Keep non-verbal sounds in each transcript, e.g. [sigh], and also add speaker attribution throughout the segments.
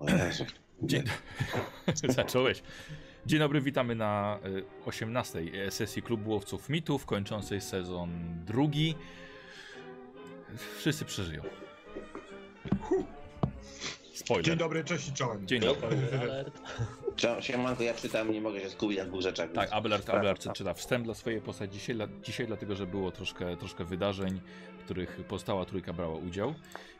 Speaker 1: [clears throat] Dzień... [laughs] Zacząłeś. Dzień dobry, witamy na y, 18 sesji Klubu Łowców Mitów, kończącej sezon drugi. Wszyscy przeżyją. Spoiler.
Speaker 2: Dzień dobry, cześć i czołem.
Speaker 1: Dzień dobry.
Speaker 3: Alert.
Speaker 4: Cio- Siemanko, ja czytam, nie mogę się skupić na dwóch rzeczach.
Speaker 1: Tak, Abelard, Abelard czyta wstęp dla swojej postaci dzisiaj, dzisiaj dlatego, że było troszkę, troszkę wydarzeń, w których pozostała trójka brała udział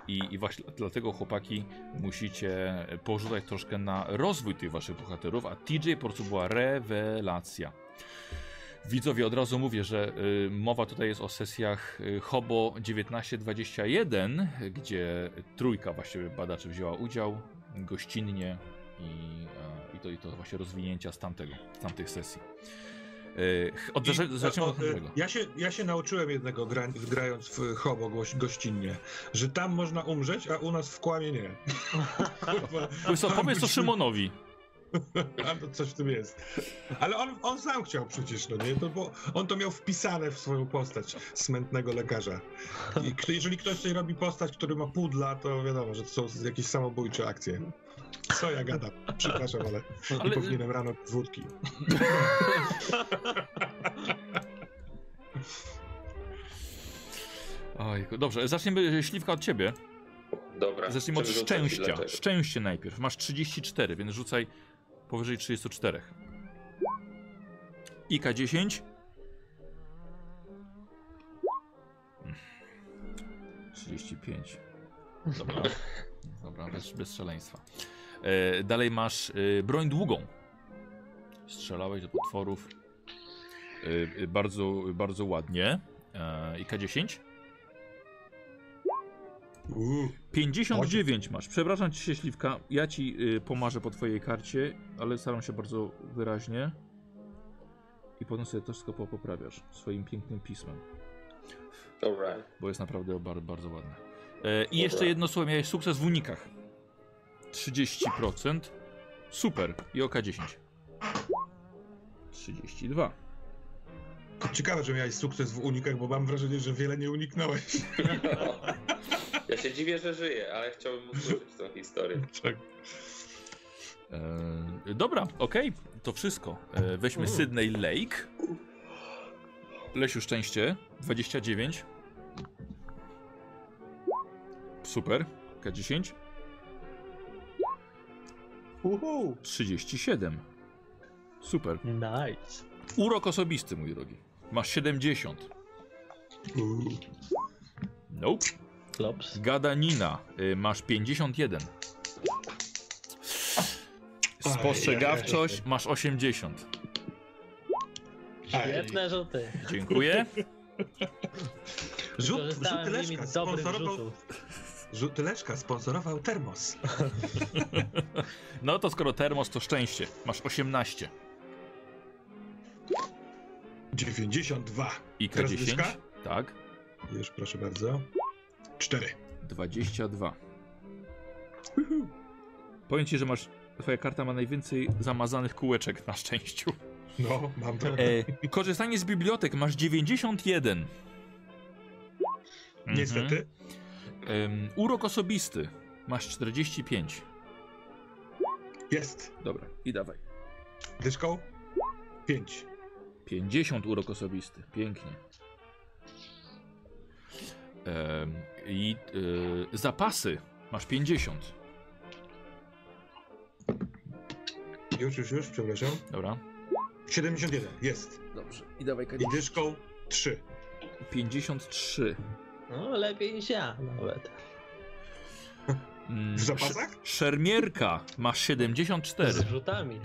Speaker 1: i, i właśnie dlatego chłopaki musicie porzucać troszkę na rozwój tych waszych bohaterów, a TJ po prostu była rewelacja. Widzowie, od razu mówię, że y, mowa tutaj jest o sesjach y, Hobo 1921, gdzie trójka właściwie badaczy wzięła udział gościnnie i, e, i, to, i to właśnie rozwinięcia z, tamtego, z tamtych sesji. Y, od,
Speaker 2: I-
Speaker 1: zaczniemy od
Speaker 2: e,
Speaker 1: tego.
Speaker 2: Ja się, ja się nauczyłem jednego gra, grając w Hobo goś, gościnnie, że tam można umrzeć, a u nas w kłamie nie. [laughs] Kurwa, tam
Speaker 1: powiedz to Szymonowi. [laughs]
Speaker 2: To coś w tym jest. Ale on, on sam chciał przecież, no nie? To, bo on to miał wpisane w swoją postać smętnego lekarza. I jeżeli ktoś tutaj robi postać, który ma pudla, to wiadomo, że to są jakieś samobójcze akcje. Co ja gadam? Przepraszam, ale,
Speaker 1: Ale-
Speaker 2: powinienem rano wódki. [laughs]
Speaker 1: Ojku, dobrze, zaczniemy śliwka od ciebie.
Speaker 5: Dobra.
Speaker 1: Zacznijmy od szczęścia. Szczęście najpierw. Masz 34, więc rzucaj powyżej 34. IK 10. Mm. 35. Dobra. [laughs] Dobra, bez, bez szaleństwa. E, dalej masz e, broń długą. Strzelałeś do potworów. E, e, bardzo, bardzo ładnie. E, IK 10.
Speaker 2: Uuu.
Speaker 1: 59 masz. Przepraszam ci się, Śliwka. Ja ci y, pomarzę po twojej karcie, ale staram się bardzo wyraźnie. I potem sobie to wszystko poprawiasz swoim pięknym pismem,
Speaker 5: Alright.
Speaker 1: bo jest naprawdę bardzo, bardzo ładne. E, I jeszcze jedno słowo, miałeś sukces w unikach. 30%. Super. I oka 10. 32.
Speaker 2: Ciekawe, że miałeś sukces w unikach, bo mam wrażenie, że wiele nie uniknąłeś. [laughs]
Speaker 5: Ja się dziwię, że żyję, ale chciałbym usłyszeć tą historię. [laughs]
Speaker 2: Tak.
Speaker 1: E, dobra, okej, to wszystko. E, weźmy Sydney Lake. Lesiu Szczęście, 29. Super, K10.
Speaker 3: Uhu.
Speaker 1: 37. Super.
Speaker 3: Nice.
Speaker 1: Urok osobisty, mój drogi. Masz 70.
Speaker 2: Uuu.
Speaker 1: Nope.
Speaker 3: Klops.
Speaker 1: Gadanina, y, masz 51. Spostrzegawczość, masz 80.
Speaker 3: Świetne rzuty.
Speaker 1: Dziękuję. [laughs]
Speaker 2: Rzut,
Speaker 3: nimi
Speaker 2: Leszka sponsorował, rzuty Leszka sponsorował Termos. [laughs]
Speaker 1: No to skoro termos, to szczęście. Masz 18.
Speaker 2: 92.
Speaker 1: I
Speaker 2: Teraz
Speaker 1: K10.
Speaker 2: dyszka?
Speaker 1: Tak.
Speaker 2: Już proszę bardzo. 4.
Speaker 1: 22. Powiem ci, że masz. Twoja karta ma najwięcej zamazanych kółeczek na szczęściu.
Speaker 2: No, mam to.
Speaker 1: E, [laughs] korzystanie z bibliotek masz 91. Mhm.
Speaker 2: Niestety.
Speaker 1: Em, urok osobisty masz 45.
Speaker 2: Jest.
Speaker 1: Dobra, i dawaj.
Speaker 2: Dyszką? 5.
Speaker 1: 50 urok osobisty. Pięknie. Em, I y, zapasy masz 50.
Speaker 2: Już, już, już, przepraszam.
Speaker 1: Dobra.
Speaker 2: 71. Jest.
Speaker 1: Dobrze. I dawaj
Speaker 2: I dyszką 3.
Speaker 1: 53.
Speaker 3: No, lepiej niż ja nawet.
Speaker 1: Mm,
Speaker 2: W zapasach?
Speaker 1: sz- Szermierka masz 74.
Speaker 3: Z rzutami.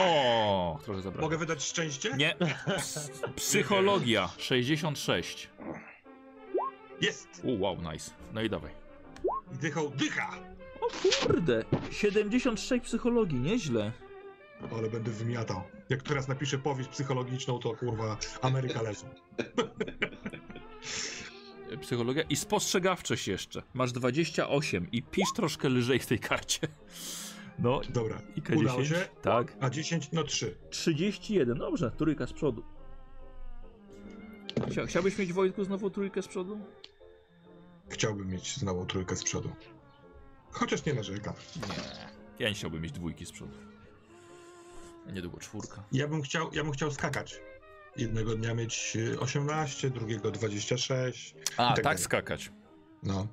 Speaker 1: O, trochę zabrakło.
Speaker 2: Mogę wydać szczęście?
Speaker 1: Nie. Ps- Psychologia 66.
Speaker 2: Jest.
Speaker 1: U, wow, nice. No i dawaj.
Speaker 2: I dychą dycha.
Speaker 1: Kurde, 76 psychologii, nieźle.
Speaker 2: Ale będę wymiatał. Jak teraz napiszę powieść psychologiczną, to kurwa Ameryka leży.
Speaker 1: Psychologia i spostrzegawczość jeszcze. Masz 28 i pisz troszkę lżej w tej karcie. No
Speaker 2: Dobra.
Speaker 1: i K10.
Speaker 2: Udało się?
Speaker 1: Tak.
Speaker 2: A 10, no 3.
Speaker 1: 31, dobrze, trójka z przodu. Chcia, chciałbyś mieć Wojtku znowu trójkę z przodu?
Speaker 2: Chciałbym mieć znowu trójkę z przodu. Chociaż nie narzekam.
Speaker 1: Nie. Ja nie chciałbym mieć dwójki z przodu. Niedługo czwórka.
Speaker 2: Ja bym chciał, ja bym chciał skakać. Jednego dnia mieć y, 18, drugiego 26.
Speaker 1: A,
Speaker 2: tak
Speaker 1: tak, skakać.
Speaker 2: No.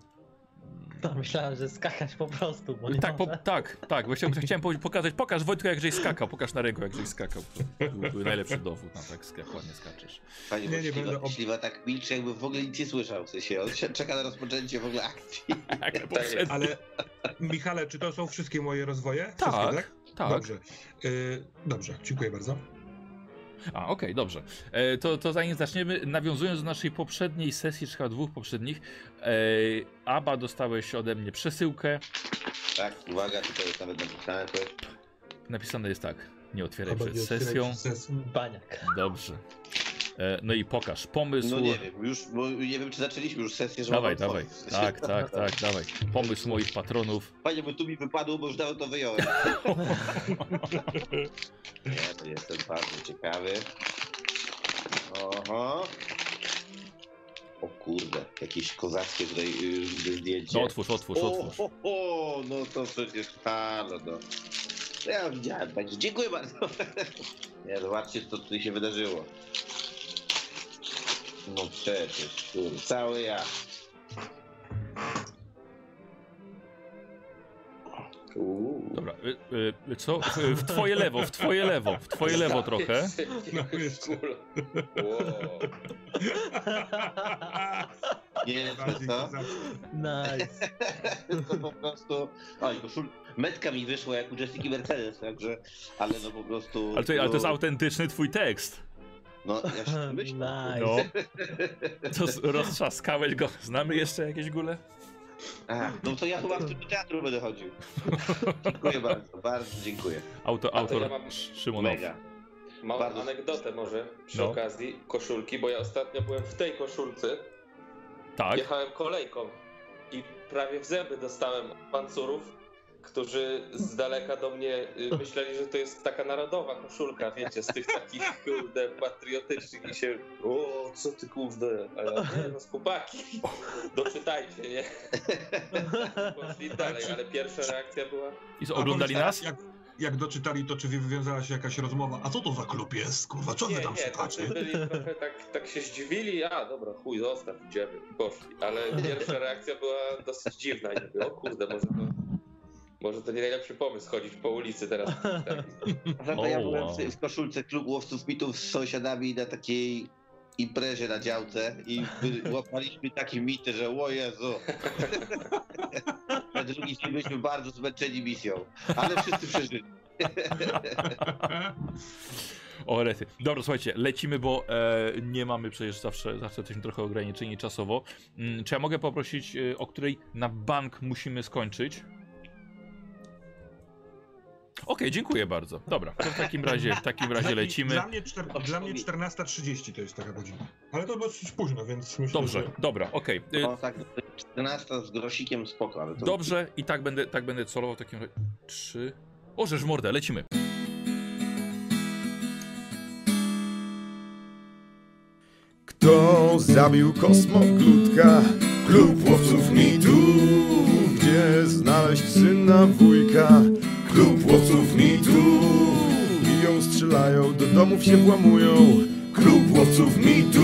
Speaker 2: [laughs]
Speaker 3: To myślałem, że skakać po prostu, bo nie
Speaker 1: Tak, po, tak, tak. Bo [laughs] chciałem, pokazać, pokaż Wojtku jak żeś skakał, pokaż na ręku jak żeś skakał. To był, był najlepszy dowód na tak, skak, ładnie skaczesz.
Speaker 4: Panie
Speaker 2: Nie, nie
Speaker 4: nie,
Speaker 2: będę ob-
Speaker 4: Śliwa tak milczy, jakby w ogóle nic nie słyszał. W sensie, on się czeka na rozpoczęcie w ogóle akcji. [laughs]
Speaker 1: Tak, poprzedni-
Speaker 2: Ale Michale, czy to są wszystkie moje rozwoje?
Speaker 1: Tak,
Speaker 2: Wszystkie, tak?
Speaker 1: tak.
Speaker 2: Dobrze. Y, dobrze, dziękuję bardzo.
Speaker 1: A, okej, dobrze. E, to, to zanim zaczniemy, nawiązując do naszej poprzedniej sesji, czy chyba dwóch poprzednich, e, Aba dostałeś ode mnie przesyłkę.
Speaker 4: Tak, uwaga, tutaj jest nawet napisane coś.
Speaker 1: Napisane jest tak, nie otwieraj
Speaker 2: Chyba
Speaker 1: przed
Speaker 2: nie otwieraj
Speaker 1: sesją.
Speaker 2: przed sesją.
Speaker 3: Baniak.
Speaker 1: Dobrze. E, no i pokaż pomysł.
Speaker 4: No nie wiem, już, bo nie wiem, czy zaczęliśmy już sesję, że
Speaker 1: Dawaj, dawaj. Tak, tak, tak, dawaj. Pomysł moich patronów.
Speaker 4: Panie, bo tu mi wypadło, bo już dawno to wyjąłem. [laughs] Nie, to jestem bardzo ciekawy. Oho. O kurde, jakieś kozackie tutaj yy, zdjęcie.
Speaker 1: No otwórz, otwórz, otwórz.
Speaker 4: O, o, o, no to przecież halo, no. To Ja widziałem, także dziękuję bardzo. [laughs] Nie, zobaczcie, co tutaj się wydarzyło. No przecież, kurde, cały ja. Uuu.
Speaker 1: Dobra, y, y, co? W, twoje lewo, w twoje lewo, w twoje lewo trochę.
Speaker 2: No, jeszcze.
Speaker 5: Wow.
Speaker 4: Nie, co?
Speaker 3: Nice. [laughs]
Speaker 4: To po prostu. Oj, koszul... Metka mi wyszła jak u Jessica Mercedes, także. Ale no po prostu.
Speaker 1: Ale to, ale to jest autentyczny twój tekst.
Speaker 4: No, ja się [laughs] myślę.
Speaker 3: Nice.
Speaker 1: No. [laughs] To roztrzaskałeś go. Znamy jeszcze jakieś góle?
Speaker 4: A, no to ja chyba w tym teatru będę chodził. [laughs] Dziękuję bardzo, bardzo dziękuję.
Speaker 1: Auto, autor
Speaker 5: ja mam
Speaker 1: Szymonow.
Speaker 4: Mega.
Speaker 5: Małą
Speaker 4: Bardzo-
Speaker 5: anegdotę może przy
Speaker 1: No.
Speaker 5: okazji koszulki, bo ja ostatnio byłem w tej koszulce,
Speaker 1: Tak?
Speaker 5: jechałem kolejką i prawie w zęby dostałem od pancurów, którzy z daleka do mnie y, myśleli, że to jest taka narodowa koszulka, wiecie, z tych takich kurde patriotycznych i się o, co ty kurde, a ja nie, no chłopaki, doczytajcie, nie? Poszli dalej, ale pierwsza reakcja była
Speaker 1: I oglądali nas?
Speaker 2: Jak, jak doczytali, to czy wywiązała się jakaś rozmowa? A co to za klub jest? Kurwa, co wy
Speaker 5: Nie,
Speaker 2: tam
Speaker 5: nie,
Speaker 2: szukacie?
Speaker 5: tacy byli trochę tak, tak się zdziwili, a dobra, chuj, zostaw, idziemy poszli. Ale pierwsza reakcja była dosyć dziwna i mówię, o kurde, może to, może to nie najlepszy pomysł chodzić po ulicy teraz. [laughs] Tak.
Speaker 4: Ja byłem
Speaker 1: wow.
Speaker 4: w, w koszulce klub łowców mitów z sąsiadami na takiej imprezie na działce i [laughs] łapaliśmy takie mity, że o Jezu. Na drugi dzień byliśmy bardzo zmęczeni misją, ale wszyscy przeżyli. [laughs]
Speaker 1: O, rety. Dobra, słuchajcie, lecimy, bo e, nie mamy przecież zawsze, zawsze jesteśmy trochę ograniczeni czasowo. Mm, czy ja mogę poprosić, e, o której na bank musimy skończyć? Okej, dziękuję bardzo. Dobra, to w takim razie, w takim razie lecimy.
Speaker 2: Dla mnie, czter, dla mnie 14.30 to jest taka godzina. Ale to dosyć późno, więc myślę,
Speaker 1: Dobrze,
Speaker 2: że...
Speaker 1: dobra, okej. E,
Speaker 4: O tak, 14 z grosikiem spoko, ale to...
Speaker 1: Dobrze, i tak będę, tak będę celował w takim razie. Trzy. O, żeż w mordę, lecimy.
Speaker 6: Kto zabił kosmoglutka? Klub łowców mitu Gdzie znaleźć syna wujka? Klub łowców mitu Biją, strzelają, do domów się włamują. Klub łowców mitu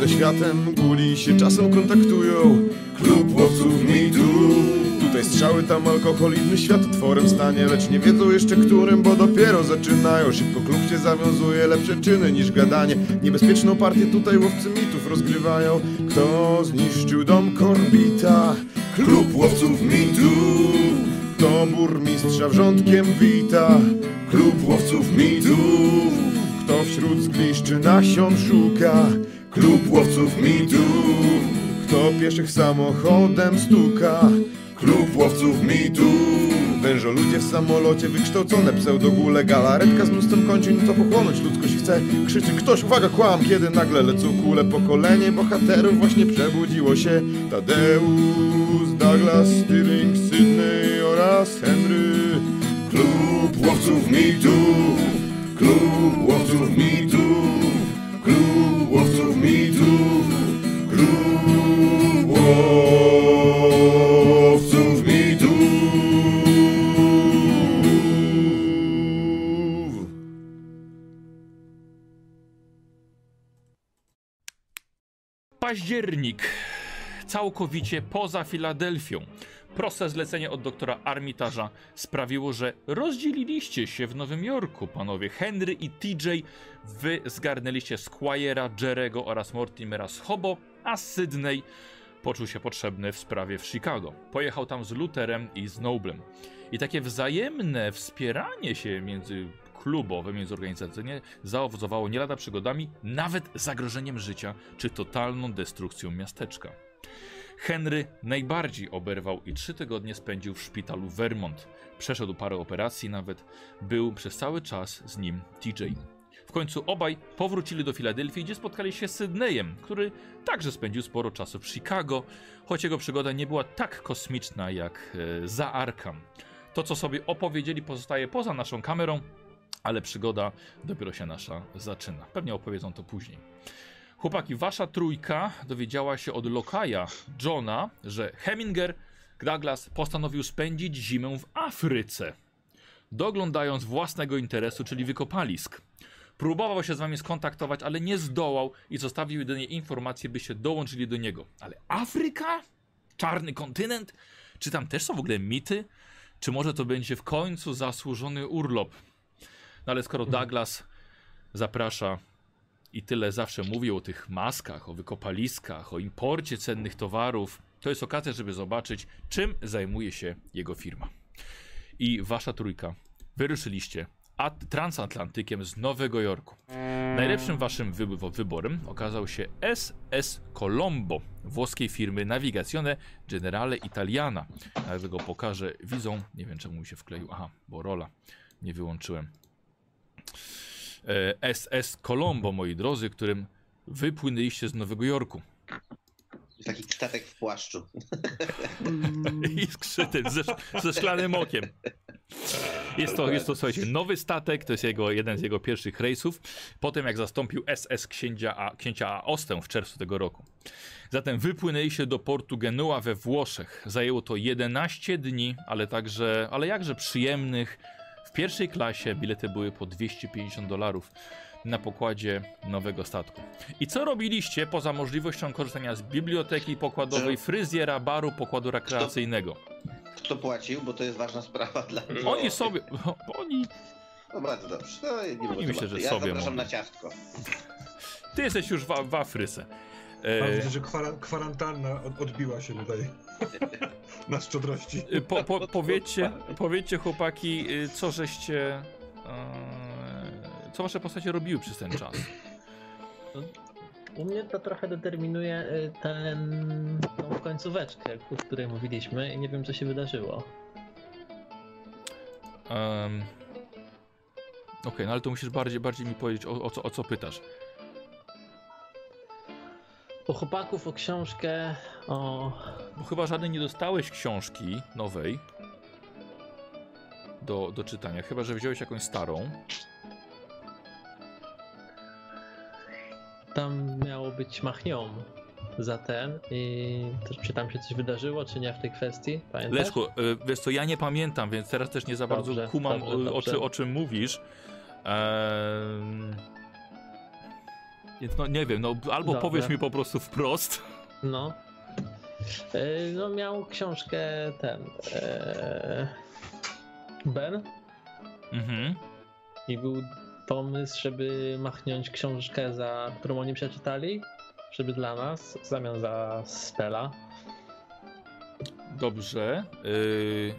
Speaker 6: Ze światem guli się czasem kontaktują. Klub łowców mitu Tutaj strzały, tam alkohol, inny świat otworem stanie. Lecz nie wiedzą jeszcze którym, bo dopiero zaczynają. Szybko klub się zawiązuje, lepsze czyny niż gadanie. Niebezpieczną partię tutaj łowcy mitów rozgrywają. Kto zniszczył dom Korbita? Klub łowców mitów Kto burmistrza wrzątkiem wita? Klub łowców mitów Kto wśród zgliszczy nasion szuka? Klub łowców mitów Kto pieszych samochodem stuka? Klub łowców mitów Wężo ludzie w samolocie, wykształcone pseudogule Galaretka z mnóstwem kończyn, co pochłonąć ludzkość chce Krzyczy ktoś, uwaga, kłam, kiedy nagle lecą kule Pokolenie bohaterów właśnie przebudziło się Tadeusz, Douglas, Stirling, oraz Henry. Klub łowców mitów, klub łowców mitów, klub łowców mitów, klub łowców mitów.
Speaker 1: Październik całkowicie poza Filadelfią. Proste zlecenie od doktora Armitarza sprawiło, że rozdzieliliście się w Nowym Jorku, panowie. Henry i TJ, wy zgarnęliście Squire'a, Jerego oraz Mortimera z Hobo, a Sydney poczuł się potrzebny w sprawie w Chicago. Pojechał tam z Lutherem i z Noblem. I takie wzajemne wspieranie się między klubowe, międzyorganizacyjnie zaowocowało nie lada przygodami, nawet zagrożeniem życia czy totalną destrukcją miasteczka. Henry najbardziej oberwał i trzy tygodnie spędził w szpitalu Vermont. Przeszedł parę operacji, nawet był przez cały czas z nim TJ. W końcu obaj powrócili do Filadelfii, gdzie spotkali się z Sydneyem, który także spędził sporo czasu w Chicago, choć jego przygoda nie była tak kosmiczna jak e, za Arkham. To, co sobie opowiedzieli, pozostaje poza naszą kamerą, ale przygoda dopiero się nasza zaczyna. Pewnie opowiedzą to później. Chłopaki, wasza trójka dowiedziała się od lokaja Johna, że Heminger Douglas postanowił spędzić zimę w Afryce, doglądając własnego interesu, czyli wykopalisk. Próbował się z wami skontaktować, ale nie zdołał i zostawił jedynie informację, byście dołączyli do niego. Ale Afryka? Czarny kontynent? Czy tam też są w ogóle mity? Czy może to będzie w końcu zasłużony urlop? No ale skoro Douglas zaprasza i tyle zawsze mówi o tych maskach, o wykopaliskach, o imporcie cennych towarów, to jest okazja, żeby zobaczyć, czym zajmuje się jego firma. I wasza trójka wyruszyliście at- transatlantykiem z Nowego Jorku. Najlepszym waszym wy- wyborem okazał się SS Colombo włoskiej firmy Navigazione Generale Italiana. Nawet go pokażę widzą. Nie wiem czemu mi się wkleił. Aha, bo rola nie wyłączyłem. E, SS Colombo, moi drodzy, którym wypłynęliście z Nowego Jorku.
Speaker 4: Taki statek w płaszczu. [laughs]
Speaker 1: I skrzytem ze, ze szklanym okiem. Jest to, jest to, słuchajcie, nowy statek, to jest jego, jeden z jego pierwszych rejsów, potem jak zastąpił SS księcia, A- księcia Aostę w czerwcu tego roku. Zatem wypłynęliście do portu Genua we Włoszech. Zajęło to 11 dni, ale także, ale jakże przyjemnych. W pierwszej klasie bilety były po 250 dolarów na pokładzie nowego statku. I co robiliście poza możliwością korzystania z biblioteki pokładowej, fryzjera, baru, pokładu rekreacyjnego?
Speaker 4: Kto płacił, bo to jest ważna sprawa dla mnie.
Speaker 5: No.
Speaker 1: Oni sobie, oni
Speaker 4: No bardzo dobrze. No, nie było
Speaker 1: myślę, że
Speaker 4: ja
Speaker 1: sobie
Speaker 4: zapraszam
Speaker 1: mogą.
Speaker 4: na ciastko.
Speaker 1: Ty jesteś już w, w Afryce.
Speaker 2: Mam
Speaker 1: E,
Speaker 2: że kwara, kwarantanna od, odbiła się tutaj na szczodrości.
Speaker 1: y, po, po, powiedzcie, powiedzcie chłopaki, y, co żeście. E, co wasze postacie robiły przez ten czas?
Speaker 3: U mnie to trochę determinuje y, ten, tą końcóweczkę, o której mówiliśmy i nie wiem co się wydarzyło.
Speaker 1: Um, Okej, no ale to musisz bardziej, bardziej mi powiedzieć, o, o, co, o co pytasz.
Speaker 3: U chłopaków o książkę o...
Speaker 1: Bo chyba żadnej nie dostałeś książki nowej do, do czytania, chyba że wziąłeś jakąś starą.
Speaker 3: Tam miało być machnią za ten i to, czy tam się coś wydarzyło, czy nie w tej kwestii? Pamiętasz?
Speaker 1: Leszku, y, wiesz co, ja nie pamiętam, więc teraz też nie za bardzo
Speaker 3: Dobrze,
Speaker 1: kumam
Speaker 3: dobrze,
Speaker 1: y, o,
Speaker 3: dobrze.
Speaker 1: czy, o czym mówisz. Ehm, Więc no nie wiem, no albo
Speaker 3: Dobrze.
Speaker 1: powiesz mi po prostu wprost.
Speaker 3: No. Y, No miał książkę ten e, Ben
Speaker 1: Mhm.
Speaker 3: i był pomysł, żeby machnąć książkę, za którą oni przeczytali, żeby dla nas, w zamian za Spela.
Speaker 1: Dobrze. Y, y,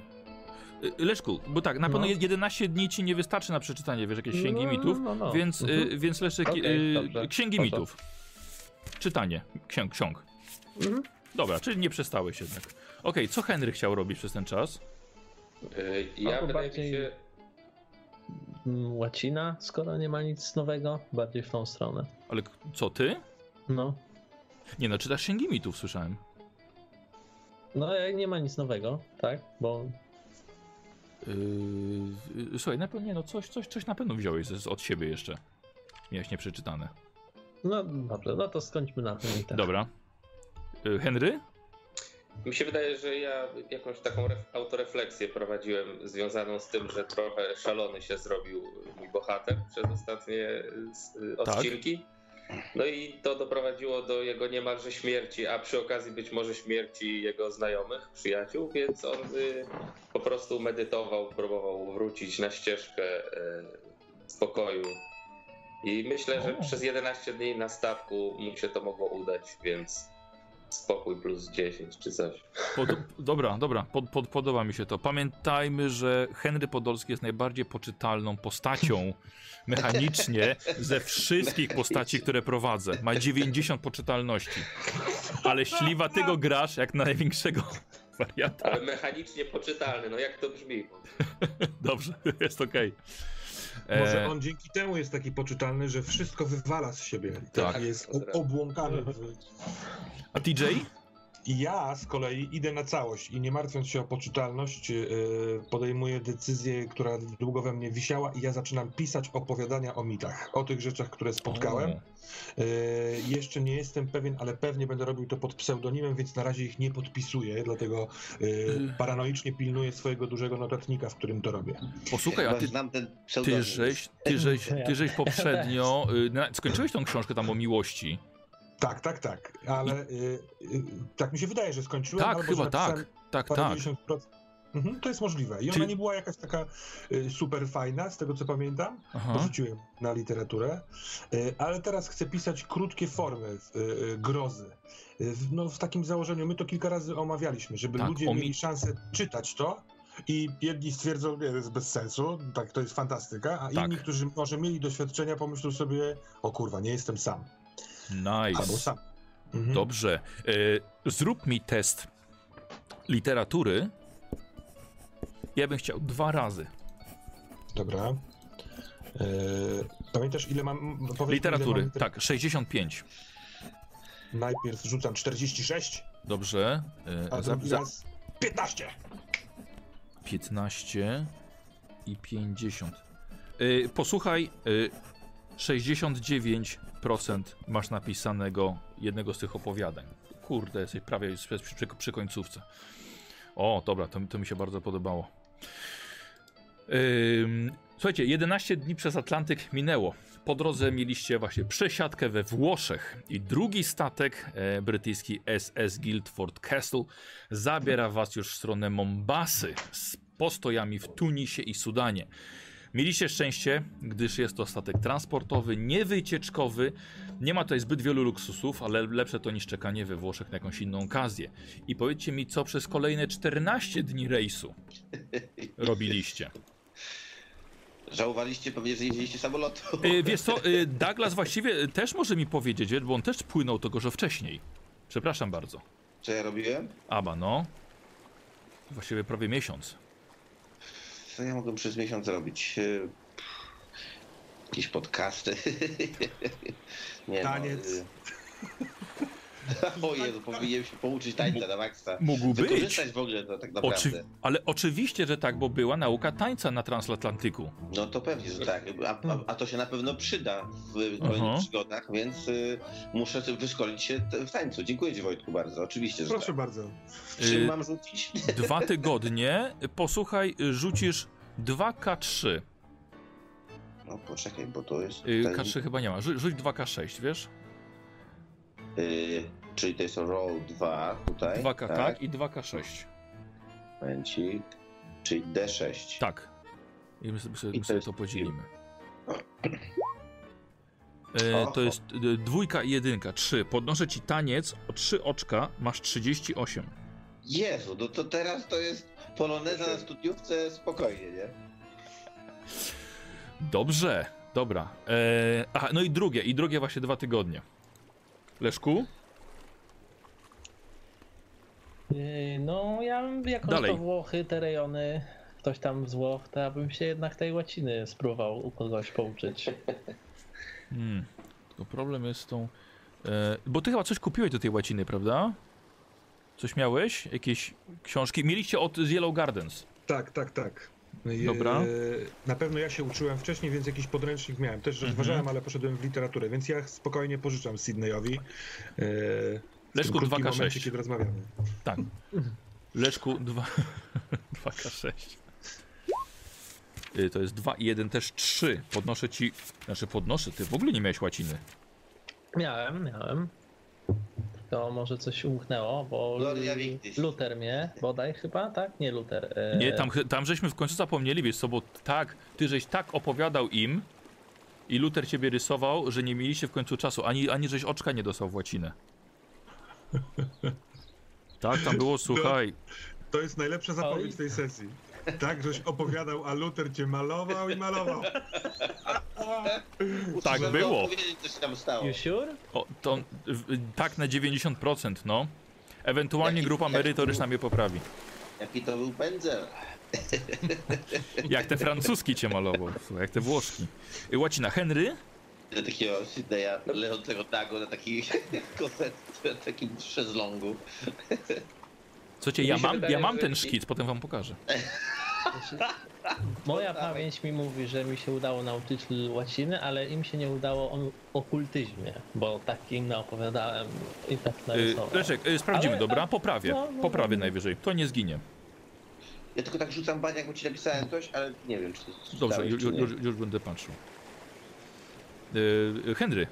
Speaker 1: Leszku, bo tak, na pewno
Speaker 3: No.
Speaker 1: 11 dni ci nie wystarczy na przeczytanie, wiesz, jakieś księgi
Speaker 3: No,
Speaker 1: mitów,
Speaker 3: no, no.
Speaker 1: więc,
Speaker 3: Mhm.
Speaker 1: y, więc Leszek, y,
Speaker 3: dobrze.
Speaker 1: księgi
Speaker 3: Proszę.
Speaker 1: mitów. Czytanie ksiąg. ksiąg.
Speaker 3: Mhm.
Speaker 1: Dobra, czyli nie przestałeś jednak. Okej, co Henry chciał robić przez ten czas?
Speaker 5: Y, Ja
Speaker 3: Albo bardziej-
Speaker 5: się,
Speaker 3: Mm, Łacina, skoro nie ma nic nowego, bardziej w tą stronę.
Speaker 1: Ale co ty?
Speaker 3: No.
Speaker 1: Nie no, czytasz księgi mitów, słyszałem.
Speaker 3: No, jak nie ma nic nowego, tak? Bo
Speaker 1: Yy, yy, słuchaj, na pewno, nie no, coś, coś, coś na pewno wziąłeś z, od siebie jeszcze. Miałeś nieprzeczytane.
Speaker 3: No dobrze, no to skończmy na tym i tak.
Speaker 1: Dobra. Yy, Henry?
Speaker 5: mi się wydaje, że ja jakąś taką ref, autorefleksję prowadziłem związaną z tym, że trochę szalony się zrobił mój bohater przez ostatnie y, s- y,
Speaker 1: Tak.
Speaker 5: No i to doprowadziło do jego niemalże śmierci, a przy okazji być może śmierci jego znajomych, przyjaciół, więc on y, po prostu medytował, próbował wrócić na ścieżkę y, spokoju. I myślę, że przez 11 dni na statku mu się to mogło udać, więc spokój plus 10 czy coś.
Speaker 1: Pod, [laughs] dobra, dobra, pod, pod, podoba mi się to. Pamiętajmy, że Henry Podolski jest najbardziej poczytalną postacią [laughs] mechanicznie ze wszystkich postaci, które prowadzę. Ma 90 poczytalności. Ale śliwa ty go grasz jak na największego [laughs] wariata.
Speaker 5: Ale mechanicznie poczytalny, no jak to brzmi?
Speaker 1: Dobrze, jest okej.
Speaker 2: Może
Speaker 1: E,
Speaker 2: on dzięki temu jest taki poczytalny, że wszystko wywala z siebie.
Speaker 1: Tak.
Speaker 2: Tak. Jest obłąkany. W...
Speaker 1: A TJ?
Speaker 2: I ja z kolei idę na całość i nie martwiąc się o poczytalność, yy, podejmuję decyzję, która długo we mnie wisiała i ja zaczynam pisać opowiadania o mitach, o tych rzeczach, które spotkałem. Yy, jeszcze nie jestem pewien, ale pewnie będę robił to pod pseudonimem, więc na razie ich nie podpisuję, dlatego yy, paranoicznie pilnuję swojego dużego notatnika, w którym to robię.
Speaker 1: Posłuchaj, a ty,
Speaker 4: znam ten
Speaker 1: ty,
Speaker 4: pseudonim.
Speaker 1: żeś, ty, żeś, ty żeś [laughs] poprzednio... y, na- Skończyłeś tą książkę tam o miłości.
Speaker 2: Tak, tak, tak, ale yy, yy, tak mi się wydaje, że skończyłem.
Speaker 1: Tak, chyba
Speaker 2: że
Speaker 1: tak. Tak, tak.
Speaker 2: 50%. Mhm, to jest możliwe. I ona nie była jakaś taka y, super fajna, z tego co pamiętam.
Speaker 1: Aha.
Speaker 2: Porzuciłem na literaturę. Y, ale teraz chcę pisać krótkie formy y, y, grozy. Y, no, w takim założeniu, my to kilka razy omawialiśmy, żeby
Speaker 1: Tak,
Speaker 2: ludzie
Speaker 1: omi-
Speaker 2: mieli szansę czytać to. I jedni stwierdzą, nie, to jest bez sensu, tak, to jest fantastyka, a
Speaker 1: Tak.
Speaker 2: inni, którzy może mieli doświadczenia, pomyślą sobie, o kurwa, nie jestem sam.
Speaker 1: Nice.
Speaker 2: Mhm.
Speaker 1: Dobrze. E, zrób mi test literatury. Ja bym chciał dwa razy.
Speaker 2: Dobra. E, pamiętasz, ile mam. powiedz mi, ile
Speaker 1: Literatury,
Speaker 2: mam liter-
Speaker 1: tak, 65.
Speaker 2: Najpierw rzucam 46,
Speaker 1: Dobrze.
Speaker 2: a
Speaker 1: E, za,
Speaker 2: drugi
Speaker 1: za
Speaker 2: raz 15.
Speaker 1: 15 i 50. E, posłuchaj, 69% masz napisanego jednego z tych opowiadań. Kurde, jesteś prawie przy, przy, przy końcówce. O, dobra, to, to mi się bardzo podobało. Słuchajcie, 11 dni przez Atlantyk minęło. Po drodze mieliście właśnie przesiadkę we Włoszech i drugi statek e, brytyjski SS Guildford Castle zabiera was już w stronę Mombasy z postojami w Tunisie i Sudanie. Mieliście szczęście, gdyż jest to statek transportowy, niewycieczkowy. Nie ma tutaj zbyt wielu luksusów, ale lepsze to niż czekanie we Włoszech na jakąś inną okazję. I powiedzcie mi, co przez kolejne 14 dni rejsu [laughs] robiliście.
Speaker 4: Żałowaliście pewnie, że nie wzięliście samolotu.
Speaker 1: Y, wiesz co, y, Douglas właściwie też może mi powiedzieć, bo on też płynął to że wcześniej. Przepraszam bardzo.
Speaker 4: Co ja robiłem?
Speaker 1: Aba, no. Właściwie prawie miesiąc.
Speaker 4: Co ja mogłem przez miesiąc robić? E, Jakieś podcasty. [laughs] Nie
Speaker 2: Taniec.
Speaker 4: No, [laughs] o Jezu, powinienem się pouczyć tańca na maksa.
Speaker 1: Mógł być.
Speaker 4: Wykorzystać w ogóle to tak naprawdę.
Speaker 1: Oczy... Ale oczywiście, że tak, bo była nauka tańca na transatlantyku.
Speaker 4: No to pewnie, że tak. A, a, a to się na pewno przyda w
Speaker 1: Aha.
Speaker 4: kolejnych przygodach, więc y, muszę wyszkolić się w tańcu. Dziękuję Ci Wojtku bardzo. Oczywiście, że
Speaker 2: Proszę
Speaker 4: tak.
Speaker 2: bardzo.
Speaker 4: Czym
Speaker 1: Y,
Speaker 4: mam rzucić? [laughs]
Speaker 1: Dwa tygodnie, posłuchaj, rzucisz 2K3.
Speaker 4: No poczekaj, bo to jest...
Speaker 1: Y,
Speaker 4: ten-
Speaker 1: K3 chyba nie ma. Rzu- Rzuć 2K6, wiesz?
Speaker 4: Y, czyli to jest roll 2 tutaj.
Speaker 1: 2K tak, i 2K6.
Speaker 4: Momencik. Czyli D6.
Speaker 1: Tak. I my sobie,
Speaker 4: I
Speaker 1: my
Speaker 4: to
Speaker 1: sobie
Speaker 4: jest-
Speaker 1: to podzielimy. E, to jest e, dwójka i jedynka, trzy. Podnoszę ci taniec o trzy oczka, masz 38.
Speaker 4: Jezu, no to teraz to jest poloneza na studiówce spokojnie, nie?
Speaker 1: Dobrze, dobra. E, aha, no i drugie, i drugie właśnie dwa tygodnie. Leszku?
Speaker 3: Yy, No, ja bym, jak
Speaker 1: Dalej.
Speaker 3: to Włochy, te rejony, ktoś tam z Włoch, to ja bym się jednak tej łaciny spróbował u kogoś pouczyć. [laughs]
Speaker 1: Hmm. Tylko problem jest z tą... E, bo ty chyba coś kupiłeś do tej łaciny, prawda? Coś miałeś? Jakieś książki? Mieliście od Yellow Gardens.
Speaker 2: Tak, tak, tak. E,
Speaker 1: Dobra.
Speaker 2: Na pewno ja się uczyłem wcześniej, więc jakiś podręcznik miałem. Też
Speaker 1: Mhm.
Speaker 2: rozważałem, ale poszedłem w literaturę, więc ja spokojnie pożyczam Sydneyowi. e, w
Speaker 1: Leszku,
Speaker 2: tym krótkim
Speaker 1: 2K6.
Speaker 2: momencie, kiedy rozmawiamy.
Speaker 1: Tak. Leszku 2, 2K6. [laughs] Y, To jest 2 i 1 też 3. Podnoszę ci. Znaczy podnoszę, ty w ogóle nie miałeś łaciny.
Speaker 3: Miałem, miałem. Tylko może coś umknęło, bo. Luther mnie, bodaj chyba, tak? Nie Luther. e,
Speaker 1: Nie, tam, tam żeśmy w końcu zapomnieli, wiesz co, bo tak, ty żeś tak opowiadał im i Luther ciebie rysował, że nie mieliście w końcu czasu, ani, ani żeś oczka nie dostał w łacinę. [laughs] Tak, tam było, słuchaj,
Speaker 2: To jest najlepsza zapowiedź
Speaker 3: Oj.
Speaker 2: tej sesji. Tak, żeś opowiadał, a Luther cię malował i malował.
Speaker 1: Tak było.
Speaker 4: opowiedzieć, co się tam stało.
Speaker 3: You sure?
Speaker 1: o, to w- tak na 90%, no. Ewentualnie
Speaker 4: Jaki-
Speaker 1: grupa
Speaker 4: jaki
Speaker 1: merytoryczna mnie poprawi.
Speaker 4: Jaki to był pędzel.
Speaker 1: Jak te francuski cię malował, słuchaj, jak te włoszki. Y, Łacina, Henry?
Speaker 4: Do takiego Sydneya leżącego nago na takiej [laughs] kosetce, na takim szezlongu.
Speaker 1: Słuchajcie, ja mam,
Speaker 5: wydaje,
Speaker 1: ja mam ten szkic, potem wam pokażę. [laughs]
Speaker 3: Moja pamięć mi mówi, że mi się udało nauczyć łaciny, ale im się nie udało o okultyzmie, bo tak im opowiadałem i tak
Speaker 1: Y,
Speaker 3: narysowałem.
Speaker 1: Leszek, y, sprawdzimy,
Speaker 3: Ale-
Speaker 1: dobra? Poprawię,
Speaker 3: no, no,
Speaker 1: poprawię
Speaker 3: no.
Speaker 1: najwyżej, to nie zginie.
Speaker 4: Ja tylko tak rzucam baniak, bo ci napisałem coś, ale nie wiem, czy to
Speaker 1: Dobrze,
Speaker 4: czytałeś,
Speaker 1: już, już, już będę patrzył. Y, Henry,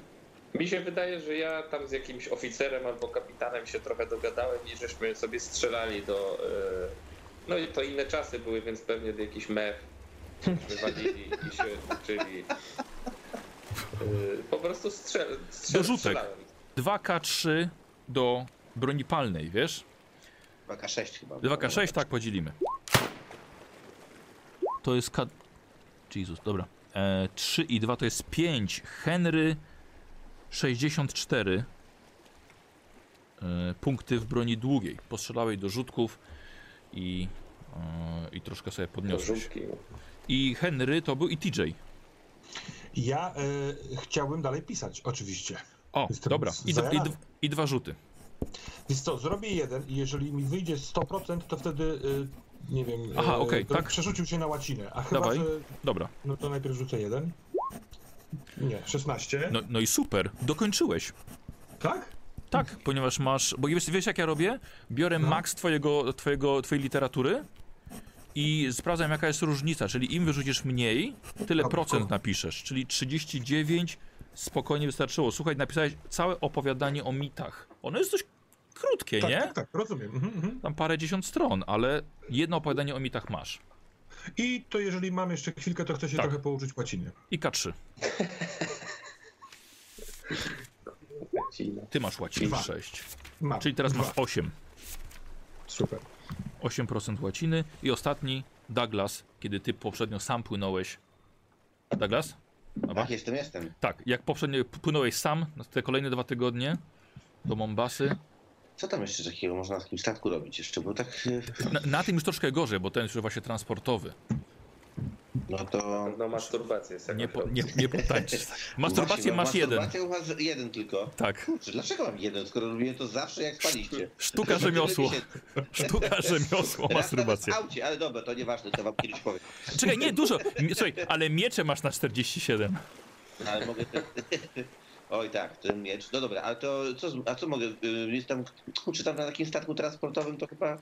Speaker 5: Mi się wydaje, że ja tam z jakimś oficerem albo kapitanem się trochę dogadałem i żeśmy sobie strzelali do... e, No i to inne czasy były, więc pewnie do jakichś mech wywalili i się uczyli. E, Po prostu strzel, strzel,
Speaker 1: Do rzutek.
Speaker 5: strzelałem.
Speaker 1: 2K3 do broni palnej, wiesz?
Speaker 4: 2K6 chyba.
Speaker 1: 2K6, tak, podzielimy. To jest K... Jezus, dobra. E, 3 i 2 to jest 5. Henry 64. E, punkty w broni długiej. Postrzelałeś do rzutków i, e, i troszkę sobie podniosłeś. I Henry to był i TJ.
Speaker 2: Ja e, chciałbym dalej pisać, oczywiście.
Speaker 1: O,
Speaker 2: Jestem
Speaker 1: dobra. I, d- i, d- I dwa rzuty.
Speaker 2: Więc co, zrobię jeden i jeżeli mi wyjdzie 100%, to wtedy, e, nie wiem,
Speaker 1: Aha, okej,
Speaker 2: to
Speaker 1: tak.
Speaker 2: przerzucił się na łacinę. A chyba,
Speaker 1: Dawaj.
Speaker 2: że,
Speaker 1: Dobra.
Speaker 2: no to najpierw rzucę jeden. Nie, 16.
Speaker 1: No, no i super. Dokończyłeś.
Speaker 2: Tak?
Speaker 1: Tak, ponieważ masz. Bo wiesz, wiesz jak ja robię? Biorę
Speaker 2: No.
Speaker 1: maks twojego, twojego, twojej literatury i sprawdzam jaka jest różnica. Czyli im wyrzucisz mniej, tyle procent napiszesz. Czyli 39 spokojnie wystarczyło. Słuchaj, napisałeś całe opowiadanie o mitach. Ono jest dość krótkie,
Speaker 2: Tak,
Speaker 1: nie?
Speaker 2: tak, tak, rozumiem. Mhm, mhm.
Speaker 1: Tam parę dziesiąt stron, ale jedno opowiadanie o mitach masz.
Speaker 2: I to jeżeli mam jeszcze chwilkę, to chcę się
Speaker 1: Tak.
Speaker 2: trochę pouczyć łacinie.
Speaker 1: I K3. Ty masz łacin
Speaker 2: Dwa.
Speaker 1: 6.
Speaker 2: Mam.
Speaker 1: Czyli teraz
Speaker 2: Dwa.
Speaker 1: masz 8.
Speaker 2: Super.
Speaker 1: 8% łaciny. I ostatni, Douglas, kiedy ty poprzednio sam płynąłeś. Douglas? Dobra.
Speaker 4: Tak, jestem, jestem.
Speaker 1: Tak, jak poprzednio płynąłeś sam na te kolejne dwa tygodnie do Mombasy.
Speaker 4: Co tam jeszcze takiego można na takim statku robić jeszcze? Bo tak,
Speaker 1: Na, na tym już troszkę gorzej, bo ten już właśnie transportowy.
Speaker 4: no to...
Speaker 5: No masturbację
Speaker 1: Nie, po, nie, nie potańczysz. [laughs] Masturbację
Speaker 4: no,
Speaker 1: masz jeden.
Speaker 4: Masturbację masz jeden tylko.
Speaker 1: Tak.
Speaker 4: Kurczę, dlaczego mam jeden, skoro robiłem to zawsze jak spaliście?
Speaker 1: Sztuka rzemiosło. [laughs] Sztuka rzemiosło,
Speaker 4: Masturbacja. aucie, ale dobra, to nieważne, to wam kiedyś powiem.
Speaker 1: Czekaj, nie, dużo. Słuchaj, ale miecze masz na 47.
Speaker 4: No, ale mogę... [laughs] Oj tak, ten miecz. No dobra, ale to co, a co mogę, y, jest tam, kurczę, tam na takim statku transportowym to chyba...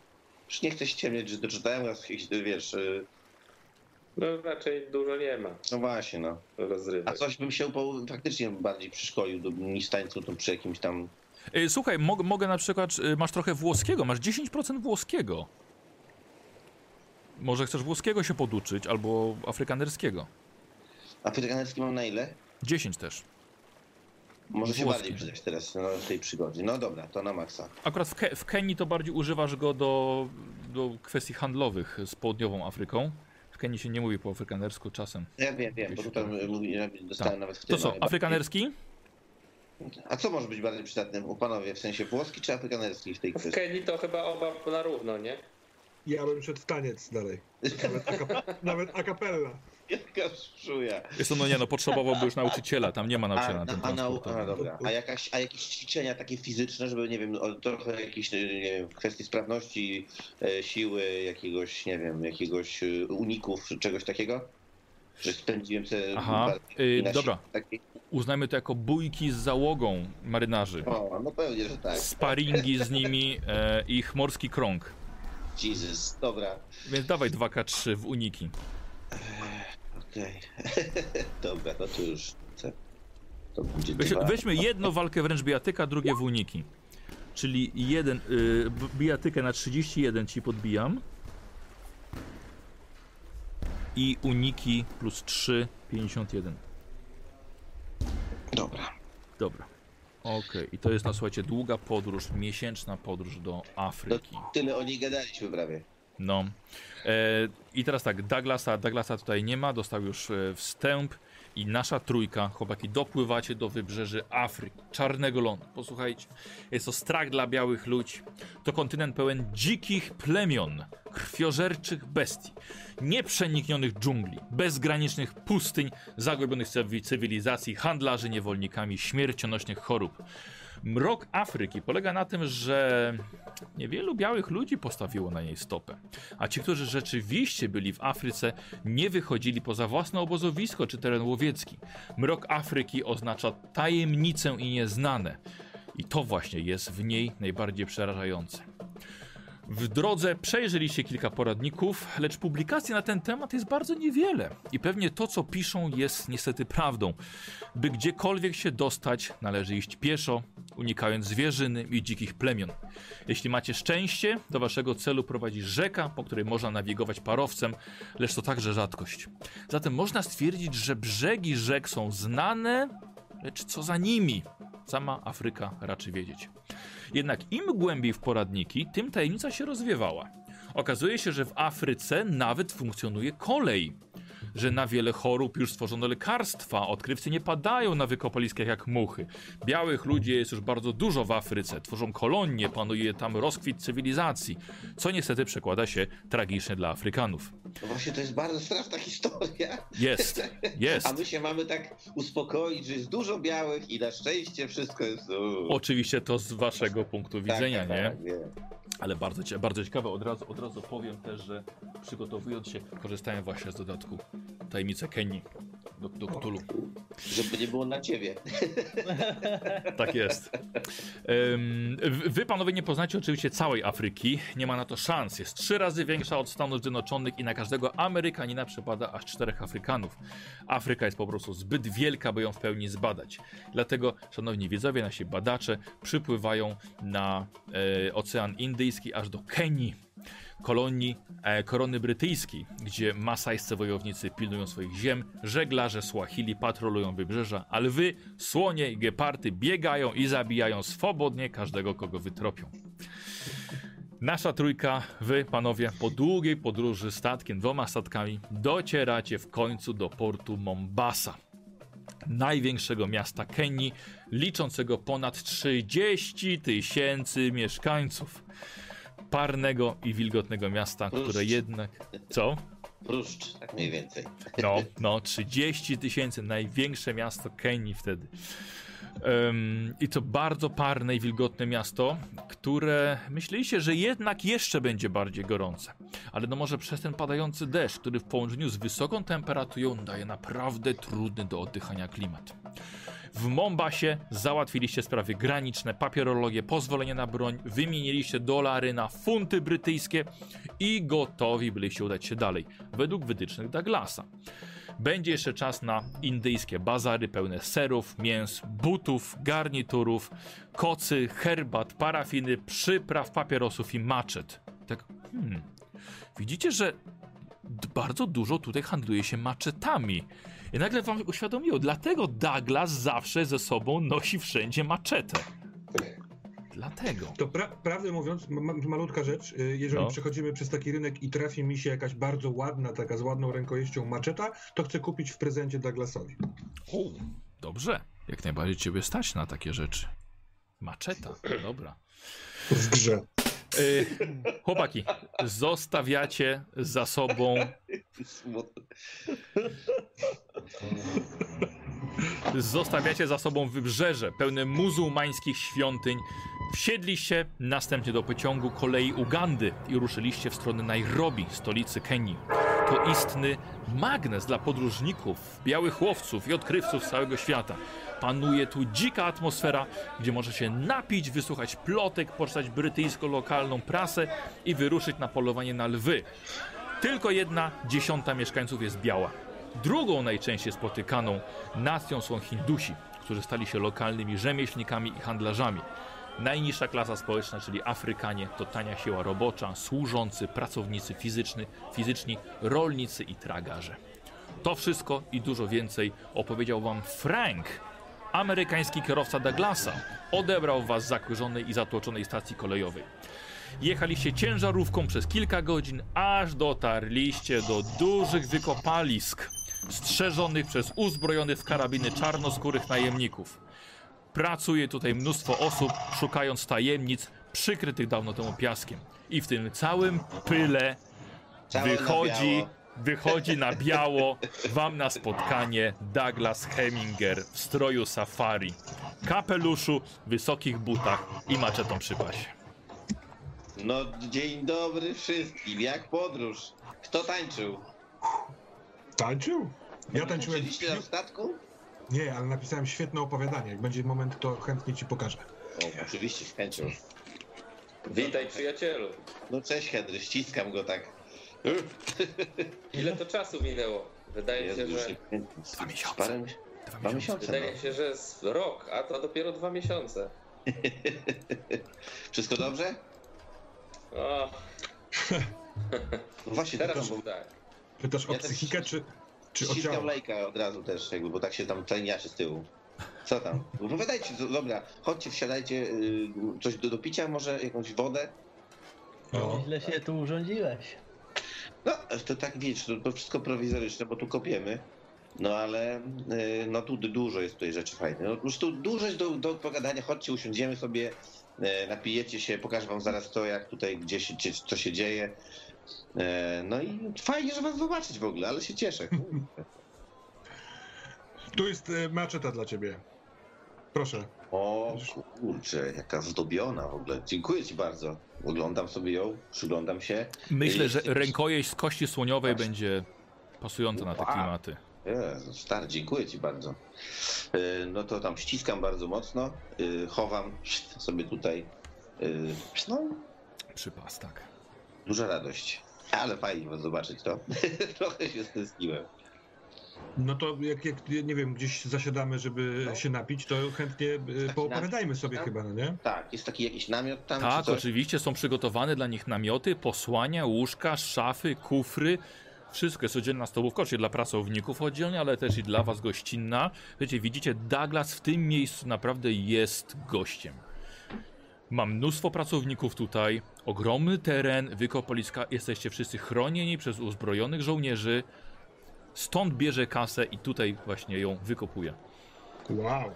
Speaker 4: Już nie chcę ściemniać, że doczytałem raz jakieś, wiesz... y,
Speaker 5: No raczej dużo nie ma
Speaker 4: No właśnie, no. A
Speaker 5: rozrywek.
Speaker 4: coś bym się po, faktycznie bardziej przyszkolił do, niż tańcu to przy jakimś tam...
Speaker 1: Y, Słuchaj, mog, mogę na przykład, masz trochę włoskiego, masz 10% włoskiego. Może chcesz włoskiego się poduczyć, albo afrykanerskiego.
Speaker 4: Afrykanerski mam na ile?
Speaker 1: 10 też.
Speaker 4: Może się bardziej przydać teraz no, w tej przygodzie. No dobra, to na maksa.
Speaker 1: Akurat w, Ke w Kenii to bardziej używasz go do, do kwestii handlowych z południową Afryką. W Kenii się nie mówi po afrykanersku czasem.
Speaker 4: Ja wiem, wiem, bo tutaj dostałem
Speaker 1: Tak.
Speaker 4: nawet w
Speaker 1: To
Speaker 4: tym.
Speaker 1: co,
Speaker 4: ale-
Speaker 1: afrykanerski?
Speaker 4: A co może być bardziej przydatnym u panowie, w sensie włoski czy afrykanerski w tej
Speaker 5: W
Speaker 4: kwestii?
Speaker 5: Kenii to chyba oba na równo, nie?
Speaker 2: Ja bym szedł w taniec dalej. Nawet, aka, [laughs] nawet a cappella.
Speaker 4: Jaka szuja.
Speaker 1: Jest no nie no, potrzebowałby już nauczyciela, tam nie ma
Speaker 4: A,
Speaker 1: nauczyciela na tym
Speaker 4: a, a, nau- a, dobra. a, jakaś, a jakieś ćwiczenia takie fizyczne, żeby, nie wiem, trochę jakieś, nie wiem, w kwestii sprawności, e, siły, jakiegoś, nie wiem, jakiegoś e, uników, czy czegoś takiego? Że spędziłem sobie...
Speaker 1: Aha, y,
Speaker 4: na
Speaker 1: dobra.
Speaker 4: takiej-
Speaker 1: Uznajmy to jako bójki z załogą marynarzy.
Speaker 4: O, no pewnie, że tak.
Speaker 1: Sparingi z nimi, e, ich morski krąg.
Speaker 4: Jesus, dobra.
Speaker 1: Więc dawaj 2K3 w uniki.
Speaker 4: Okej. [laughs] dobra, no to już. To będzie
Speaker 1: Weź, weźmy jedno walkę wręcz bijatyka, drugie w uniki. Czyli jeden, y, b- bijatykę na 31 ci podbijam. I uniki plus 3, 51.
Speaker 4: Dobra.
Speaker 1: Dobra. Okej, i to jest, no słuchajcie, długa podróż, miesięczna podróż do Afryki.
Speaker 4: Tyle o niej gadaliśmy prawie.
Speaker 1: No. E, I teraz tak, Douglasa, Douglasa tutaj nie ma, dostał już e, wstęp i nasza trójka, chłopaki, dopływacie do wybrzeży Afryki, czarnego lądu. Posłuchajcie, jest to strach dla białych ludzi. To kontynent pełen dzikich plemion, krwiożerczych bestii, nieprzeniknionych dżungli, bezgranicznych pustyń, zagłębionych cywi- cywilizacji, handlarzy niewolnikami, śmiercionośnych chorób. Mrok Afryki polega na tym, że niewielu białych ludzi postawiło na niej stopę. A ci, którzy rzeczywiście byli w Afryce, nie wychodzili poza własne obozowisko czy teren łowiecki. Mrok Afryki oznacza tajemnicę i nieznane. I to właśnie jest w niej najbardziej przerażające. W drodze przejrzeliście kilka poradników, lecz publikacji na ten temat jest bardzo niewiele. I pewnie to, co piszą, jest niestety prawdą. By gdziekolwiek się dostać, należy iść pieszo, unikając zwierzyny i dzikich plemion. Jeśli macie szczęście, do waszego celu prowadzi rzeka, po której można nawigować parowcem, lecz to także rzadkość. Zatem można stwierdzić, że brzegi rzek są znane, lecz co za nimi? Sama Afryka raczy wiedzieć. Jednak im głębiej w poradniki, tym tajemnica się rozwiewała. Okazuje się, że w Afryce nawet funkcjonuje kolej. Że na wiele chorób już stworzono lekarstwa, odkrywcy nie padają na wykopaliskach jak muchy. Białych ludzi jest już bardzo dużo w Afryce, tworzą kolonie, panuje tam rozkwit cywilizacji, co niestety przekłada się tragicznie dla Afrykanów.
Speaker 4: No właśnie to jest bardzo straszna [laughs] historia.
Speaker 1: Jest, jest.
Speaker 4: A my się mamy tak uspokoić, że jest dużo białych i na szczęście wszystko jest. uuu.
Speaker 1: Oczywiście to z waszego punktu
Speaker 4: Tak,
Speaker 1: widzenia,
Speaker 4: tak,
Speaker 1: nie?
Speaker 4: tak.
Speaker 1: Ale bardzo, bardzo ciekawe, od razu, od razu powiem też, że przygotowując się, korzystałem właśnie z dodatku Tajemnice Kenii do, do Cthulhu.
Speaker 4: Żeby nie było na ciebie. [laughs]
Speaker 1: Tak jest. Wy panowie nie poznacie oczywiście całej Afryki, nie ma na to szans. Jest trzy razy większa od Stanów Zjednoczonych i na każdego Amerykanina przypada aż czterech Afrykanów. Afryka jest po prostu zbyt wielka, by ją w pełni zbadać. Dlatego, szanowni widzowie, nasi badacze przypływają na e, Ocean Indyjski aż do Kenii. Kolonii e, korony brytyjskiej, gdzie masajscy wojownicy pilnują swoich ziem, żeglarze Swahili patrolują wybrzeża, a lwy, słonie i gepardy biegają i zabijają swobodnie każdego, kogo wytropią. Nasza trójka, wy panowie, po długiej podróży statkiem, dwoma statkami, docieracie w końcu do portu Mombasa. Największego miasta Kenii, liczącego ponad 30 tysięcy mieszkańców. Parnego i wilgotnego miasta, które
Speaker 4: Pruszcz.
Speaker 1: jednak. Co?
Speaker 4: Pruszcz, tak mniej więcej.
Speaker 1: No, [laughs] no, 30 tysięcy, największe miasto Kenii wtedy. Em, I to bardzo parne i wilgotne miasto, które myśleliście, że jednak jeszcze będzie bardziej gorące. Ale no może przez ten padający deszcz, który w połączeniu z wysoką temperaturą daje naprawdę trudny do oddychania klimat. W Mombasie załatwiliście sprawy graniczne, papierologię, pozwolenie na broń, wymieniliście dolary na funty brytyjskie i gotowi byliście udać się dalej, według wytycznych Douglasa. Będzie jeszcze czas na indyjskie bazary pełne serów, mięs, butów, garniturów, kocy, herbat, parafiny, przypraw, papierosów i maczet. Tak, hmm. Widzicie, że bardzo dużo tutaj handluje się maczetami. I nagle wam uświadomiło, dlatego Douglas zawsze ze sobą nosi wszędzie maczetę. Dlatego.
Speaker 2: To pra prawdę mówiąc, ma ma malutka rzecz, y, jeżeli
Speaker 1: No.
Speaker 2: przechodzimy przez taki rynek i trafi mi się jakaś bardzo ładna, taka z ładną rękojeścią maczeta, to chcę kupić w prezencie Douglasowi.
Speaker 1: O, dobrze. Jak najbardziej ciebie stać na takie rzeczy. Maczeta, dobra.
Speaker 2: W grze.
Speaker 1: Y, chłopaki, zostawiacie za sobą. Zostawiacie za sobą wybrzeże pełne muzułmańskich świątyń. Wsiedliście następnie do pociągu kolei Ugandy i ruszyliście w stronę Nairobi, stolicy Kenii. To istny magnes dla podróżników, białych łowców i odkrywców z całego świata. Panuje tu dzika atmosfera, gdzie może się napić, wysłuchać plotek, poczytać brytyjsko-lokalną prasę i wyruszyć na polowanie na lwy. Tylko jedna dziesiąta mieszkańców jest biała. Drugą najczęściej spotykaną nacją są Hindusi, którzy stali się lokalnymi rzemieślnikami i handlarzami. Najniższa klasa społeczna, czyli Afrykanie, to tania siła robocza, służący, pracownicy fizyczny, fizyczni, rolnicy i tragarze. To wszystko i dużo więcej opowiedział wam Frank, amerykański kierowca Douglasa. Odebrał was z zakurzonej i zatłoczonej stacji kolejowej. Jechaliście ciężarówką przez kilka godzin, aż dotarliście do dużych wykopalisk, strzeżonych przez uzbrojonych w karabiny czarnoskórych najemników. Pracuje tutaj mnóstwo osób, szukając tajemnic przykrytych dawno temu piaskiem. I w tym całym pyle
Speaker 4: Całe
Speaker 1: wychodzi. Wychodzi na biało wam na spotkanie Douglas Heminger w stroju safari, kapeluszu, wysokich butach i maczetą przy pasie.
Speaker 4: No, dzień dobry wszystkim. Jak podróż? Kto tańczył?
Speaker 2: Tańczył? Ja tańczyłem.
Speaker 4: Tańczyliście na statku?
Speaker 2: Nie, ale napisałem świetne opowiadanie. Jak będzie moment, to chętnie ci pokażę.
Speaker 4: O, oczywiście, z chęcią.
Speaker 5: Witaj przyjacielu.
Speaker 4: No cześć Henry, ściskam go tak. [laughs]
Speaker 5: Ile to czasu minęło? Wydaje się,
Speaker 4: Jezu,
Speaker 5: że...
Speaker 4: że...
Speaker 1: Dwa miesiące.
Speaker 4: Parę, dwa miesiące.
Speaker 5: Wydaje
Speaker 4: no.
Speaker 5: się, że jest rok, a to dopiero dwa miesiące. [laughs]
Speaker 4: Wszystko dobrze?
Speaker 5: O, [laughs]
Speaker 4: No właśnie,
Speaker 5: teraz
Speaker 4: tylko,
Speaker 5: już
Speaker 4: bo
Speaker 5: tak.
Speaker 2: Pytasz o
Speaker 4: Ja też
Speaker 2: psychikę, czy, czy o ciało?
Speaker 4: lejka od razu też, jakby, bo tak się tam tleniaczy z tyłu. Co tam? Opowiadajcie, co- dobra, chodźcie, wsiadajcie, y, coś do, do picia, może jakąś wodę?
Speaker 2: O,
Speaker 3: Źle się tu urządziłeś.
Speaker 4: No, to tak wiesz, to, to wszystko prowizoryczne, bo tu kopiemy. No ale y, no tu dużo jest tutaj rzeczy fajnych. No, po prostu dużo jest do, do pogadania. Chodźcie, usiądziemy sobie, y, napijecie się, pokażę wam zaraz to, jak tutaj, gdzie się, co się dzieje. Y, No i fajnie, że was zobaczyć w ogóle, ale się cieszę. [laughs]
Speaker 2: tu jest maczeta dla ciebie. Proszę.
Speaker 4: O kurczę, jaka zdobiona w ogóle. Dziękuję ci bardzo. Oglądam sobie ją, przyglądam się.
Speaker 1: Myślę, że rękojeść z kości słoniowej
Speaker 4: Właśnie.
Speaker 1: będzie pasująca na te klimaty.
Speaker 4: Jezu, stary, dziękuję ci bardzo. Y, No to tam ściskam bardzo mocno, y, chowam sobie tutaj. y, No,
Speaker 1: Przypas, tak.
Speaker 4: duża radość. Ale fajnie zobaczyć to. [laughs] Trochę się stęskniłem.
Speaker 2: No to jak, jak nie wiem, gdzieś zasiadamy, żeby
Speaker 4: No.
Speaker 2: się napić, to chętnie e, poopowiadajmy sobie
Speaker 4: tak?
Speaker 2: chyba, no nie?
Speaker 4: Tak, jest taki jakiś namiot tam
Speaker 1: Tak, oczywiście są przygotowane dla nich namioty, posłania, łóżka, szafy, kufry. Wszystko jest oddzielna stołówka, oczywiście dla pracowników oddzielnie, ale też i dla was gościnna. Wiecie, widzicie, Douglas w tym miejscu naprawdę jest gościem. Ma mnóstwo pracowników tutaj, ogromny teren, wykopaliska, jesteście wszyscy chronieni przez uzbrojonych żołnierzy. Stąd bierze kasę i tutaj właśnie ją wykopuje.
Speaker 2: Wow,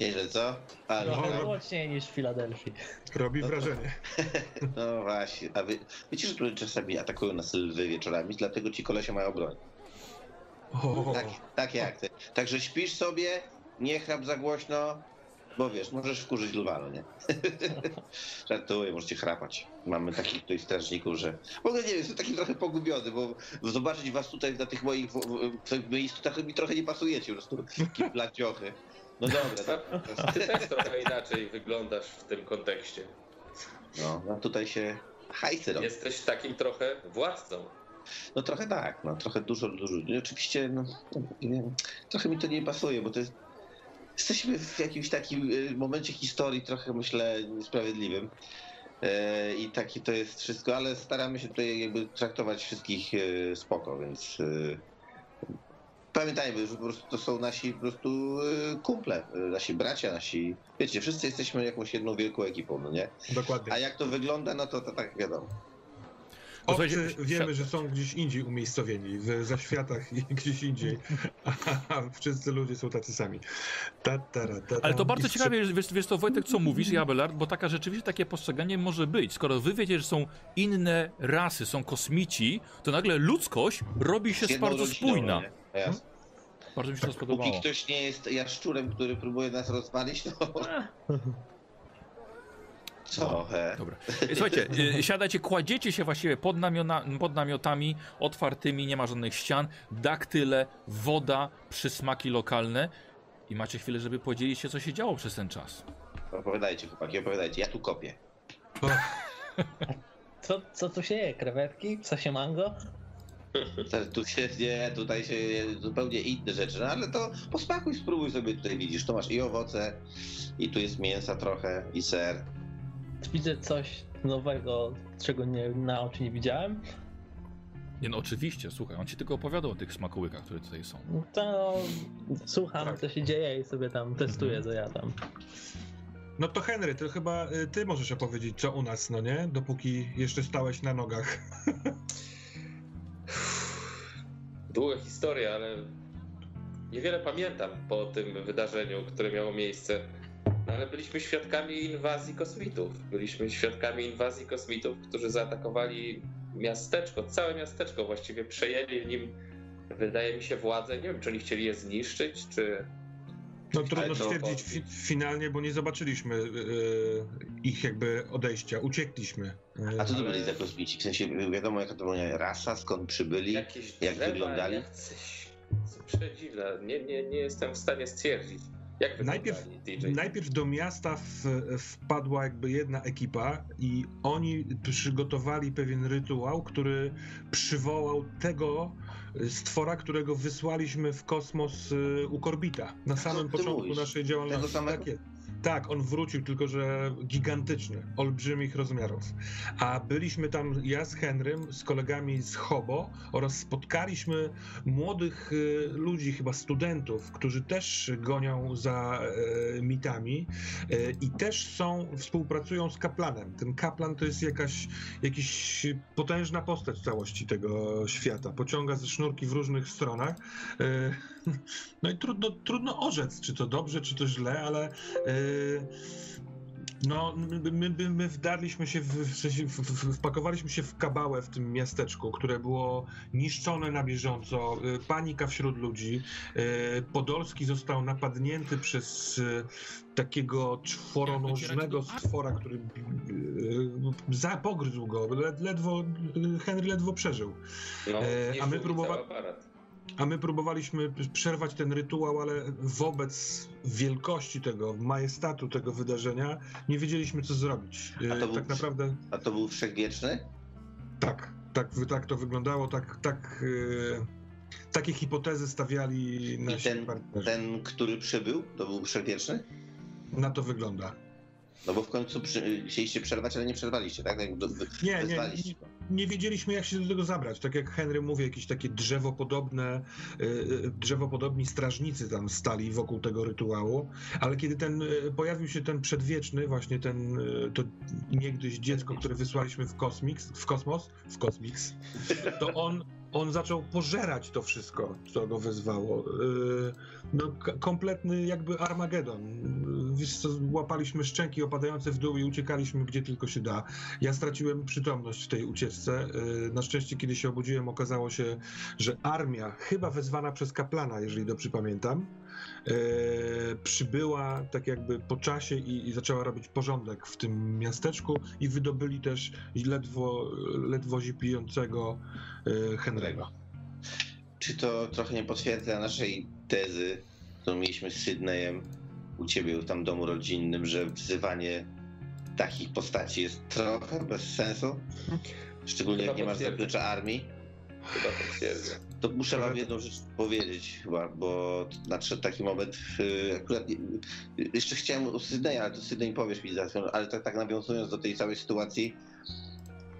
Speaker 4: Nieźle, co? Ale,
Speaker 2: No.
Speaker 3: Trochę mocniej niż w Filadelfii.
Speaker 2: robi wrażenie. [laughs]
Speaker 4: no właśnie. A wy, wiecie, że czasami atakują nas lwy wieczorami, dlatego ci kolesie mają broń.
Speaker 2: O,
Speaker 4: Tak, tak jak ty. Także śpisz sobie, nie chrap za głośno, bo wiesz, możesz wkurzyć lwa, no nie? [laughs] Żartuję, możecie chrapać. Mamy takich tutaj strażników, że... W ogóle nie wiem, jestem taki trochę pogubiony, bo zobaczyć was tutaj na tych moich w- w- miejscach mi trochę nie pasujecie, po prostu takie blaciochy. [laughs] No dobra, to,
Speaker 5: Ty też trochę inaczej wyglądasz w tym kontekście.
Speaker 4: no, no tutaj się hajsy robi.
Speaker 5: Jesteś takim trochę władcą.
Speaker 4: No trochę tak, no trochę dużo, dużo. I oczywiście, no, nie trochę mi to nie pasuje, bo to jest. Jesteśmy w jakimś takim y, momencie historii trochę myślę niesprawiedliwym. E, I takie to jest wszystko, ale staramy się tutaj jakby traktować wszystkich e, spoko, więc e, pamiętajmy, że po prostu to są nasi po prostu kumple, nasi bracia, nasi, wiecie, wszyscy jesteśmy jakąś jedną wielką ekipą, no nie?
Speaker 2: dokładnie.
Speaker 4: A jak to wygląda, no to, to tak wiadomo.
Speaker 2: Obcy wiemy, że są gdzieś indziej umiejscowieni, w zaświatach i [laughs] gdzieś indziej. A wszyscy ludzie są tacy sami. Ta, tara, ta,
Speaker 1: Ale to bardzo ciekawie, wiesz, wiesz to Wojtek, co mówisz, i Abelard, bo taka rzeczywiście takie postrzeganie może być. Skoro wy wiecie, że są inne rasy, są kosmici, to nagle ludzkość robi się
Speaker 4: jedną
Speaker 1: bardzo spójna.
Speaker 4: Jasne.
Speaker 1: Bardzo mi się to
Speaker 4: Póki
Speaker 1: spodobało.
Speaker 4: ktoś nie jest jaszczurem, który próbuje nas rozwalić, to... [laughs] [laughs] Co? He?
Speaker 1: Dobra. Słuchajcie, y, siadajcie, kładziecie się właściwie pod, namiona, pod namiotami otwartymi, nie ma żadnych ścian, daktyle, woda, przysmaki lokalne i macie chwilę, żeby podzielić się, co się działo przez ten czas.
Speaker 4: Opowiadajcie, chłopaki, opowiadajcie. Ja tu kopię.
Speaker 3: Co, co tu się je? Krewetki? W sensie mango?
Speaker 4: Tu się nie, tutaj się zupełnie inne rzeczy, no ale to posmakuj, spróbuj sobie tutaj widzisz, tu masz i owoce, i tu jest mięsa trochę, i ser.
Speaker 3: Widzę coś nowego, czego nie, na oczy nie widziałem.
Speaker 1: Nie no, oczywiście, słuchaj, on ci tylko opowiadał o tych smakołykach, które tutaj są.
Speaker 3: To słucham,
Speaker 2: Tak.
Speaker 3: co się dzieje i sobie tam testuję, co ja tam.
Speaker 2: No to Henry, to chyba y, ty możesz opowiedzieć, co u nas, no nie? Dopóki jeszcze stałeś na nogach. [laughs]
Speaker 5: Długa historia, ale niewiele pamiętam po tym wydarzeniu, które miało miejsce. No ale byliśmy świadkami inwazji kosmitów. Byliśmy świadkami inwazji kosmitów, którzy zaatakowali miasteczko, całe miasteczko właściwie, przejęli w nim, wydaje mi się, władzę. Nie wiem, czy oni chcieli je zniszczyć, czy...
Speaker 2: No trudno stwierdzić fi finalnie, bo nie zobaczyliśmy y, ich jakby odejścia, uciekliśmy. Y,
Speaker 4: A co to byli za kosmici? W sensie wiadomo jaka to była rasa, skąd przybyli?
Speaker 5: Jakieś
Speaker 4: Jak
Speaker 5: drzewa,
Speaker 4: wyglądali?
Speaker 5: Jacyś... co Przedziwne. Nie, nie, nie jestem w stanie stwierdzić. Jak
Speaker 2: Najpierw-? Najpierw do miasta w, wpadła jakby jedna ekipa i oni przygotowali pewien rytuał, który przywołał tego stwora, którego wysłaliśmy w kosmos y, u Korbita na samym początku
Speaker 4: mówisz?
Speaker 2: naszej działalności.
Speaker 4: Tego samego?
Speaker 2: Tak. Tak, on wrócił, tylko że gigantyczny, olbrzymich rozmiarów. A byliśmy tam ja z Henrym, z kolegami z Hobo oraz spotkaliśmy młodych y, ludzi, chyba studentów, którzy też gonią za e, mitami e, i też są, współpracują z kaplanem. Ten kaplan to jest jakaś, jakaś potężna postać całości tego świata. Pociąga ze sznurki w różnych stronach. E, [laughs] no i trudno, trudno orzec, czy to dobrze, czy to źle, ale e, no, my, my, my, my wdarliśmy się, w, w, sensie w, w, wpakowaliśmy się w kabałę w tym miasteczku, które było niszczone na bieżąco, y, panika wśród ludzi. Y, Podolski został napadnięty przez takiego czworonożnego stwora, który y, y, za, pogryzł go, Led, ledwo, Henry ledwo przeżył.
Speaker 5: No,
Speaker 2: e, a my
Speaker 5: zniszczył
Speaker 2: próbowa-
Speaker 5: cały aparat.
Speaker 2: A my próbowaliśmy przerwać ten rytuał, ale wobec wielkości tego, majestatu tego wydarzenia, nie wiedzieliśmy, co zrobić.
Speaker 4: A to
Speaker 2: E,
Speaker 4: był
Speaker 2: tak naprawdę
Speaker 4: A to był wszechwieczny?
Speaker 2: tak, tak, tak to wyglądało, tak, tak, e, takie hipotezy stawiali
Speaker 4: I
Speaker 2: nasi
Speaker 4: ten,
Speaker 2: partnerzy.
Speaker 4: ten, który przybył, to był wszechwieczny?
Speaker 2: Na to wygląda.
Speaker 4: No bo w końcu przy, chcieliście przerwać, ale nie przerwaliście, tak? Do-
Speaker 2: Nie, nie, nie. Nie wiedzieliśmy, jak się do tego zabrać. Tak jak Henry mówi, jakieś takie drzewopodobne, e, e, drzewopodobni strażnicy tam stali wokół tego rytuału, ale kiedy ten e, pojawił się ten przedwieczny, właśnie ten, to niegdyś dziecko, które wysłaliśmy w kosmik, w kosmos, w kosmiks, to on, on zaczął pożerać to wszystko, co go wezwało. E, No, kompletny jakby Armagedon. Co, łapaliśmy szczęki opadające w dół i uciekaliśmy gdzie tylko się da. Ja straciłem przytomność w tej ucieczce. Yy, Na szczęście, kiedy się obudziłem, okazało się, że armia, chyba wezwana przez kaplana, jeżeli dobrze pamiętam, yy, przybyła tak jakby po czasie i, i zaczęła robić porządek w tym miasteczku i wydobyli też ledwo, ledwo zipijącego yy, Henry'ego.
Speaker 4: Czy to trochę nie potwierdza naszej tezy, którą mieliśmy z Sydneyem u ciebie w tam domu rodzinnym, że wzywanie takich postaci jest trochę bez sensu? Szczególnie jak
Speaker 5: Chyba
Speaker 4: nie masz
Speaker 5: potwierdza.
Speaker 4: zaplecza armii?
Speaker 5: Chyba potwierdzę.
Speaker 4: To muszę wam jedną rzecz powiedzieć chyba, bo nadszedł taki moment, yy, akurat jeszcze chciałem o Sydneya, ale to Sydney powiesz mi zaraz, ale tak, tak nawiązując do tej całej sytuacji,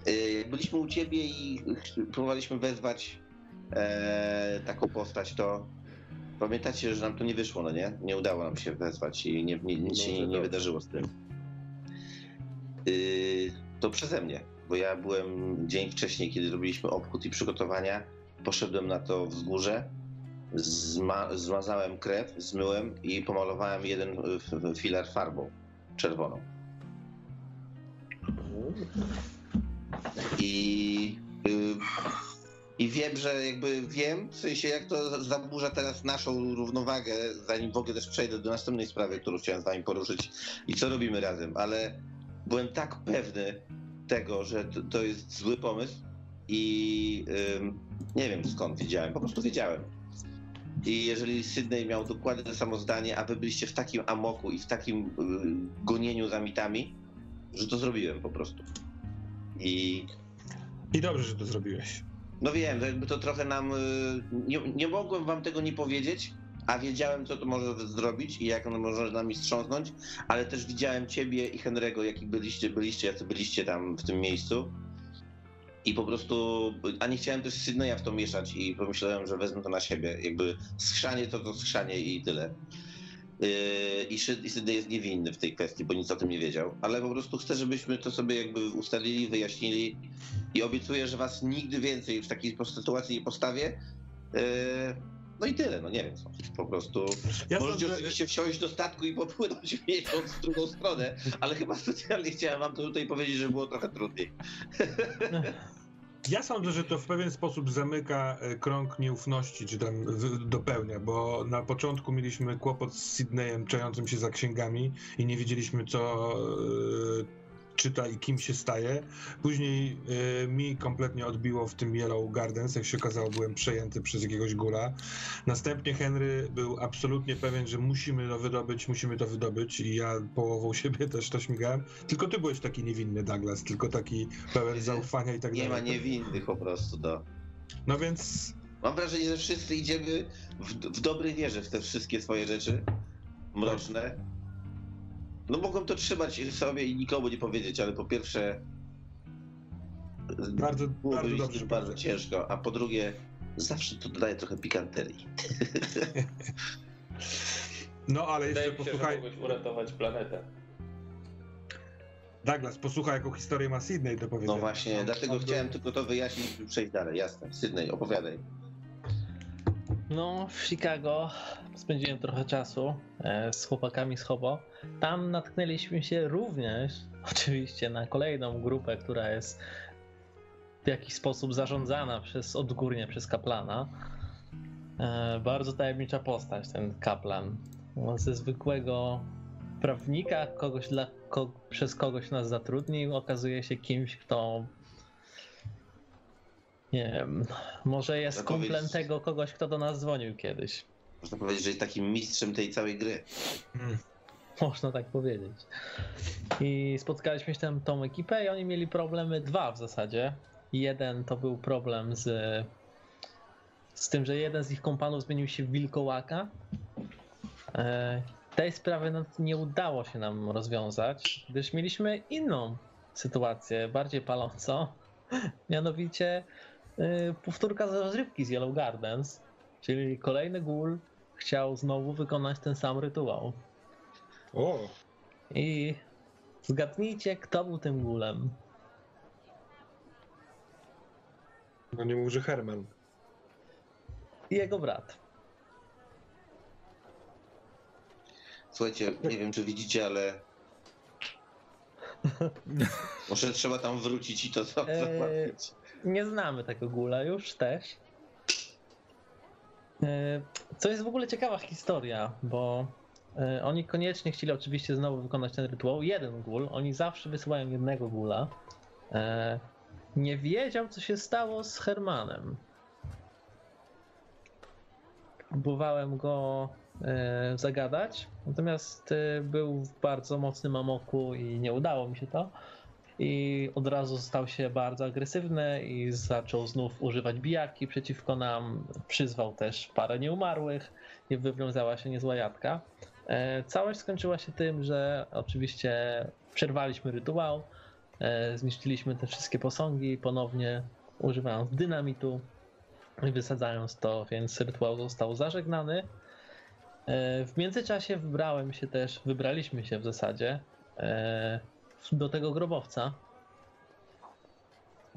Speaker 4: yy, byliśmy u ciebie i próbowaliśmy wezwać e, taką postać, to pamiętacie, że nam to nie wyszło, no nie? Nie udało nam się wezwać i nie, nie, nic się nie, nie wydarzyło z tym. Yy, to przeze mnie, bo ja byłem dzień wcześniej, kiedy robiliśmy obchód i przygotowania, poszedłem na to wzgórze, zma, zmazałem krew, zmyłem i pomalowałem jeden f- filar farbą czerwoną. I, y, I wiem, że jakby wiem, w sensie jak to zaburza teraz naszą równowagę, zanim w ogóle też przejdę do następnej sprawy, którą chciałem z wami poruszyć i co robimy razem, ale byłem tak pewny tego, że to, to jest zły pomysł i nie wiem skąd wiedziałem, po prostu wiedziałem. I jeżeli Sydney miał dokładnie to samo zdanie, a wy byliście w takim amoku i w takim y, gonieniu za mitami, że to zrobiłem po prostu. I
Speaker 2: I dobrze, że to zrobiłeś.
Speaker 4: No wiem, to jakby to trochę nam. y, Nie, nie mogłem wam tego nie powiedzieć, a wiedziałem, co to może zrobić i jak ono może nami strząsnąć, ale też widziałem ciebie i Henry'ego, jaki byliście, byliście, jacy byliście tam w tym miejscu. I po prostu, a nie chciałem też Sydneya w to mieszać i pomyślałem, że wezmę to na siebie. Jakby skrzanie to to skrzanie i tyle. Yy, I Syd- i Sydney jest niewinny w tej kwestii, bo nic o tym nie wiedział. Ale po prostu chcę, żebyśmy to sobie jakby ustalili, wyjaśnili i obiecuję, że was nigdy więcej w takiej sytuacji nie postawię. No i tyle, no nie wiem. Po prostu.
Speaker 2: Ja
Speaker 4: Możecie
Speaker 2: sądzę,
Speaker 4: oczywiście wsiąść do statku i popłynąć w [laughs] miesiąc w drugą stronę, ale chyba specjalnie chciałem wam to tutaj powiedzieć, że było trochę trudniej. [laughs]
Speaker 2: Ja sądzę, że to w pewien sposób zamyka e, krąg nieufności, czy tam dopełnia, bo na początku mieliśmy kłopot z Sydneyem czającym się za księgami i nie wiedzieliśmy, co e, czyta i kim się staje. Później e, mi kompletnie odbiło w tym Yellow Gardens, jak się okazało, byłem przejęty przez jakiegoś gula. Następnie Henry był absolutnie pewien, że musimy to wydobyć, musimy to wydobyć i ja połową siebie też to śmigałem. Tylko ty byłeś taki niewinny, Douglas, tylko taki pełen zaufania i tak
Speaker 4: Nie
Speaker 2: dalej.
Speaker 4: ma niewinnych po prostu, no.
Speaker 2: No więc
Speaker 4: Mam wrażenie, że wszyscy idziemy w, w dobrej wierze w te wszystkie swoje rzeczy mroczne. No mogłem to trzymać sobie i nikomu nie powiedzieć, ale po pierwsze
Speaker 2: bardzo, bardzo dobrze.
Speaker 4: bardzo ciężko, a po drugie zawsze to dodaje trochę pikanterii. [laughs]
Speaker 2: No ale jeszcze
Speaker 5: Wydaje się, że
Speaker 2: posłuchaj,
Speaker 5: uratować planetę.
Speaker 2: Douglas, posłuchaj jaką historię ma Sydney do powiedzenia.
Speaker 4: No właśnie,
Speaker 2: On-
Speaker 4: dlatego chciałem tylko to wyjaśnić i przejść dalej, jasne. Sydney, opowiadaj.
Speaker 3: No, w Chicago spędziłem trochę czasu e, z chłopakami z Hobo. Tam natknęliśmy się również, [laughs] oczywiście, na kolejną grupę, która jest w jakiś sposób zarządzana przez odgórnie przez kaplana. E, bardzo tajemnicza postać, ten kaplan. Ze zwykłego prawnika, kogoś dla, ko, przez kogoś nas zatrudnił, okazuje się kimś, kto nie wiem, może jest
Speaker 4: Można
Speaker 3: kumplem
Speaker 4: powiedzieć-
Speaker 3: tego kogoś, kto do nas dzwonił kiedyś.
Speaker 4: Można powiedzieć, że jest takim mistrzem tej całej gry.
Speaker 2: Mm.
Speaker 3: Można tak powiedzieć. I spotkaliśmy się tam tą ekipę i oni mieli problemy dwa w zasadzie. Jeden to był problem z, z tym, że jeden z ich kompanów zmienił się w wilkołaka. E, tej sprawy no, nie udało się nam rozwiązać, gdyż mieliśmy inną sytuację, bardziej palącą. [laughs] Mianowicie powtórka z rozrywki z Yellow Gardens, czyli kolejny ghoul chciał znowu wykonać ten sam rytuał.
Speaker 2: O,
Speaker 3: I zgadnijcie, kto był tym gulem.
Speaker 2: no nie mów, że Herman.
Speaker 3: Jego brat.
Speaker 4: Słuchajcie, nie wiem czy widzicie, ale [laughs] może trzeba tam wrócić i to
Speaker 3: Eee,
Speaker 4: załatwić.
Speaker 3: Nie znamy tego gula już też. E, Co jest w ogóle ciekawa historia, bo e, oni koniecznie chcieli oczywiście znowu wykonać ten rytuał. Jeden gul, oni zawsze wysyłają jednego gula. E, Nie wiedział, co się stało z Hermanem. Próbowałem go zagadać, natomiast był w bardzo mocnym amoku i nie udało mi się to. I od razu stał się bardzo agresywny i zaczął znów używać bijaki przeciwko nam. Przyzwał też parę nieumarłych i wywiązała się niezła jadka. E, Całość skończyła się tym, że oczywiście przerwaliśmy rytuał, e, zniszczyliśmy te wszystkie posągi ponownie używając dynamitu i wysadzając to, więc rytuał został zażegnany. E, W międzyczasie wybrałem się też, wybraliśmy się w zasadzie do tego grobowca,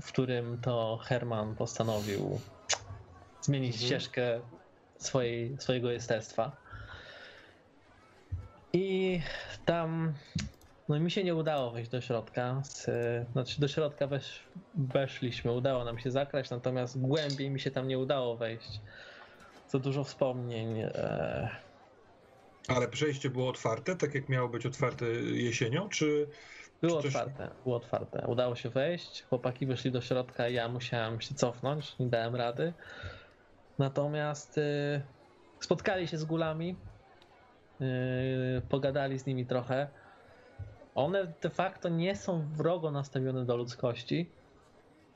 Speaker 3: w którym to Herman postanowił zmienić
Speaker 2: Mhm.
Speaker 3: ścieżkę swojej, swojego jestestwa. I tam no mi się nie udało wejść do środka. Z, znaczy do środka wesz, weszliśmy, udało nam się zakraść, natomiast głębiej mi się tam nie udało wejść. Za dużo wspomnień. E,
Speaker 2: Ale przejście było otwarte, tak jak miało być otwarte jesienią, czy...
Speaker 3: Było
Speaker 2: Czy coś-
Speaker 3: otwarte, było otwarte. Udało się wejść, chłopaki weszli do środka, ja musiałem się cofnąć, nie dałem rady. Natomiast y, spotkali się z gulami, y, pogadali z nimi trochę. One de facto nie są wrogo nastawione do ludzkości.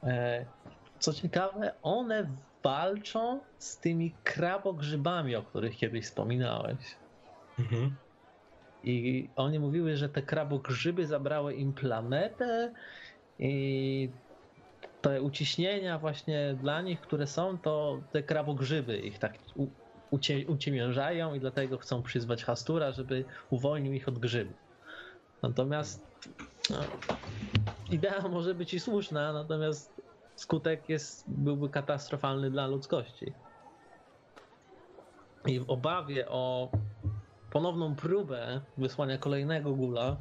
Speaker 3: E, co ciekawe, one walczą z tymi krabogrzybami, o których kiedyś wspominałeś.
Speaker 2: Mhm.
Speaker 3: I oni mówiły, że te krabogrzyby zabrały im planetę i te uciśnienia właśnie dla nich, które są, to te krabogrzyby ich tak ucie, uciemiężają i dlatego chcą przyzwać Hastura, żeby uwolnił ich od grzybów. Natomiast no, idea może być i słuszna, natomiast skutek jest, byłby katastrofalny dla ludzkości. I w obawie o ponowną próbę wysłania kolejnego gula,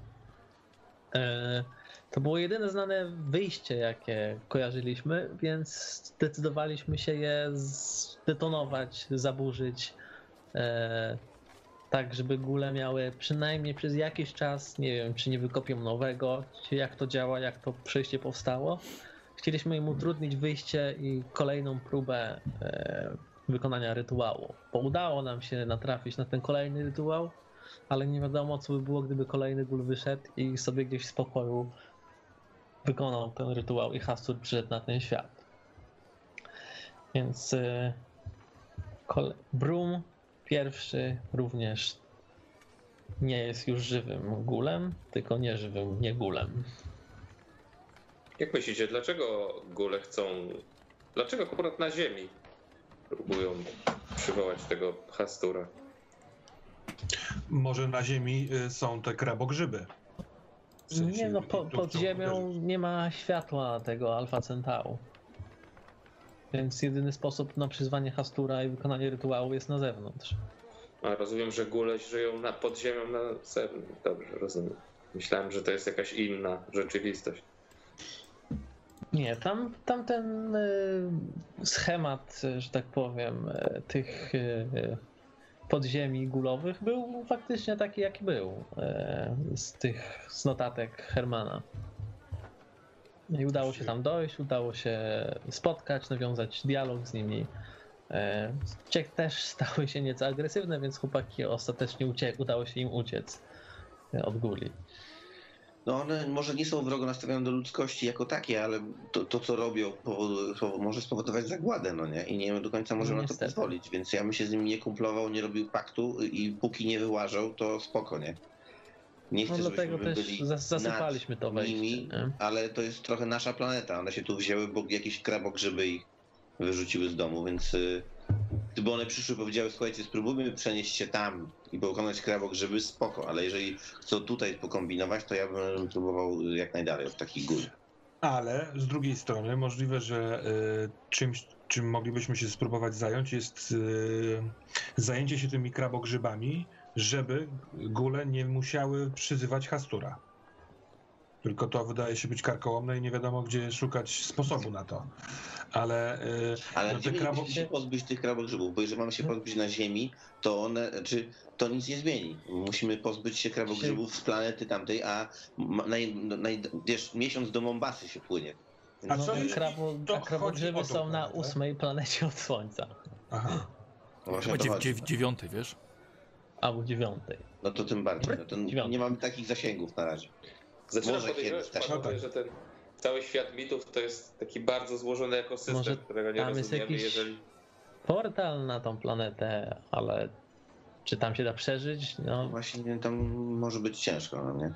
Speaker 3: e, to było jedyne znane wyjście, jakie kojarzyliśmy, więc zdecydowaliśmy się je zdetonować, zaburzyć, e, tak żeby gule miały przynajmniej przez jakiś czas, nie wiem, czy nie wykopią nowego, jak to działa, jak to przejście powstało. Chcieliśmy im utrudnić wyjście i kolejną próbę e, wykonania rytuału. Bo udało nam się natrafić na ten kolejny rytuał, ale nie wiadomo, co by było, gdyby kolejny gól wyszedł i sobie gdzieś w spokoju wykonał ten rytuał i Hastur przyszedł na ten świat. Więc y, Brum pierwszy również nie jest już żywym gulem, tylko nieżywym niegulem.
Speaker 5: Jak myślicie, dlaczego góle chcą. Dlaczego akurat na Ziemi próbują przywołać tego Hastura?
Speaker 2: Może na Ziemi y, są te krabogrzyby. W sensie,
Speaker 3: Nie no, po,
Speaker 2: tu
Speaker 3: pod
Speaker 2: chcą
Speaker 3: ziemią
Speaker 2: uderzyć.
Speaker 3: nie ma światła tego Alfa Centauru. Więc jedyny sposób na przyzwanie Hastura i wykonanie rytuału jest na zewnątrz.
Speaker 5: A rozumiem, że góle żyją na, pod ziemią na zewnątrz. Dobrze, rozumiem. Myślałem, że to jest jakaś inna rzeczywistość.
Speaker 3: Nie, tam, tam ten y, schemat, y, że tak powiem, y, tych podziemi gulowych był faktycznie taki, jaki był z tych z notatek Hermana. I udało się tam dojść, udało się spotkać, nawiązać dialog z nimi. E, Cie też [laughs] stały się nieco agresywne, więc chłopaki ostatecznie uciek- udało się im uciec e, od guli.
Speaker 4: No one może nie są wrogo nastawione do ludzkości jako takie, ale to, to co robią, może spowodować zagładę, no nie? I nie do końca możemy
Speaker 3: No
Speaker 4: na to pozwolić, więc ja bym się z nimi nie kumplował, nie robił paktu i póki nie wyłażą, to spoko, nie? Nie chcę,
Speaker 3: No dlatego też zasypaliśmy to wejście.
Speaker 4: nimi,
Speaker 3: nie?
Speaker 4: ale to jest trochę nasza planeta. One się tu wzięły, bo jakieś krabogrzyby ich wyrzuciły z domu, więc y, gdyby one przyszły powiedziały, słuchajcie, spróbujmy przenieść się tam i pokonać krabogrzyby, spoko, ale jeżeli chcą tutaj pokombinować, to ja bym próbował jak najdalej od takich gór.
Speaker 2: Ale z drugiej strony możliwe, że y, czymś, czym moglibyśmy się spróbować zająć, jest y, zajęcie się tymi krabogrzybami, żeby góle nie musiały przyzywać Hastura. Tylko to wydaje się być karkołomne i nie wiadomo, gdzie szukać sposobu na to. Ale, y,
Speaker 4: Ale
Speaker 2: no
Speaker 4: gdzie się pozbyć tych krabogrzybów? Bo jeżeli mamy się pozbyć na Ziemi, to one, czy to nic nie zmieni. Musimy pozbyć się krabogrzybów z planety tamtej, a naj, naj, wiesz, miesiąc do Mombasy się płynie.
Speaker 2: A
Speaker 3: No,
Speaker 2: co
Speaker 3: krabo, a krabogrzyby są na
Speaker 2: planetę?
Speaker 3: ósmej planecie od Słońca,
Speaker 2: Aha.
Speaker 4: No
Speaker 1: Chyba dziew,
Speaker 4: chodzi.
Speaker 1: dziew, dziewiąty, wiesz?
Speaker 3: albo dziewiątej.
Speaker 4: No to tym bardziej. No to nie mamy takich zasięgów na razie.
Speaker 5: Zaczynam
Speaker 4: Może
Speaker 5: podejrzewać,
Speaker 4: kiedyś tak.
Speaker 5: panowie,
Speaker 2: No tak.
Speaker 5: że ten cały świat mitów to jest taki bardzo złożony ekosystem,
Speaker 3: Może
Speaker 5: którego nie
Speaker 3: tam jest
Speaker 5: rozumiemy,
Speaker 3: jakiś-
Speaker 5: jeżeli...
Speaker 3: Portal na tą planetę, ale czy tam się da przeżyć? No,
Speaker 4: Właśnie tam może być ciężko, no nie?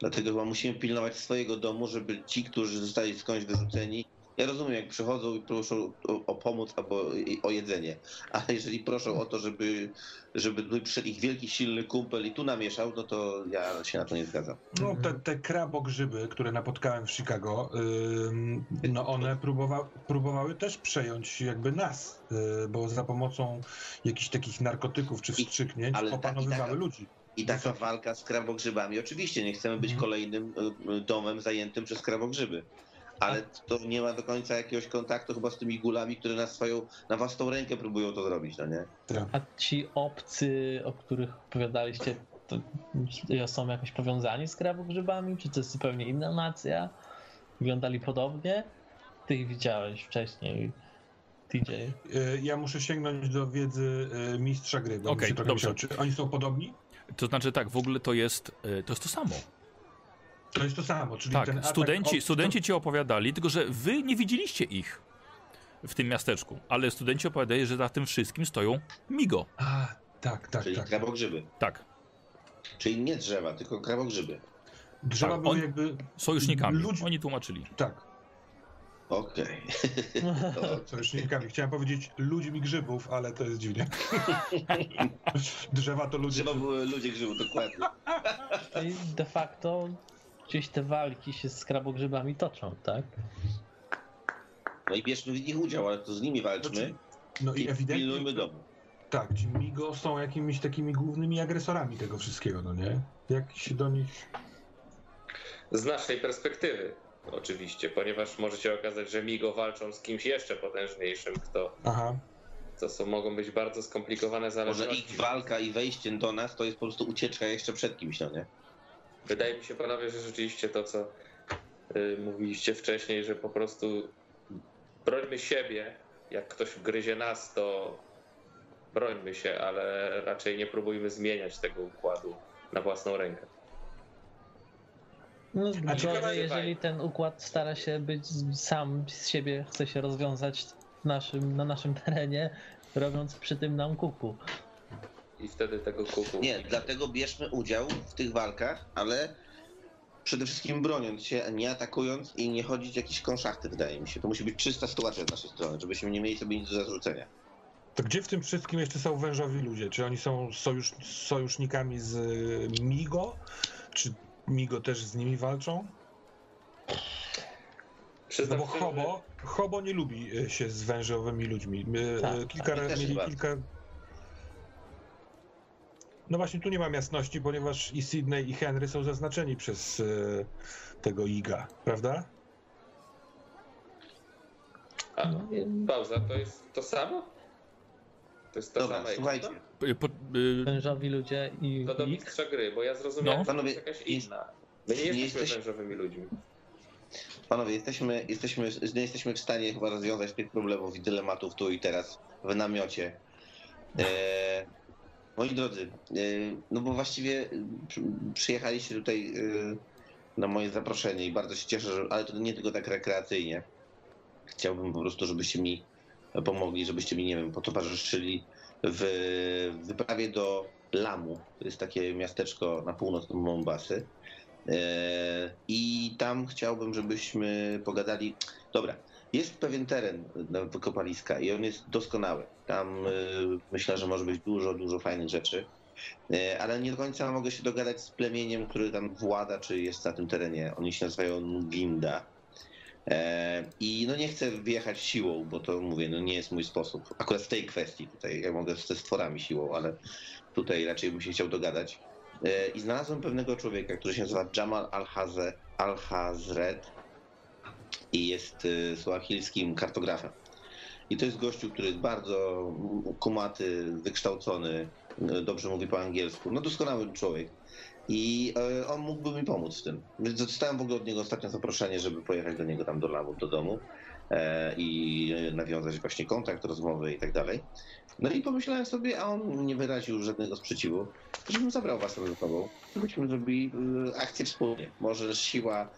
Speaker 4: Dlatego chyba musimy pilnować swojego domu, żeby ci, którzy zostali skądś wyrzuceni. Ja rozumiem, jak przychodzą i proszą o, o pomoc albo i- o jedzenie, ale jeżeli proszą o to, żeby, żeby przyszedł ich wielki, silny kumpel i tu namieszał, no to ja się na to nie zgadzam.
Speaker 2: No, te, te krabogrzyby, które napotkałem w Chicago, ym, no one próbowa, próbowały też przejąć jakby nas, y, bo za pomocą jakichś takich narkotyków czy
Speaker 4: I-
Speaker 2: wstrzyknięć
Speaker 4: ale i
Speaker 2: opanowywały
Speaker 4: taka-
Speaker 2: ludzi.
Speaker 4: I taka walka z krabogrzybami, oczywiście nie chcemy być
Speaker 2: Mhm.
Speaker 4: kolejnym y, y, domem zajętym przez krabogrzyby. Ale to nie ma do końca jakiegoś kontaktu chyba z tymi gulami, które na swoją, na własną rękę próbują to zrobić, no nie?
Speaker 3: a ci obcy, o których opowiadaliście, to są jakoś powiązani z krabogrzybami? Czy to jest zupełnie inna nacja? Wyglądali podobnie? Ty ich widziałeś wcześniej, TJ.
Speaker 2: Y, Ja muszę sięgnąć do wiedzy y, mistrza gry, bo
Speaker 1: Okej,
Speaker 2: trochę
Speaker 1: dobrze.
Speaker 2: Czy oni są podobni?
Speaker 1: To znaczy tak, w ogóle to jest, e, to jest to samo.
Speaker 2: To jest to samo, czyli ten
Speaker 1: Tak,
Speaker 2: atak
Speaker 1: studenci,
Speaker 2: od-
Speaker 1: studenci ci opowiadali, tylko że wy nie widzieliście ich. w tym miasteczku. Ale studenci opowiadają, że za tym wszystkim stoją Migo.
Speaker 2: A, tak, tak,
Speaker 4: Czyli
Speaker 2: tak.
Speaker 4: krabogrzyby.
Speaker 1: Tak,
Speaker 4: Czyli nie drzewa, tylko krabogrzyby.
Speaker 2: Drzewa
Speaker 1: Tak,
Speaker 2: były
Speaker 1: on-
Speaker 2: jakby...
Speaker 1: sojusznikami.
Speaker 2: Ludzi-
Speaker 1: Oni tłumaczyli.
Speaker 2: Tak,
Speaker 4: Okej. [laughs]
Speaker 2: sojusznikami. Chciałem powiedzieć ludźmi grzybów, ale to jest dziwnie. [laughs] Drzewa to ludzie.
Speaker 4: Drzewa były ludzie grzybów, dokładnie. [laughs]
Speaker 3: I de facto gdzieś te walki się z krabogrzybami toczą, tak?
Speaker 4: No i bierzmy w nich udział, ale to z nimi walczmy
Speaker 2: Znaczy, No i
Speaker 4: i
Speaker 2: ewidentnie.
Speaker 4: pilnujmy domu.
Speaker 2: Tak, ci Migo są jakimiś takimi głównymi agresorami tego wszystkiego, no nie? Jak się do nich.
Speaker 5: Z naszej perspektywy, oczywiście, ponieważ może się okazać, że Migo walczą z kimś jeszcze potężniejszym, kto
Speaker 2: Aha.
Speaker 5: to są, mogą być bardzo skomplikowane
Speaker 4: Może
Speaker 5: zależności.
Speaker 4: ich walka i wejście do nas to jest po prostu ucieczka jeszcze przed kimś, no nie?
Speaker 5: Wydaje mi się, panowie, że rzeczywiście to, co y, mówiliście wcześniej, że po prostu brońmy siebie. Jak ktoś gryzie nas, to brońmy się, ale raczej nie próbujmy zmieniać tego układu na własną rękę.
Speaker 3: No,
Speaker 2: A ciekawe,
Speaker 3: gorzej,
Speaker 5: że
Speaker 3: jeżeli ten układ stara się być sam z siebie, chce się rozwiązać w naszym, na naszym terenie, robiąc przy tym nam kuku.
Speaker 5: I wtedy tego kuku.
Speaker 4: Nie, dlatego bierzmy udział w tych walkach, ale przede wszystkim broniąc się, nie atakując i nie chodzić w jakieś konszachty, wydaje mi się. To musi być czysta sytuacja z naszej strony, żebyśmy nie mieli sobie nic do zarzucenia.
Speaker 2: To gdzie w tym wszystkim jeszcze są wężowi ludzie? Czy oni są sojusz, sojusznikami z Migo? Czy Migo też z nimi walczą? No bo Hobo, Hobo nie lubi się z wężowymi ludźmi.
Speaker 3: Tak,
Speaker 2: y, kilka mieli kilka. No właśnie tu nie mam jasności, ponieważ i Sydney i Henry są zaznaczeni przez y, tego Iga, prawda?
Speaker 5: A,
Speaker 3: No,
Speaker 5: pauza, to jest to samo? To jest ta
Speaker 4: Dobra,
Speaker 5: sama
Speaker 4: słuchajcie.
Speaker 1: Y, Po, y,
Speaker 3: Wężowi ludzie i
Speaker 5: To do
Speaker 3: ich.
Speaker 5: mistrza gry, bo ja zrozumiałem,
Speaker 1: No.
Speaker 5: że to
Speaker 4: Panowie,
Speaker 5: jest jakaś inna. My nie
Speaker 4: nie
Speaker 5: jesteśmy
Speaker 4: jesteś-
Speaker 5: wężowymi ludźmi.
Speaker 4: Panowie, jesteśmy, jesteśmy, nie jesteśmy w stanie chyba rozwiązać tych problemów i dylematów tu i teraz w namiocie. E, moi drodzy, e, no bo właściwie przy- przyjechaliście tutaj e, na moje zaproszenie i bardzo się cieszę, że, ale to nie tylko tak rekreacyjnie. Chciałbym po prostu, żebyście mi pomogli, żebyście mi, nie wiem, potowarzyszyli w wyprawie do Lamu. To jest takie miasteczko na północ Mombasy. I tam chciałbym, żebyśmy pogadali. Dobra, jest pewien teren na wykopaliska i on jest doskonały. Tam e, myślę, że może być dużo, dużo fajnych rzeczy. E, Ale nie do końca mogę się dogadać z plemieniem, który tam włada, czy jest na tym terenie. Oni się nazywają Nginda. E, I no nie chcę wjechać siłą, bo to mówię, no nie jest mój sposób. Akurat w tej kwestii tutaj ja mogę ze stworami siłą, ale tutaj raczej bym się chciał dogadać. E, I znalazłem pewnego człowieka, który się nazywa Jamal Al-Hazred i jest e, suahilskim kartografem. I to jest gościu, który jest bardzo kumaty, wykształcony, e, dobrze mówi po angielsku. No doskonały człowiek. I e, on mógłby mi pomóc w tym. Więc dostałem w ogóle od niego ostatnio zaproszenie, żeby pojechać do niego tam do lamu, do domu e, i nawiązać właśnie kontakt, rozmowy i tak dalej. No i pomyślałem sobie, a on nie wyraził żadnego sprzeciwu, żebym zabrał was ze sobą. Byśmy zrobili akcję wspólnie. Może siła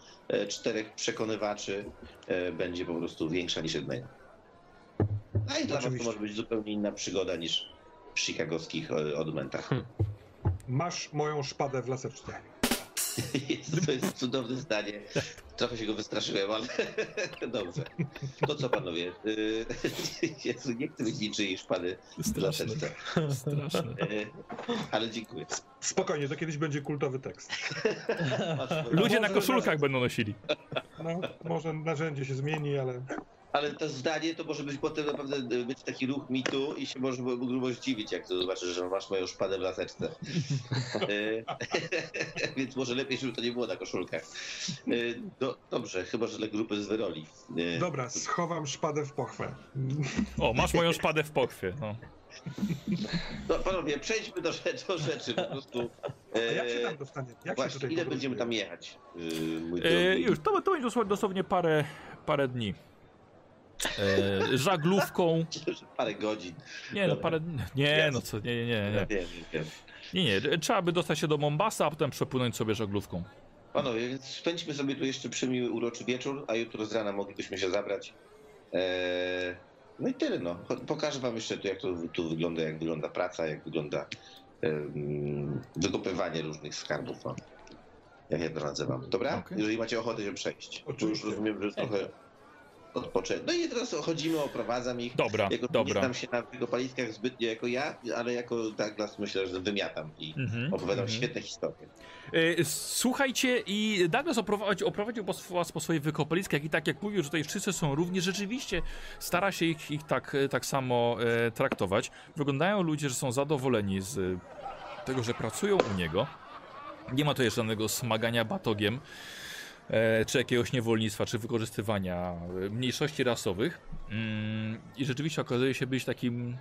Speaker 4: czterech przekonywaczy e, będzie po prostu większa niż jednego. A i dla was to może być zupełnie inna przygoda niż w chicagowskich e, odmętach.
Speaker 2: Masz moją szpadę w laseczce.
Speaker 4: To jest cudowne zdanie. Trochę się go wystraszyłem, ale [laughs] dobrze. To co panowie? Y, [laughs] Jezu, nie chcę mieć niczyjej szpady
Speaker 1: straszne, straszne.
Speaker 4: Y, Ale dziękuję.
Speaker 2: Spokojnie, to kiedyś będzie kultowy tekst. [laughs]
Speaker 1: Ludzie na koszulkach będą nosili.
Speaker 2: No, może narzędzie się zmieni, ale
Speaker 4: Ale to zdanie to może być potem naprawdę y, być taki ruch mitu i się może grubo zdziwić, jak to zobaczysz, że masz moją szpadę w laseczce. Y, [laughs] Więc może lepiej, żeby to nie było na koszulkach. Y, Do, dobrze, chyba, że dla grupy z wyroli. Y,
Speaker 2: dobra, schowam szpadę w pochwę.
Speaker 1: O, masz moją szpadę w pochwie. No.
Speaker 4: No panowie, przejdźmy do, rzeczy, do rzeczy po prostu.
Speaker 2: A jak się
Speaker 4: E,
Speaker 2: tam dostanie? Jak się
Speaker 4: Właśnie,
Speaker 2: tutaj
Speaker 4: ile
Speaker 2: podróżuje?
Speaker 4: będziemy tam jechać? Mój
Speaker 1: E, już, to, to będzie dosłownie, dosłownie parę, parę dni. E, żaglówką. [laughs]
Speaker 4: Parę godzin.
Speaker 1: Nie, no parę. Nie, no co, nie, nie, nie. Nie, nie, nie. Trzeba by dostać się do Mombasa, a potem przepłynąć sobie żaglówką.
Speaker 4: Panowie, więc spędźmy sobie tu jeszcze przymiły, uroczy wieczór, a jutro z rana moglibyśmy się zabrać. Eee, No i tyle, no. Pokażę wam jeszcze, tu, jak to tu wygląda, jak wygląda praca, jak wygląda em, wykopywanie różnych skarbów. No. Jak ja to nazywam. Dobra?
Speaker 1: Okej.
Speaker 4: Jeżeli macie ochotę się przejść. Bo już
Speaker 2: Oczywiście.
Speaker 4: rozumiem, że trochę odpoczęłem. No i teraz chodzimy, oprowadzam ich.
Speaker 1: Dobra,
Speaker 4: Jako, Nie
Speaker 1: dobra.
Speaker 4: znam się na wykopaliskach zbytnio jako ja, ale jako Douglas myślę, że wymiatam i
Speaker 1: Mhm,
Speaker 4: opowiadam
Speaker 1: mhm.
Speaker 4: świetne historie.
Speaker 1: E, Słuchajcie, i Douglas oprowadził, oprowadził po, was po swoich wykopaliskach i tak jak mówił, że tutaj wszyscy są równi, rzeczywiście stara się ich, ich tak, e, tak samo e, traktować. Wyglądają ludzie, że są zadowoleni z e, tego, że pracują u niego. Nie ma tutaj żadnego smagania batogiem, czy jakiegoś niewolnictwa, czy wykorzystywania e, mniejszości rasowych. Mm, I rzeczywiście okazuje się być takim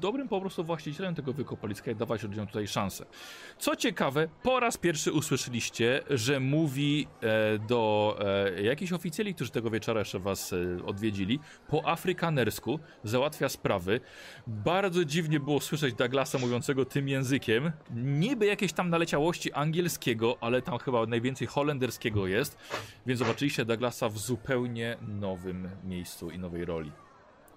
Speaker 1: dobrym po prostu właścicielem tego wykopaliska i dawać ludziom tutaj szansę. Co ciekawe, po raz pierwszy usłyszeliście, że mówi e, do e, jakichś oficjeli, którzy tego wieczora jeszcze was e, odwiedzili, po afrykanersku, załatwia sprawy. Bardzo dziwnie było słyszeć Douglasa mówiącego tym językiem. Niby jakieś tam naleciałości angielskiego, ale tam chyba najwięcej holenderskiego jest, więc zobaczyliście Douglasa w zupełnie nowym miejscu i nowej roli.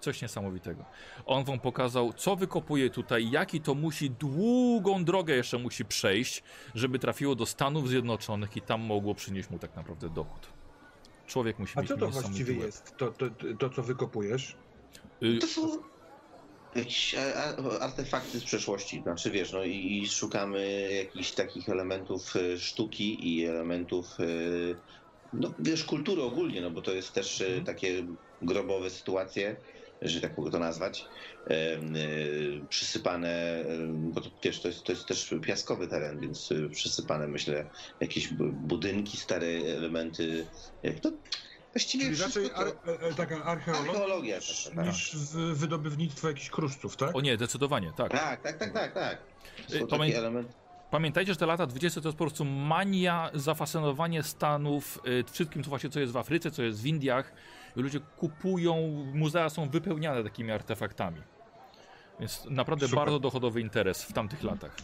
Speaker 1: Coś niesamowitego. On wam pokazał, co wykopuje tutaj, jaki to musi długą drogę jeszcze musi przejść, żeby trafiło do Stanów Zjednoczonych i tam mogło przynieść mu tak naprawdę dochód. Człowiek musi
Speaker 2: A
Speaker 1: mieć
Speaker 2: co to właściwie
Speaker 1: łeb.
Speaker 2: jest, to, to, to co wykopujesz?
Speaker 1: Y,
Speaker 4: To są jakieś a- a- artefakty z przeszłości. Znaczy wiesz, no i, szukamy jakichś takich elementów e, sztuki i elementów, e, no wiesz, kultury ogólnie, no bo to jest też e, takie grobowe sytuacje, że tak mogę to nazwać, e, e, przysypane, e, bo to, wiesz, to jest, to jest też piaskowy teren, więc e, przysypane myślę jakieś bu- budynki, stare elementy, jak to właściwie
Speaker 2: Czyli raczej
Speaker 4: to...
Speaker 2: ar, e, taka archeologia,
Speaker 4: Archeologia,
Speaker 2: niż,
Speaker 4: tak, tak.
Speaker 2: niż w- wydobywnictwo jakichś kruszców, tak?
Speaker 1: o nie, zdecydowanie, tak.
Speaker 4: Tak, tak, tak, tak, tak.
Speaker 1: Y,
Speaker 4: Są
Speaker 1: pamię-
Speaker 4: takie elementy.
Speaker 1: Pamiętajcie, że te lata 20 to jest po prostu mania, zafascynowanie Stanów, y, wszystkim, co właśnie co jest w Afryce, co jest w Indiach. Ludzie kupują, muzea są wypełniane takimi artefaktami. Więc naprawdę
Speaker 2: Super.
Speaker 1: bardzo dochodowy interes w tamtych latach.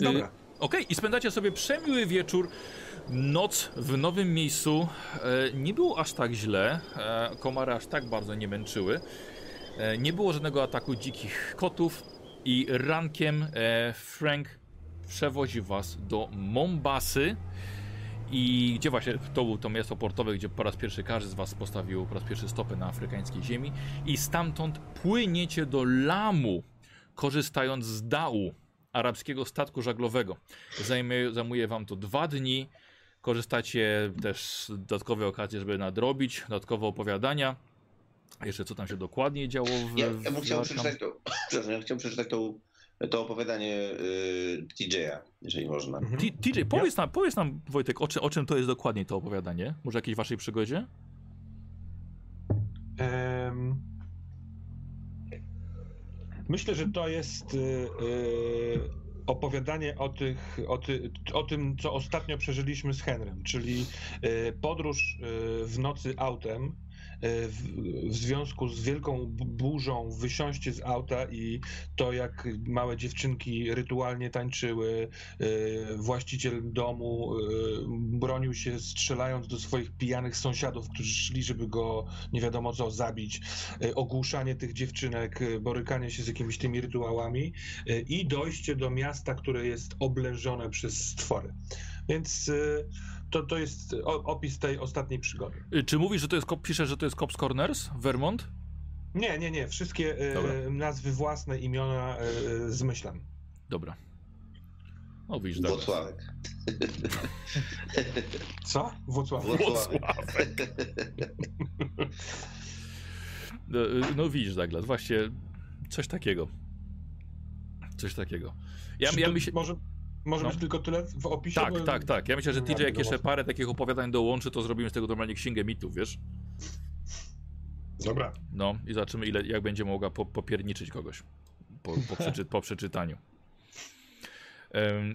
Speaker 1: Y,
Speaker 2: Dobra.
Speaker 1: Okej, i spędzacie sobie przemiły wieczór. Noc w nowym miejscu. E, nie było aż tak źle. E, komary aż tak bardzo nie męczyły. E, nie było żadnego ataku dzikich kotów. I rankiem e, Frank przewozi was do Mombasy. I gdzie właśnie to było to miasto portowe, gdzie po raz pierwszy każdy z was postawił po raz pierwszy stopę na afrykańskiej ziemi. I stamtąd płyniecie do Lamu, korzystając z dału arabskiego statku żaglowego. Zajmie, zajmuje wam to dwa dni. Korzystacie też z dodatkowej okazji, żeby nadrobić dodatkowe opowiadania. A jeszcze co tam się dokładnie działo w.
Speaker 4: Ja, ja bym chciał przeczytać to, [laughs] przepraszam, ja chciałem przeczytać to, to opowiadanie y, TJ'a, jeżeli można.
Speaker 2: Mhm.
Speaker 1: TJ, powiedz nam, powiedz nam Wojtek, o, czy, o czym to jest dokładnie to opowiadanie? Może jakiejś waszej przygodzie?
Speaker 2: Em, myślę, że to jest y, y, opowiadanie o, tych, o, ty, o tym, co ostatnio przeżyliśmy z Henrym, czyli y, podróż y, w nocy autem. Y, W, związku z wielką burzą, wysiąście z auta i to, jak małe dziewczynki rytualnie tańczyły, y, właściciel domu y, bronił się, strzelając do swoich pijanych sąsiadów, którzy szli, żeby go nie wiadomo co zabić, ogłuszanie tych dziewczynek, borykanie się z jakimiś tymi rytuałami i dojście do miasta, które jest oblężone przez stwory. Więc to, to jest o- opis tej ostatniej przygody.
Speaker 1: Y, Czy mówisz, że to jest, kop- piszesz, że to jest Cops Corners, Vermont?
Speaker 2: Nie, nie, nie. Wszystkie y,
Speaker 1: Dobra.
Speaker 2: nazwy własne, imiona y, zmyślam.
Speaker 1: Dobra. No widzisz, Douglas.
Speaker 4: Włocławek.
Speaker 2: Co? Włocław.
Speaker 4: Włocławek.
Speaker 1: No, y, No widzisz, Douglas, właśnie coś takiego. Coś takiego. Ja, ja myślę...
Speaker 2: Może, może
Speaker 1: No.
Speaker 2: być tylko tyle w opisie?
Speaker 1: Tak,
Speaker 2: bo-
Speaker 1: tak, tak. Ja myślę, że TJ jak jeszcze parę takich opowiadań dołączy, to zrobimy z tego normalnie księgę mitów, wiesz?
Speaker 2: Dobra.
Speaker 1: No i zobaczymy, ile, jak będzie mogła po, popierniczyć kogoś po, po, przeczy, po przeczytaniu.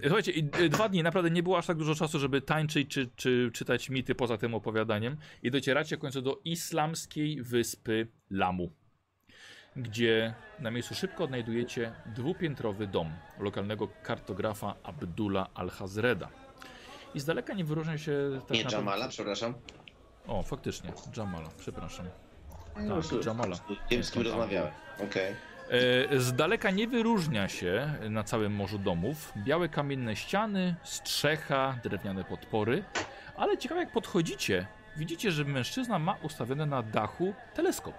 Speaker 1: Słuchajcie, i, y, dwa dni naprawdę nie było aż tak dużo czasu, żeby tańczyć czy, czy czytać mity poza tym opowiadaniem. I docieracie w końcu do islamskiej wyspy Lamu, gdzie na miejscu szybko odnajdujecie dwupiętrowy dom lokalnego kartografa Abdullah Al-Hazreda. I z daleka nie wyróżnia się tak
Speaker 4: Nie
Speaker 1: naprawdę-
Speaker 4: Jamala, przepraszam.
Speaker 1: O, faktycznie, Jamala, przepraszam. Tak, Jamala.
Speaker 4: Wiem, z kim rozmawiałem. Okej.
Speaker 1: E, Z daleka nie wyróżnia się na całym morzu domów. Białe kamienne ściany, strzecha, drewniane podpory. Ale ciekawe jak podchodzicie, widzicie, że mężczyzna ma ustawiony na dachu teleskop.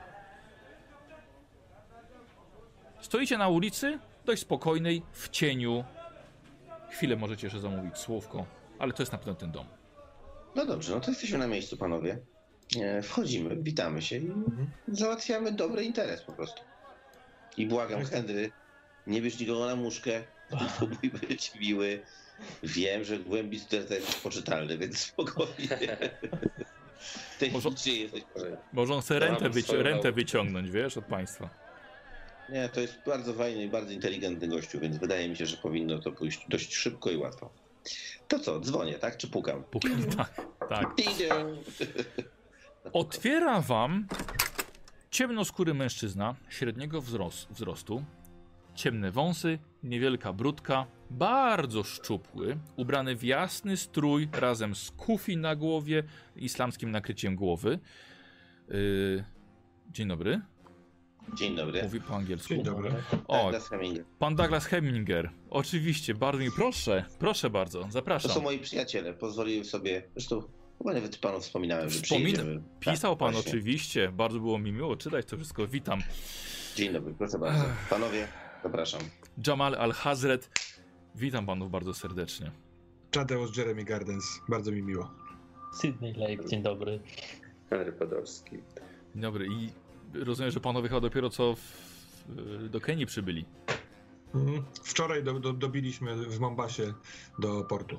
Speaker 1: Stoicie na ulicy, dość spokojnej, w cieniu. Chwilę możecie jeszcze zamówić słówko, ale to jest na pewno ten dom.
Speaker 4: No dobrze, no to jesteśmy na miejscu, panowie. E, Wchodzimy, witamy się i załatwiamy dobry interes po prostu. I błagam, Henry, nie bierz nikogo na muszkę, [laughs] [laughs] próbuj być miły. Wiem, że głębi to jest poczytalny, więc spokojnie. [laughs] Technicznie jesteś porządku.
Speaker 1: Może on chce rentę, wyci- rentę wyciągnąć, wiesz, od państwa.
Speaker 4: Nie, to jest bardzo fajny i bardzo inteligentny gościu, więc wydaje mi się, że powinno to pójść dość szybko i łatwo. To co, dzwonię, tak? Czy pukam?
Speaker 1: Póki tak, tak. Otwiera wam ciemnoskóry mężczyzna średniego wzros- wzrostu, ciemne wąsy, niewielka brudka, bardzo szczupły, ubrany w jasny strój razem z kufi na głowie, islamskim nakryciem głowy. Yy, dzień dobry,
Speaker 4: Dzień dobry.
Speaker 1: mówi po angielsku.
Speaker 2: Dzień dobry.
Speaker 1: O,
Speaker 4: Douglas Hemingway.
Speaker 1: pan Douglas Heminger. Oczywiście, bardzo mi proszę, proszę bardzo,
Speaker 4: To
Speaker 1: zapraszam.
Speaker 4: są moi przyjaciele, pozwoliłem sobie, zresztą chyba nawet panu wspominałem, że
Speaker 1: Wspomin-
Speaker 4: przyjedziemy.
Speaker 1: Pisał
Speaker 4: Tak,
Speaker 1: pan
Speaker 4: właśnie.
Speaker 1: oczywiście, bardzo było mi miło czytać to wszystko, witam.
Speaker 4: Dzień dobry, proszę bardzo. Panowie, zapraszam.
Speaker 1: Jamal Al-Hazred, witam panów bardzo serdecznie.
Speaker 2: Tadeusz Jeremy Gardens, bardzo mi miło.
Speaker 3: Sydney Lake, dzień dobry.
Speaker 5: Henry Podolski.
Speaker 1: Dzień dobry i rozumiem, że panowie chyba dopiero co w, do Kenii przybyli.
Speaker 2: Mhm. Wczoraj do, do, dobiliśmy w Mombasie do portu.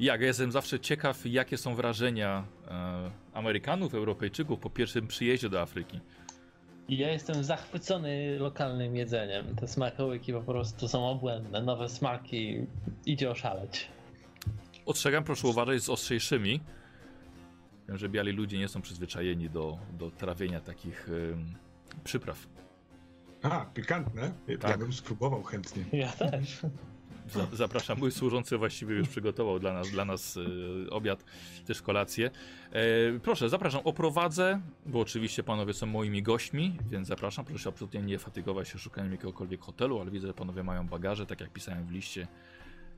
Speaker 1: Jak, ja jestem zawsze ciekaw, jakie są wrażenia e, Amerykanów, Europejczyków po pierwszym przyjeździe do Afryki.
Speaker 3: Ja jestem zachwycony lokalnym jedzeniem. Te smakołyki po prostu są obłędne. Nowe smaki, idzie oszaleć.
Speaker 1: Ostrzegam, proszę uważać z ostrzejszymi. Wiem, że biali ludzie nie są przyzwyczajeni do, do trawienia takich em, przypraw.
Speaker 2: A, pikantne? Ja
Speaker 1: Tak.
Speaker 2: bym spróbował chętnie.
Speaker 3: Ja też.
Speaker 1: Za, zapraszam, mój służący właściwie już przygotował dla nas, dla nas e, obiad, też kolację. E, proszę, zapraszam, oprowadzę, bo oczywiście panowie są moimi gośćmi, więc zapraszam, proszę absolutnie nie fatygować się szukaniem jakiegokolwiek hotelu, ale widzę, że panowie mają bagaże, tak jak pisałem w liście,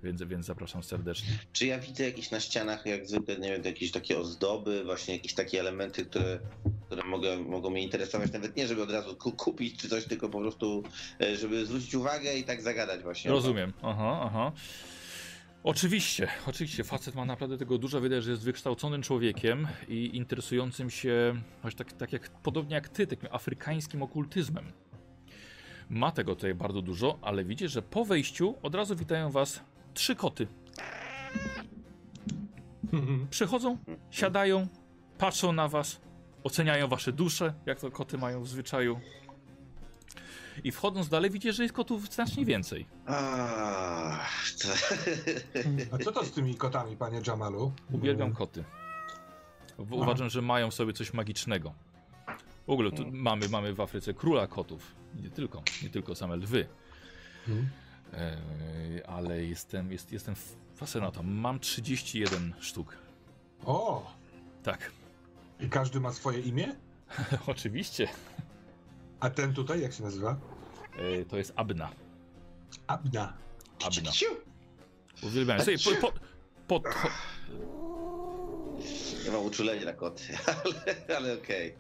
Speaker 1: więc, więc zapraszam serdecznie.
Speaker 4: Czy ja widzę jakieś na ścianach, jak zwykle, nie wiem, jakieś takie ozdoby, właśnie jakieś takie elementy, które, które mogą, mogą mnie interesować, nawet nie, żeby od razu ku, kupić czy coś, tylko po prostu, e, żeby zwrócić uwagę i tak zagadać właśnie.
Speaker 1: Rozumiem, aha, aha. Oczywiście, oczywiście, facet ma naprawdę tego dużo, widać, że jest wykształconym człowiekiem i interesującym się, właśnie tak, tak jak, podobnie jak ty, takim afrykańskim okultyzmem. Ma tego tutaj bardzo dużo, ale widzicie, że po wejściu od razu witają was trzy koty.
Speaker 2: Mhm.
Speaker 1: Przychodzą, siadają, patrzą na was, oceniają wasze dusze, jak to koty mają w zwyczaju. I wchodząc dalej widzicie, że jest kotów znacznie więcej.
Speaker 4: A, to...
Speaker 2: A co to z tymi kotami, panie Jamalu?
Speaker 1: Uwielbiam koty. W- Uważam, że mają sobie coś magicznego. W ogóle tu mamy, mamy w Afryce króla kotów. Nie tylko, nie tylko same lwy.
Speaker 2: Mhm.
Speaker 1: Eee, ale jestem, jest, jestem fascynatą. Mam 31 sztuk.
Speaker 2: O!
Speaker 1: Tak,
Speaker 2: I każdy ma swoje imię? [laughs]
Speaker 1: oczywiście.
Speaker 2: A ten tutaj, jak się nazywa?
Speaker 1: Eee, to jest Abna.
Speaker 2: Abna.
Speaker 1: Abna. Uwielbiam. Sobie, po, po, pod,
Speaker 4: Ja mam uczulenie na koty, [laughs] ale, ale okej.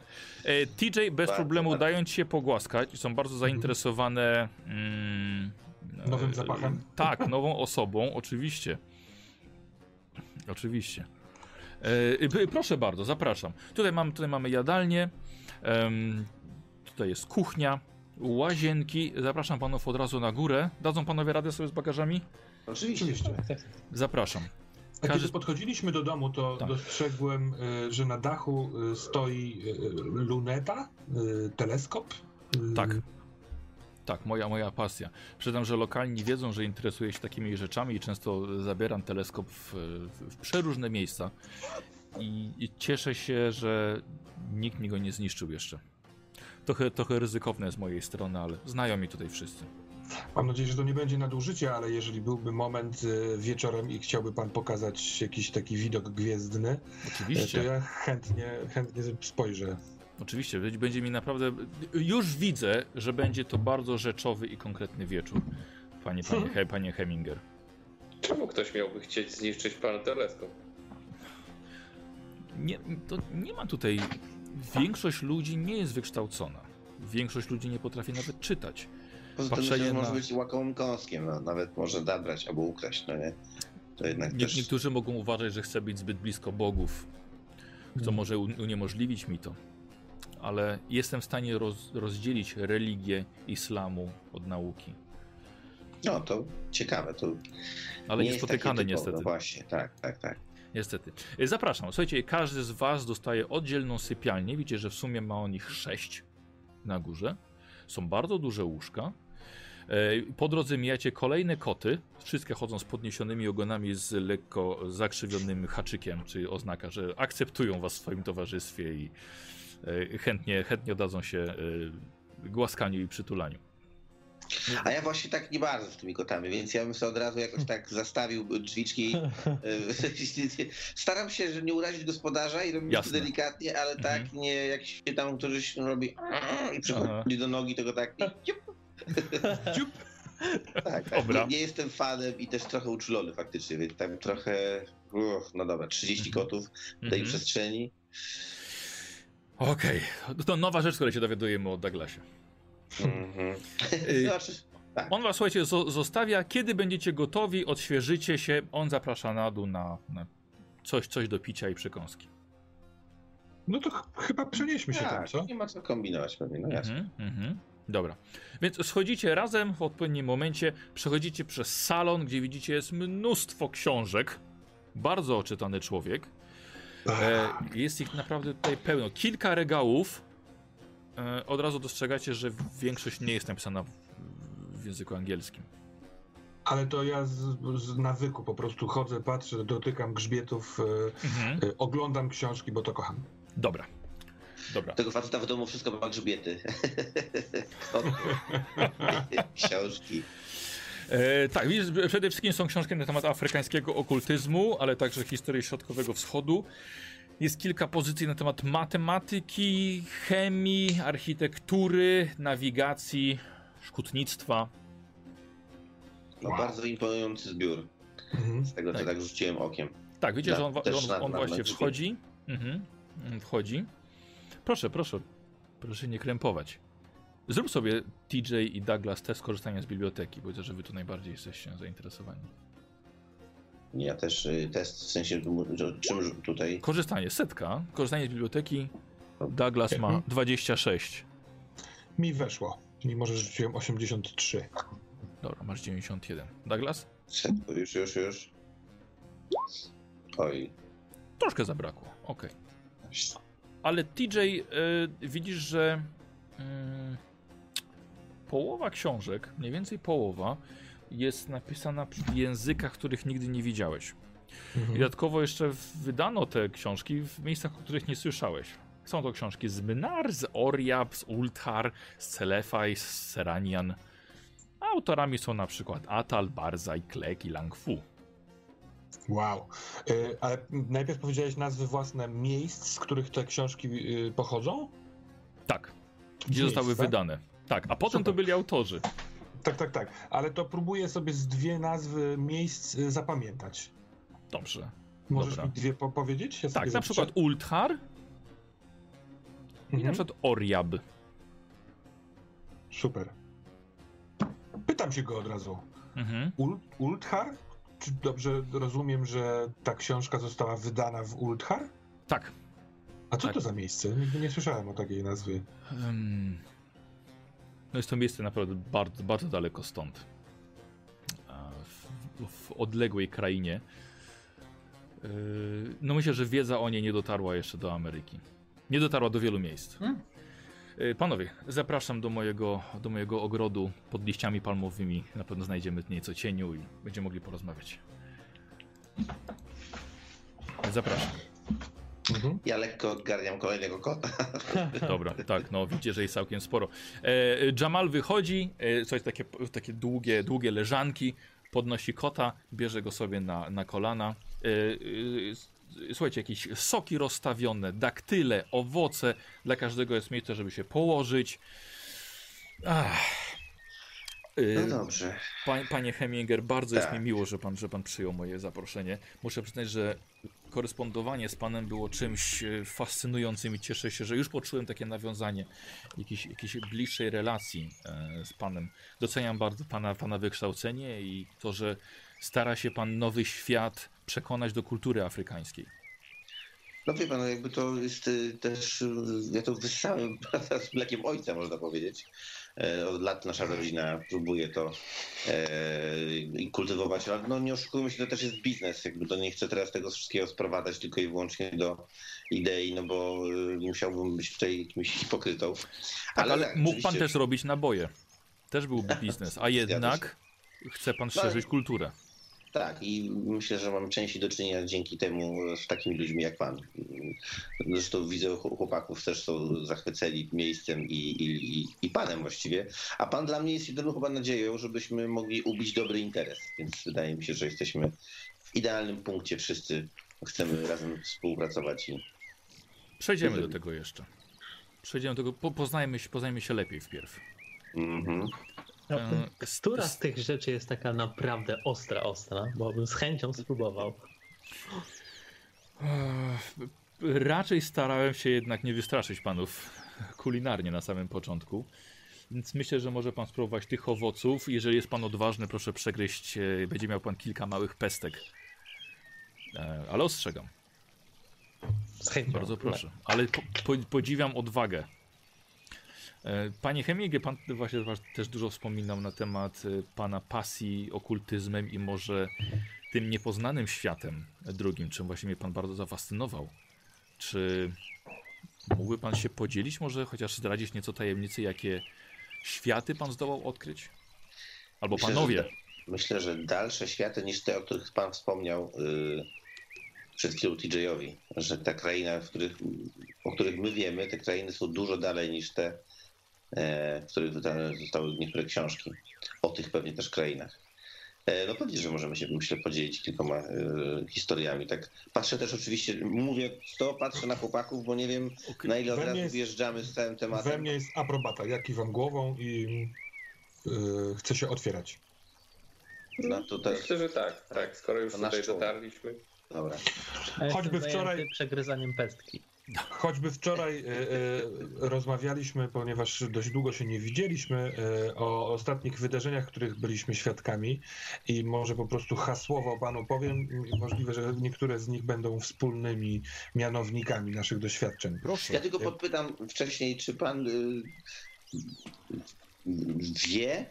Speaker 1: E, TJ bez
Speaker 4: Bardzo,
Speaker 1: problemu
Speaker 4: bardzo.
Speaker 1: dają ci się pogłaskać. Są bardzo zainteresowane. Mm,
Speaker 2: Nowym
Speaker 1: e,
Speaker 2: zapachem?
Speaker 1: Tak, nową osobą, oczywiście. Oczywiście. E, proszę bardzo, zapraszam. Tutaj, mam, tutaj mamy jadalnię. em, tutaj jest kuchnia, łazienki. Zapraszam panów od razu na górę. Dadzą panowie radę sobie z bagażami?
Speaker 4: Oczywiście.
Speaker 2: Oczywiście.
Speaker 1: Zapraszam.
Speaker 2: A
Speaker 1: Każdy-
Speaker 2: kiedy podchodziliśmy do domu, to
Speaker 1: Tak.
Speaker 2: dostrzegłem, y, że na dachu y, stoi luneta, teleskop.
Speaker 1: Tak. Tak, moja, moja pasja. Przyznam, że lokalni wiedzą, że interesuję się takimi rzeczami i często zabieram teleskop w, w, przeróżne miejsca. I, I cieszę się, że nikt mi go nie zniszczył jeszcze. Trochę, trochę ryzykowne z mojej strony, ale znają mi tutaj wszyscy.
Speaker 2: Mam nadzieję, że to nie będzie nadużycie, ale jeżeli byłby moment y, wieczorem i chciałby pan pokazać jakiś taki widok gwiezdny, y, to
Speaker 1: Oczywiście.
Speaker 2: ja chętnie, chętnie spojrzę.
Speaker 1: Oczywiście, będzie- będzie mi naprawdę. Już widzę, że będzie to bardzo rzeczowy i konkretny wieczór, panie, panie, he, panie Heminger.
Speaker 5: Czemu ktoś miałby chcieć zniszczyć pan teleskop?
Speaker 1: Nie, to nie ma tutaj. Większość ludzi nie jest wykształcona. Większość ludzi nie potrafi nawet czytać.
Speaker 4: Poza tym
Speaker 1: Patrzenie
Speaker 4: że może
Speaker 1: na-
Speaker 4: być łakomym kąskiem, no, nawet może dabrać albo ukraść, no nie? To jednak
Speaker 1: Nie,
Speaker 4: też...
Speaker 1: niektórzy mogą uważać, że chce być zbyt blisko bogów, co może un- uniemożliwić mi to. Ale jestem w stanie roz, rozdzielić religię islamu od nauki.
Speaker 4: No to ciekawe, to
Speaker 1: Ale
Speaker 4: nie
Speaker 1: niespotykane
Speaker 4: typowe,
Speaker 1: niestety.
Speaker 4: No właśnie, tak, tak, tak.
Speaker 1: Niestety. E, Zapraszam. Słuchajcie, każdy z Was dostaje oddzielną sypialnię. Widzicie, że w sumie ma o nich sześć na górze. Są bardzo duże łóżka. E, Po drodze mijacie kolejne koty. Wszystkie chodzą z podniesionymi ogonami z lekko zakrzywionym haczykiem, czyli oznaka, że akceptują Was w swoim towarzystwie i chętnie, chętnie oddadzą się e, głaskaniu i przytulaniu.
Speaker 4: A ja właśnie tak nie bardzo z tymi kotami, więc ja bym sobie od razu jakoś tak zastawił drzwiczki. e, [laughs] Staram się, że nie urazić gospodarza i robić to
Speaker 1: Jasne.
Speaker 4: delikatnie, ale
Speaker 1: Mhm.
Speaker 4: tak nie jak się tam któryś robi [laughs] i przychodzi
Speaker 1: Aha.
Speaker 4: do nogi, tego tak. i ciup. [laughs]
Speaker 2: Ciup.
Speaker 4: Tak, tak. Nie, nie jestem fanem i też trochę uczulony faktycznie, więc tam trochę. Uff, no dobra, 30
Speaker 1: Mhm.
Speaker 4: kotów w tej
Speaker 1: Mhm.
Speaker 4: przestrzeni.
Speaker 1: Okej, to nowa rzecz, której się dowiadujemy o Douglasie. [laughs]
Speaker 4: Znaczy, tak.
Speaker 1: On was, słuchajcie, zo- zostawia. Kiedy będziecie gotowi, odświeżycie się. On zaprasza na dół na, na coś, coś do picia i przekąski.
Speaker 2: No to ch chyba przenieśmy się tam,
Speaker 4: Tak,
Speaker 2: co?
Speaker 4: nie ma co kombinować pewnie, no jasne.
Speaker 1: Mhm, mhm. Dobra. Więc schodzicie razem w odpowiednim momencie. Przechodzicie przez salon, gdzie widzicie jest mnóstwo książek. Bardzo oczytany człowiek. E, jest ich naprawdę tutaj pełno. Kilka regałów. E, od razu dostrzegacie, że większość nie jest napisana w, języku angielskim.
Speaker 2: Ale to ja z, z nawyku po prostu chodzę, patrzę, dotykam grzbietów, e,
Speaker 1: Mhm.
Speaker 2: oglądam książki, bo to kocham.
Speaker 1: Dobra. Dobra.
Speaker 4: Tego faceta w domu wszystko ma grzbiety. [laughs] Książki.
Speaker 1: E, tak, widzisz, przede wszystkim są książki na temat afrykańskiego okultyzmu, ale także historii Środkowego Wschodu. Jest kilka pozycji na temat matematyki, chemii, architektury, nawigacji, szkutnictwa.
Speaker 4: No, Bardzo imponujący zbiór.
Speaker 2: Mhm.
Speaker 4: Z tego, co
Speaker 1: Tak.
Speaker 4: tak rzuciłem okiem.
Speaker 1: Tak, widzicie, że on, on, on
Speaker 4: na-
Speaker 1: właśnie wchodzi. Mhm. Wchodzi. Proszę, proszę. Proszę nie krępować. Zrób sobie TJ i Douglas test korzystania z biblioteki, bo widzę, że wy tu najbardziej jesteście zainteresowani.
Speaker 4: Ja też y, test, w sensie, że- czym tutaj...
Speaker 1: Korzystanie, setka. Korzystanie z biblioteki. Douglas ma
Speaker 2: Mhm.
Speaker 1: 26.
Speaker 2: Mi weszło, mimo że rzuciłem 83.
Speaker 1: Dobra, masz 91. Douglas?
Speaker 4: Już, już, już. Oj.
Speaker 1: Troszkę zabrakło, okej. Ale TJ, y, widzisz, że y, połowa książek, mniej więcej połowa, jest napisana w językach, których nigdy nie widziałeś. I
Speaker 2: Mhm.
Speaker 1: dodatkowo jeszcze wydano te książki w miejscach, o których nie słyszałeś. Są to książki z Mynar, z Oriab, z Ultar, z Celefaj, z Seranian. A autorami są na przykład Atal, Barzaj, Klek i Langfu.
Speaker 2: Wow. E, ale najpierw powiedziałeś nazwy własne miejsc, z których te książki e, pochodzą?
Speaker 1: Tak, gdzie
Speaker 2: Miejsc,
Speaker 1: zostały wydane. Tak, a potem to
Speaker 2: Super.
Speaker 1: byli autorzy.
Speaker 2: Tak, tak, tak. Ale to próbuję sobie z dwie nazwy miejsc e, zapamiętać.
Speaker 1: Dobrze.
Speaker 2: Możesz
Speaker 1: Dobra.
Speaker 2: mi dwie po powiedzieć? Ja
Speaker 1: Tak, na
Speaker 2: zapiszę.
Speaker 1: przykład Ulthar i na
Speaker 2: Mhm.
Speaker 1: przykład Oriab.
Speaker 2: Super. Pytam się go od razu.
Speaker 1: Mhm.
Speaker 2: Ul Ulthar? Czy dobrze rozumiem, że ta książka została wydana w Ulthar?
Speaker 1: Tak.
Speaker 2: A co
Speaker 1: Tak.
Speaker 2: to za miejsce? Nigdy nie słyszałem o takiej nazwie.
Speaker 1: Em, No jest to miejsce naprawdę bardzo, bardzo daleko stąd. W, w odległej krainie. Yy, No myślę, że wiedza o niej nie dotarła jeszcze do Ameryki. Nie dotarła do wielu miejsc.
Speaker 3: Hmm.
Speaker 1: Yy, Panowie, zapraszam do mojego, do mojego ogrodu pod liściami palmowymi. Na pewno znajdziemy nieco cieniu i będziemy mogli porozmawiać. Zapraszam.
Speaker 2: Mhm.
Speaker 4: Ja lekko odgarniam kolejnego kota. [laughs]
Speaker 1: Dobra, tak, no widzicie, że jest całkiem sporo. E, Jamal wychodzi, e, coś takie, takie długie, długie leżanki, podnosi kota, bierze go sobie na, na kolana. E, e, słuchajcie, jakieś soki rozstawione, daktyle, owoce. Dla każdego jest miejsce, żeby się położyć. Ach. Y,
Speaker 4: No dobrze.
Speaker 1: Pa, panie Heminger, bardzo jest
Speaker 4: Tak.
Speaker 1: mi miło, że pan, że pan przyjął moje zaproszenie. Muszę przyznać, że korespondowanie z panem było czymś e, fascynującym i cieszę się, że już poczułem takie nawiązanie jakiejś, jakiejś bliższej relacji e, z panem. Doceniam bardzo pana, pana wykształcenie i to, że stara się pan nowy świat przekonać do kultury afrykańskiej.
Speaker 4: No wie pan, jakby to jest y, też, ja to wyssałem [laughs] z mlekiem ojca, można powiedzieć. E, Od lat nasza rodzina próbuje to e, i kultywować, ale no nie oszukujmy się, to też jest biznes. Jakby to nie chcę teraz tego wszystkiego sprowadzać tylko i wyłącznie do idei, no bo y, musiałbym być tutaj jakimś hipokrytą.
Speaker 1: Ale, ale
Speaker 4: tak,
Speaker 1: mógł pan też robić naboje. Też byłby [laughs] biznes, a jednak chce pan szerzyć kulturę.
Speaker 4: Tak, i myślę, że mam częściej do czynienia dzięki temu z takimi ludźmi jak pan. Zresztą widzę chł- chłopaków też są zachwyceni miejscem i, i, i, i panem właściwie. A pan dla mnie jest jedyną chyba nadzieją, żebyśmy mogli ubić dobry interes. Więc wydaje mi się, że jesteśmy w idealnym punkcie. Wszyscy chcemy razem współpracować i
Speaker 1: Przejdziemy do tego jeszcze. Przejdziemy do tego, po, poznajmy, się, poznajmy się lepiej wpierw.
Speaker 4: Mhm.
Speaker 1: E,
Speaker 3: Która
Speaker 1: s-
Speaker 3: z tych rzeczy jest taka naprawdę ostra, ostra? Bo bym z chęcią spróbował.
Speaker 1: Raczej starałem się jednak nie wystraszyć panów kulinarnie na samym początku. Więc myślę, że może pan spróbować tych owoców. Jeżeli jest pan odważny, proszę przegryźć. e, Będzie miał pan kilka małych pestek. E, Ale ostrzegam,
Speaker 3: Z chęcią.
Speaker 1: bardzo proszę. Ale po, po, podziwiam odwagę. E, Panie Chemigę, pan właśnie też dużo wspominał na temat e, pana pasji okultyzmem i może tym niepoznanym światem drugim, czym właśnie mnie pan bardzo zafascynował. Czy mógłby pan się podzielić, może chociaż zdradzić nieco tajemnicy, jakie światy pan zdołał odkryć? Albo
Speaker 4: Myślę, że
Speaker 1: panowie.
Speaker 4: da- Myślę, że dalsze światy niż te, o których pan wspomniał yy, przed chwilą TJ-owi. Że ta kraina, w których, o których my wiemy, te krainy są dużo dalej niż te, w których wydane zostały niektóre książki. O tych pewnie też krainach. E, no pewnie, że możemy się, myślę, podzielić kilkoma e, historiami. Tak patrzę też oczywiście, mówię to, patrzę na chłopaków, bo nie wiem na ile od razu
Speaker 2: jest-
Speaker 4: wjeżdżamy z całym tematem.
Speaker 2: We mnie jest aprobata. Ja kiwam głową i yy, chcę się otwierać.
Speaker 4: No to też,
Speaker 5: Myślę, że tak, tak. Skoro już
Speaker 4: To
Speaker 5: tutaj dotarliśmy.
Speaker 4: dobra.
Speaker 3: A
Speaker 2: Choćby wczoraj-
Speaker 3: przegryzaniem pestki.
Speaker 2: Choćby wczoraj e, e, rozmawialiśmy, ponieważ dość długo się nie widzieliśmy, e, o ostatnich wydarzeniach, których byliśmy świadkami i może po prostu hasłowo panu powiem, i możliwe, że niektóre z nich będą wspólnymi mianownikami naszych doświadczeń.
Speaker 1: Proszę.
Speaker 4: Ja tylko podpytam wcześniej, czy pan y, wie,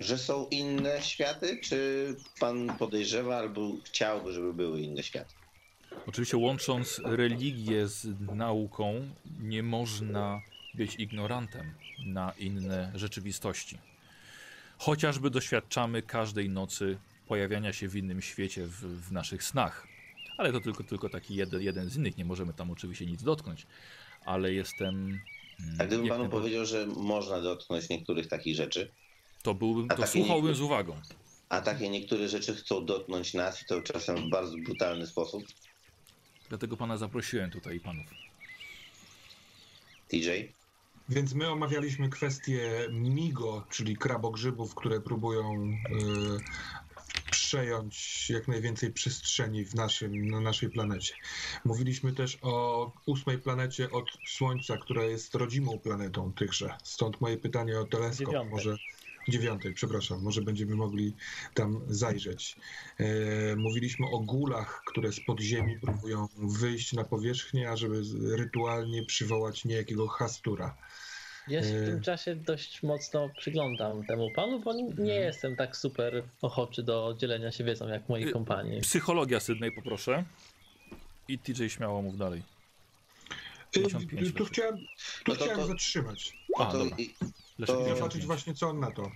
Speaker 4: że są inne światy, czy pan podejrzewa albo chciałby, żeby były inne światy?
Speaker 1: Oczywiście łącząc religię z nauką, nie można być ignorantem na inne rzeczywistości. Chociażby doświadczamy każdej nocy pojawiania się w innym świecie w, w naszych snach. Ale to tylko, tylko taki jeden, jeden z innych. Nie możemy tam oczywiście nic dotknąć. Ale jestem. mm,
Speaker 4: A gdybym panu powiedział, że można dotknąć niektórych takich rzeczy,
Speaker 1: To byłbym, to słuchałbym z uwagą.
Speaker 4: a takie niektóre rzeczy chcą dotknąć nas i to czasem w bardzo brutalny sposób,
Speaker 1: Dlatego pana zaprosiłem tutaj i panów.
Speaker 4: TJ,
Speaker 2: Więc my omawialiśmy kwestię MIGO, czyli krabogrzybów, które próbują y, przejąć jak najwięcej przestrzeni w naszym, na naszej planecie. Mówiliśmy też o ósmej planecie od Słońca, która jest rodzimą planetą tychże. Stąd moje pytanie o teleskop.
Speaker 3: Dziewiątej.
Speaker 2: Może dziewiątej, przepraszam, może będziemy mogli tam zajrzeć. E, mówiliśmy o gulach, które z podziemi próbują wyjść na powierzchnię, ażeby rytualnie przywołać niejakiego hastura.
Speaker 3: Ja się w
Speaker 2: Yy.
Speaker 3: tym czasie dość mocno przyglądam temu panu, bo nie jestem tak super ochoczy do dzielenia się wiedzą jak moi
Speaker 1: Yy,
Speaker 3: kompanii.
Speaker 1: Psychologia Sydney poproszę. I TJ śmiało mów dalej.
Speaker 2: Y,
Speaker 1: 55
Speaker 2: Tu
Speaker 1: weszło.
Speaker 2: chciałem, tu
Speaker 4: No to-
Speaker 2: chciałem
Speaker 4: to-
Speaker 2: zatrzymać.
Speaker 1: A,
Speaker 4: to,
Speaker 1: dobra.
Speaker 4: i-
Speaker 1: Leszek
Speaker 4: To-
Speaker 2: I
Speaker 1: 55.
Speaker 2: zobaczyć właśnie, co on na to.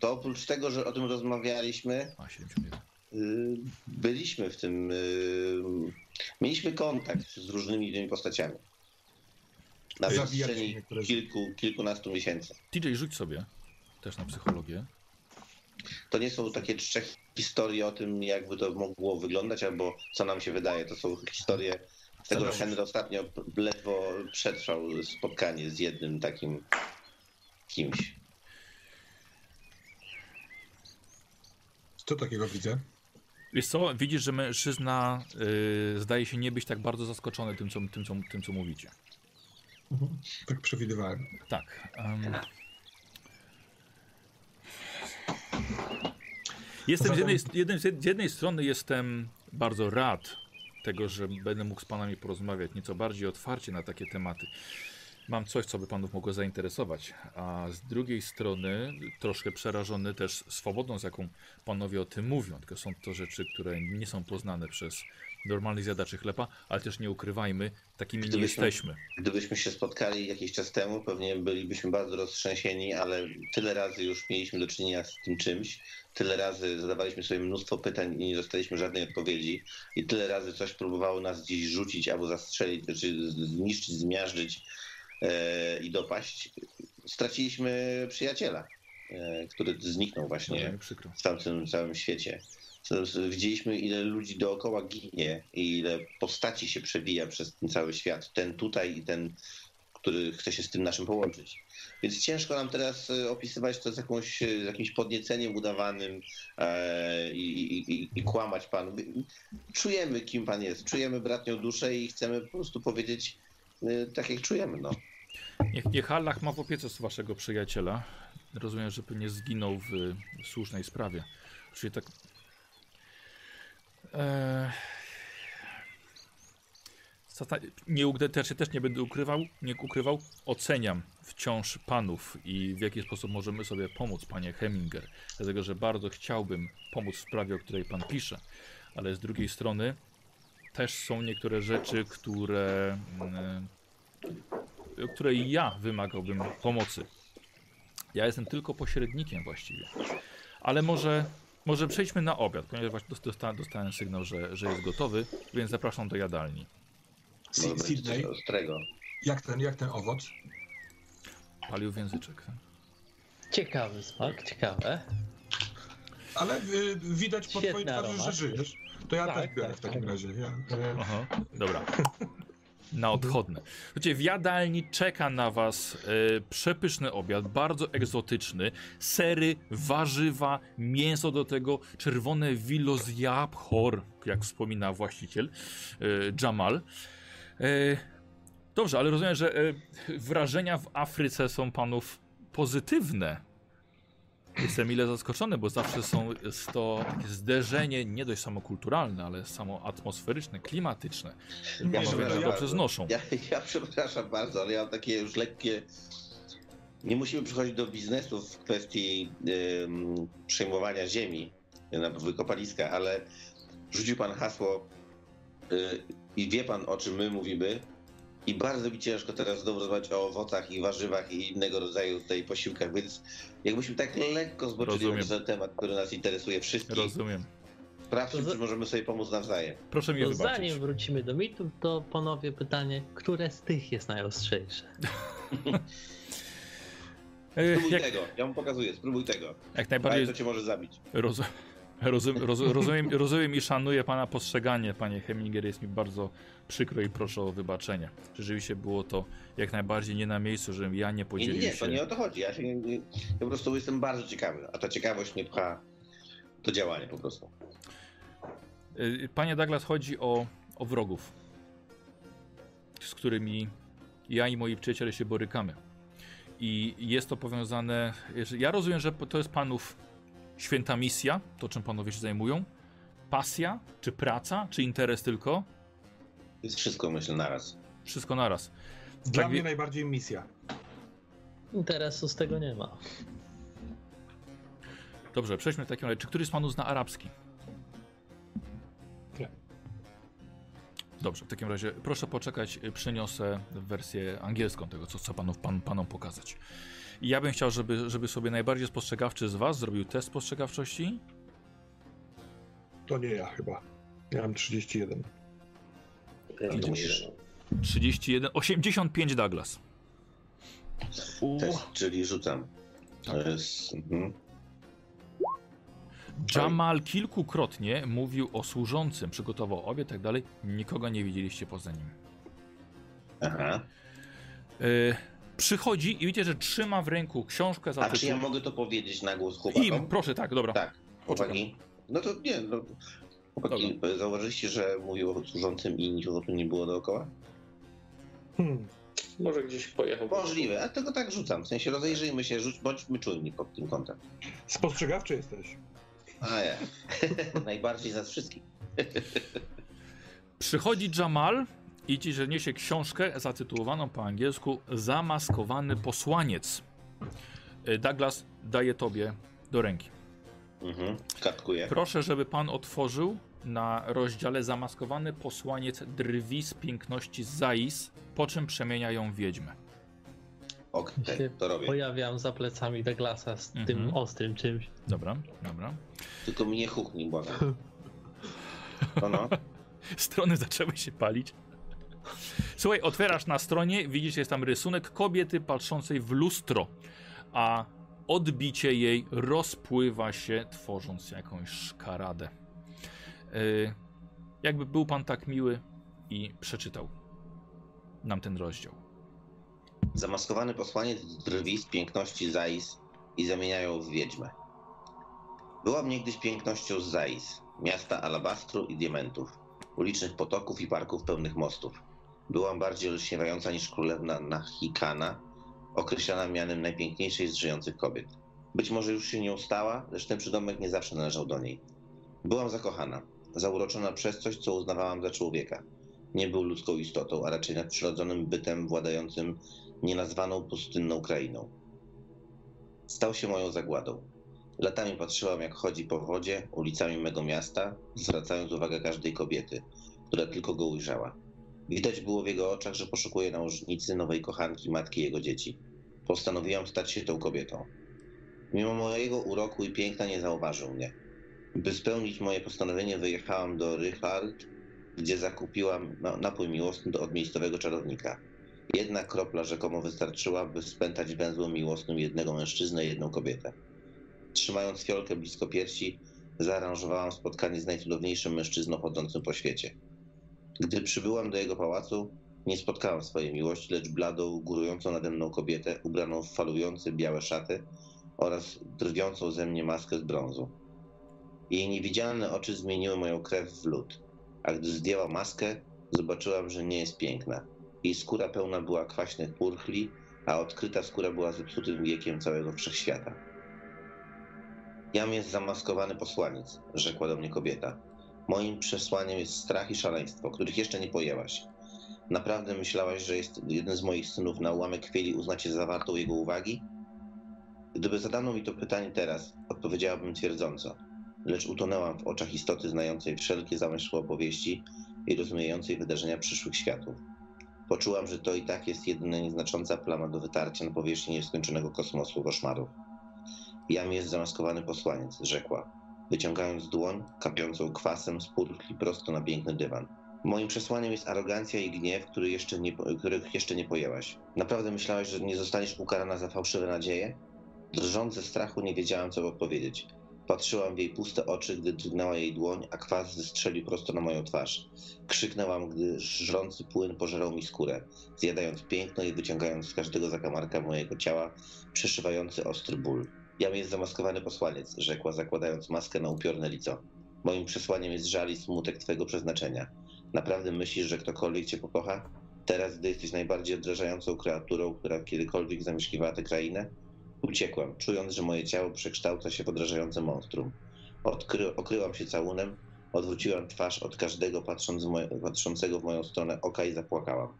Speaker 4: to oprócz tego, że o tym rozmawialiśmy,
Speaker 1: A, 71.
Speaker 4: y, byliśmy w tym, y, mieliśmy kontakt z różnymi innymi postaciami. Na przestrzeni
Speaker 2: niektóre z-
Speaker 4: kilku, kilkunastu miesięcy.
Speaker 1: TJ rzuć sobie też na psychologię.
Speaker 4: to nie są takie trzech historie o tym, jakby to mogło wyglądać, albo co nam się wydaje. To są historie z tego, że Henry ostatnio ledwo przetrwał spotkanie z jednym takim kimś.
Speaker 2: Co takiego widzę?
Speaker 1: Wiesz co, widzisz, że mężczyzna y, zdaje się nie być tak bardzo zaskoczony tym, co, tym, co, tym, co mówicie.
Speaker 2: Tak przewidywałem.
Speaker 1: Tak. em. Jestem z jednej, jednej, z jednej strony jestem bardzo rad tego, że będę mógł z panami porozmawiać nieco bardziej otwarcie na takie tematy. Mam coś, co by panów mogło zainteresować, a z drugiej strony troszkę przerażony też swobodą, z jaką panowie o tym mówią. Tylko są to rzeczy, które nie są poznane przez normalnych zjadaczy chleba, ale też nie ukrywajmy, takimi nie
Speaker 4: Gdybyśmy-
Speaker 1: jesteśmy.
Speaker 4: Gdybyśmy się spotkali jakiś czas temu, pewnie bylibyśmy bardzo roztrzęsieni, ale tyle razy już mieliśmy do czynienia z tym czymś, tyle razy zadawaliśmy sobie mnóstwo pytań i nie dostaliśmy żadnej odpowiedzi i tyle razy coś próbowało nas gdzieś rzucić albo zastrzelić, czy zniszczyć, zmiażdżyć i dopaść. Straciliśmy przyjaciela, e, który zniknął właśnie
Speaker 1: mi przykro.
Speaker 4: w tamtym całym świecie. Widzieliśmy, ile ludzi dookoła ginie i ile postaci się przewija przez ten cały świat. Ten tutaj i ten, który chce się z tym naszym połączyć. Więc ciężko nam teraz e, opisywać to z, jakąś, e, z jakimś podnieceniem udawanym e, i, i, i, i kłamać panu. Czujemy, kim pan jest. Czujemy bratnią duszę i chcemy po prostu powiedzieć e, tak, jak czujemy. No.
Speaker 1: Niech, niech Allah ma w opiece z waszego przyjaciela. Rozumiem, że nie zginął w słusznej sprawie. Czyli tak. Eee... Nie, też, też nie będę ukrywał, nie ukrywał. Oceniam wciąż panów i w jaki sposób możemy sobie pomóc, panie Heminger. Dlatego, że bardzo chciałbym pomóc w sprawie, o której pan pisze. Ale z drugiej strony też są niektóre rzeczy, które. Której ja wymagałbym pomocy. Ja jestem tylko pośrednikiem właściwie. Ale może, może przejdźmy na obiad, ponieważ właśnie dostałem, dostałem sygnał, że, że jest gotowy, więc zapraszam do jadalni.
Speaker 2: Sydney, jak ten, jak ten owoc?
Speaker 1: Palił w języczek.
Speaker 3: Ciekawy smak, ciekawe.
Speaker 2: Ale y, widać po
Speaker 3: Świetny
Speaker 2: twojej twarzy, że
Speaker 3: aromat.
Speaker 2: żyjesz. To ja
Speaker 3: Tak,
Speaker 2: też biorę
Speaker 3: tak,
Speaker 2: w takim
Speaker 3: tak.
Speaker 2: razie. Ja, e,
Speaker 1: Aha, dobra. [laughs] Na odchodne. Słuchajcie, w jadalni czeka na was e, przepyszny obiad, bardzo egzotyczny. Sery, warzywa, mięso do tego, czerwone wilo z Jabhor, jak wspomina właściciel e, Jamal. E, dobrze, ale rozumiem, że wrażenia w Afryce są panów pozytywne. Jestem mile zaskoczony, bo zawsze są jest to takie zderzenie nie dość samo kulturalne, ale samo atmosferyczne, klimatyczne.
Speaker 4: Ja
Speaker 1: Panowie to dobrze znoszą.
Speaker 4: Ja, ja przepraszam bardzo, ale ja mam takie już lekkie. Nie musimy przychodzić do biznesu w kwestii przejmowania ziemi na wykopaliska, ale rzucił pan hasło y, i wie pan o czym my mówimy. I bardzo mi ciężko teraz znowu rozmawiać o owocach i warzywach i innego rodzaju tutaj posiłkach, więc jakbyśmy tak lekko zboczyli ten temat, który nas interesuje wszystkich,
Speaker 1: Rozumiem.
Speaker 4: sprawdźmy, czy możemy sobie pomóc nawzajem.
Speaker 1: Proszę mi
Speaker 3: To
Speaker 1: wybaczyć.
Speaker 3: zanim wrócimy do mitów, to panowie pytanie, które z tych jest najostrzejsze? [laughs]
Speaker 1: E,
Speaker 4: Spróbuj
Speaker 1: Jak,
Speaker 4: tego, ja mu pokazuję, spróbuj tego.
Speaker 1: jak
Speaker 4: Ale
Speaker 1: najbardziej
Speaker 4: to cię może zabić.
Speaker 1: roz, [laughs] rozum, roz, rozumiem, rozumiem i szanuję pana postrzeganie, panie Heminger. Jest mi bardzo przykro i proszę o wybaczenie. Rzeczywiście było to jak najbardziej nie na miejscu, żebym ja nie
Speaker 4: Nie, nie,
Speaker 1: podzielił
Speaker 4: nie,
Speaker 1: się.
Speaker 4: to nie o to chodzi. Ja, się, nie- nie- ja po prostu jestem bardzo ciekawy, a ta ciekawość mnie pcha do działania po prostu.
Speaker 1: Y, Panie Douglas, chodzi o, o wrogów, z którymi ja i moi przyjaciele się borykamy. I jest to powiązane. Ja rozumiem, że to jest panów święta misja, to czym panowie się zajmują. Pasja, czy praca, czy interes tylko?
Speaker 4: To jest wszystko, myślę, naraz.
Speaker 1: Wszystko naraz.
Speaker 2: Dla
Speaker 1: Tak
Speaker 2: mnie
Speaker 1: wie-
Speaker 2: najbardziej misja.
Speaker 3: Interesu z tego nie ma.
Speaker 1: Dobrze, przejdźmy w takim razie. Czy któryś z panów zna arabski?
Speaker 2: Nie.
Speaker 1: Dobrze, w takim razie proszę poczekać, przyniosę wersję angielską tego, co chcę panów, pan, panom pokazać. I ja bym chciał, żeby, żeby sobie najbardziej spostrzegawczy z was zrobił test spostrzegawczości.
Speaker 2: To nie ja chyba. Ja mam 31.
Speaker 4: To
Speaker 1: Widzisz?
Speaker 4: musisz
Speaker 1: 31, 85 Douglas.
Speaker 4: test, czyli rzucam. To jest, mhm.
Speaker 1: Jamal kilkukrotnie mówił o służącym, przygotował obiad i tak dalej. Nikogo nie widzieliście poza nim.
Speaker 4: Aha.
Speaker 1: Y, przychodzi i widzicie, że trzyma w ręku książkę za
Speaker 4: A czy ja mogę to powiedzieć na głos
Speaker 1: I
Speaker 4: chłopakom?
Speaker 1: proszę, tak, dobra.
Speaker 4: Tak,
Speaker 1: Poczekam.
Speaker 4: chłopaki. No to nie, no. Chłopaki, zauważyliście, że mówił o służącym i nikogo tu nie było dookoła?
Speaker 2: Hmm.
Speaker 5: Może gdzieś pojechał.
Speaker 4: Możliwe, a tego tak rzucam. W sensie rozejrzyjmy się, rzuć, bądźmy czujni pod tym kątem.
Speaker 2: Spostrzegawczy jesteś.
Speaker 4: A ja. [laughs] Najbardziej z nas wszystkich.
Speaker 1: Przychodzi Jamal i ci, że niesie książkę zatytułowaną po angielsku Zamaskowany posłaniec. Y, Douglas daje tobie do ręki.
Speaker 4: Mhm. Kartkuję.
Speaker 1: Proszę, żeby pan otworzył na rozdziale Zamaskowany posłaniec drwi z piękności Zais, po czym przemienia ją w wiedźmę.
Speaker 4: Okej,
Speaker 3: się
Speaker 4: to robię.
Speaker 3: Pojawiam za plecami Douglasa z
Speaker 1: Mhm.
Speaker 3: tym ostrym czymś.
Speaker 1: Dobra, dobra.
Speaker 4: Tylko mnie huknij, błagam. No, no. [laughs]
Speaker 1: Strony zaczęły się palić. Słuchaj, otwierasz na stronie, widzisz, jest tam rysunek kobiety patrzącej w lustro, a odbicie jej rozpływa się, tworząc jakąś szkaradę. Yy, jakby był pan tak miły i przeczytał nam ten rozdział.
Speaker 4: Zamaskowany posłaniec drwi z piękności Zais i zamieniają w wiedźmę. Byłam niegdyś pięknością z Zais, miasta alabastru i diamentów, ulicznych potoków i parków pełnych mostów. Byłam bardziej olśniewająca niż królewna Nahikana, określana mianem najpiękniejszej z żyjących kobiet. Być może już się nie ustała, lecz ten przydomek nie zawsze należał do niej. Byłam zakochana, zauroczona przez coś, co uznawałam za człowieka. Nie był ludzką istotą, a raczej nadprzyrodzonym bytem władającym nienazwaną pustynną krainą. Stał się moją zagładą. Latami patrzyłam, jak chodzi po wodzie, ulicami mego miasta, zwracając uwagę każdej kobiety, która tylko go ujrzała. Widać było w jego oczach, że poszukuje nałożnicy nowej kochanki matki jego dzieci. Postanowiłam stać się tą kobietą. Mimo mojego uroku i piękna nie zauważył mnie. By spełnić moje postanowienie, wyjechałam do Richard, gdzie zakupiłam na- napój miłosny od miejscowego czarownika. Jedna kropla rzekomo wystarczyła, by spętać węzłem miłosnym jednego mężczyznę i jedną kobietę. Trzymając fiolkę blisko piersi, zaaranżowałam spotkanie z najcudowniejszym mężczyzną chodzącym po świecie. Gdy przybyłam do jego pałacu, nie spotkałam swojej miłości, lecz bladą, górującą nade mną kobietę, ubraną w falujące białe szaty oraz drwiącą ze mnie maskę z brązu. Jej niewidzialne oczy zmieniły moją krew w lód, a gdy zdjęła maskę, zobaczyłam, że nie jest piękna. Jej skóra pełna była kwaśnych purchli, a odkryta skóra była zepsutym wiekiem całego wszechświata. Jam jest zamaskowany posłaniec, rzekła do mnie kobieta. Moim przesłaniem jest strach i szaleństwo, których jeszcze nie pojęłaś. Naprawdę myślałaś, że jest jeden z moich synów na ułamek chwili uznacie za wartą jego uwagi? Gdyby zadano mi to pytanie teraz, odpowiedziałabym twierdząco, lecz utonęłam w oczach istoty znającej wszelkie zamysły opowieści i rozumiejącej wydarzenia przyszłych światów. Poczułam, że to i tak jest jedyna nieznacząca plama do wytarcia na powierzchni nieskończonego kosmosu koszmarów. Jam jest zamaskowany posłaniec, rzekła, wyciągając dłoń, kapiącą kwasem z purchli prosto na piękny dywan. Moim przesłaniem jest arogancja i gniew, który jeszcze nie, których jeszcze nie pojęłaś. Naprawdę myślałaś, że nie zostaniesz ukarana za fałszywe nadzieje? Drżąc ze strachu nie wiedziałam, co odpowiedzieć. Patrzyłam w jej puste oczy, gdy drgnęła jej dłoń, a kwas zestrzelił prosto na moją twarz. Krzyknęłam, gdy żrący płyn pożerał mi skórę, zjadając piękno i wyciągając z każdego zakamarka mojego ciała przeszywający ostry ból. Jam jest zamaskowany posłaniec, rzekła, zakładając maskę na upiorne lico. Moim przesłaniem jest żal i smutek twego przeznaczenia. Naprawdę myślisz, że ktokolwiek cię pokocha? Teraz, gdy jesteś najbardziej odrażającą kreaturą, która kiedykolwiek zamieszkiwała tę krainę? Uciekłam, czując, że moje ciało przekształca się w odrażające monstrum. Odkry, okryłam się całunem, odwróciłam twarz od każdego patrząc w moje, patrzącego w moją stronę oka i zapłakałam.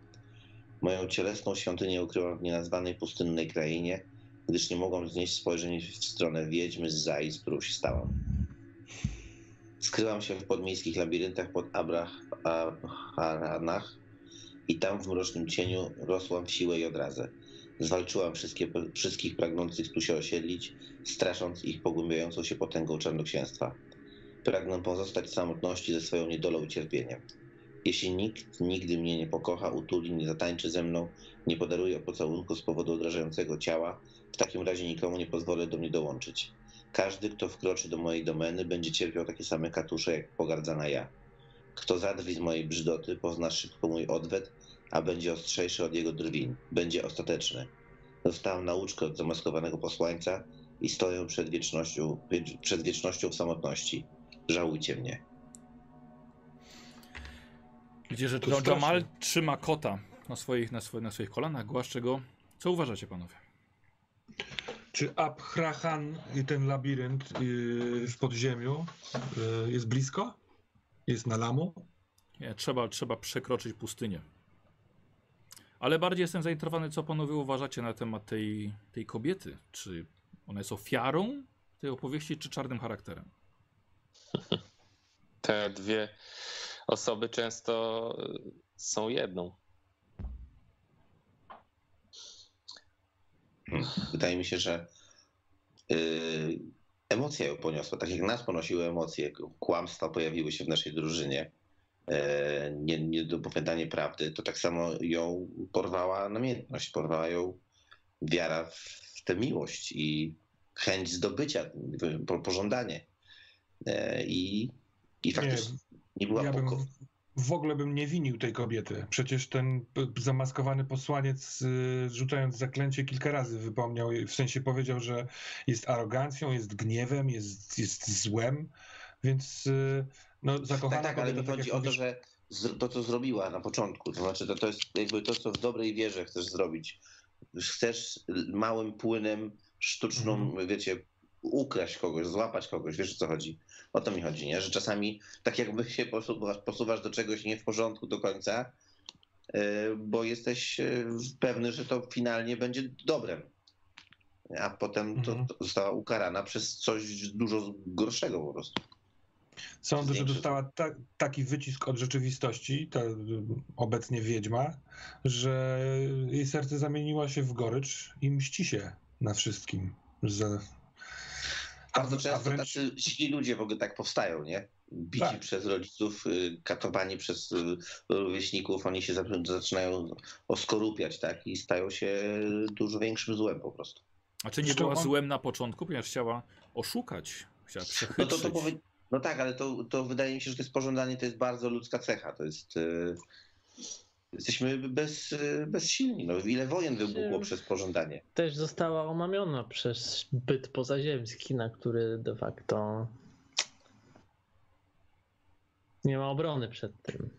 Speaker 4: Moją cielesną świątynię ukryłam w nienazwanej pustynnej krainie, gdyż nie mogłam znieść spojrzeń w stronę wiedźmy z Zai, z którą się stałam. Skryłam się w podmiejskich labiryntach pod Abraharanach i tam w mrocznym cieniu rosłam w siłę i odrazę. Zwalczyłam wszystkich pragnących tu się osiedlić, strasząc ich pogłębiającą się potęgą czarnoksięstwa. Pragnę pozostać w samotności ze swoją niedolą i cierpieniem. Jeśli nikt nigdy mnie nie pokocha, utuli, nie zatańczy ze mną, nie podaruje pocałunku z powodu odrażającego ciała, w takim razie nikomu nie pozwolę do mnie dołączyć. Każdy, kto wkroczy do mojej domeny, będzie cierpiał takie same katusze, jak pogardzana ja. Kto zadrwi z mojej brzydoty, pozna szybko mój odwet, a będzie ostrzejszy od jego drwin. Będzie ostateczny. Dostałem nauczkę od zamaskowanego posłańca i stoję przed wiecznością, przed wiecznością w samotności. Żałujcie mnie.
Speaker 1: Widzicie, że. Jamal trzyma kota na swoich, na, swoich, na swoich kolanach, głaszcze go. Co uważacie, panowie?
Speaker 2: Czy Abhrachan i ten labirynt yy, w podziemiu yy, jest blisko? Jest na lamu?
Speaker 1: Nie, trzeba, trzeba przekroczyć pustynię. Ale bardziej jestem zainteresowany, co panowie uważacie na temat tej, tej kobiety. Czy ona jest ofiarą tej opowieści, czy czarnym charakterem? [laughs]
Speaker 5: Te dwie osoby często y, są jedną.
Speaker 4: Wydaje mi się, że yy, emocje ją poniosła. Tak jak nas ponosiły emocje, kłamstwa pojawiły się w naszej drużynie, yy, nie- niedopowiadanie prawdy, to tak samo ją porwała namiętność, porwała ją wiara w tę miłość i chęć zdobycia, po- pożądanie. Yy, I, i faktycznie nie, była
Speaker 2: ja bym w ogóle bym nie winił tej kobiety. Przecież ten zamaskowany posłaniec, yy, rzucając zaklęcie, kilka razy wypomniał, w sensie powiedział, że jest arogancją, jest gniewem, jest, jest złem, więc yy, no, zakochana
Speaker 4: Tak, tak, ale
Speaker 2: kobieta,
Speaker 4: mi
Speaker 2: tak
Speaker 4: chodzi
Speaker 2: jak
Speaker 4: o to,
Speaker 2: mówisz,
Speaker 4: że to, co zrobiła na początku, to znaczy to, to jest jakby to, co w dobrej wierze chcesz zrobić. Chcesz małym płynem, sztuczną,
Speaker 2: Mhm.
Speaker 4: wiecie, ukraść kogoś, złapać kogoś, wiesz o co chodzi. O to mi chodzi, nie? Że czasami tak jakby się posuwasz, posuwasz do czegoś nie w porządku do końca, yy, bo jesteś yy, pewny, że to finalnie będzie dobrem. A potem to,
Speaker 2: Mhm.
Speaker 4: to została ukarana przez coś dużo gorszego po prostu.
Speaker 2: Sądzę, że dostała ta, taki wycisk od rzeczywistości, ta y, obecnie wiedźma, że jej serce zamieniło się w gorycz i mści się na wszystkim. Za...
Speaker 4: Bardzo
Speaker 2: a
Speaker 4: często
Speaker 2: wręcz-
Speaker 4: tacy źli ludzie w ogóle tak powstają, nie? Bici
Speaker 2: Tak.
Speaker 4: przez rodziców, y, katowani przez y, rówieśników, oni się zac- zaczynają oskorupiać, tak? I stają się dużo większym złem po prostu.
Speaker 1: A czy nie była złem na początku, ponieważ chciała oszukać, chciała
Speaker 4: No to, to powie... No tak, ale to, to wydaje mi się, że to jest pożądanie, to jest bardzo ludzka cecha. To jest. y, Jesteśmy bez, bezsilni. No, ile wojen wybuchło przez pożądanie.
Speaker 3: Też została omamiona przez byt pozaziemski, na który de facto nie ma obrony przed tym.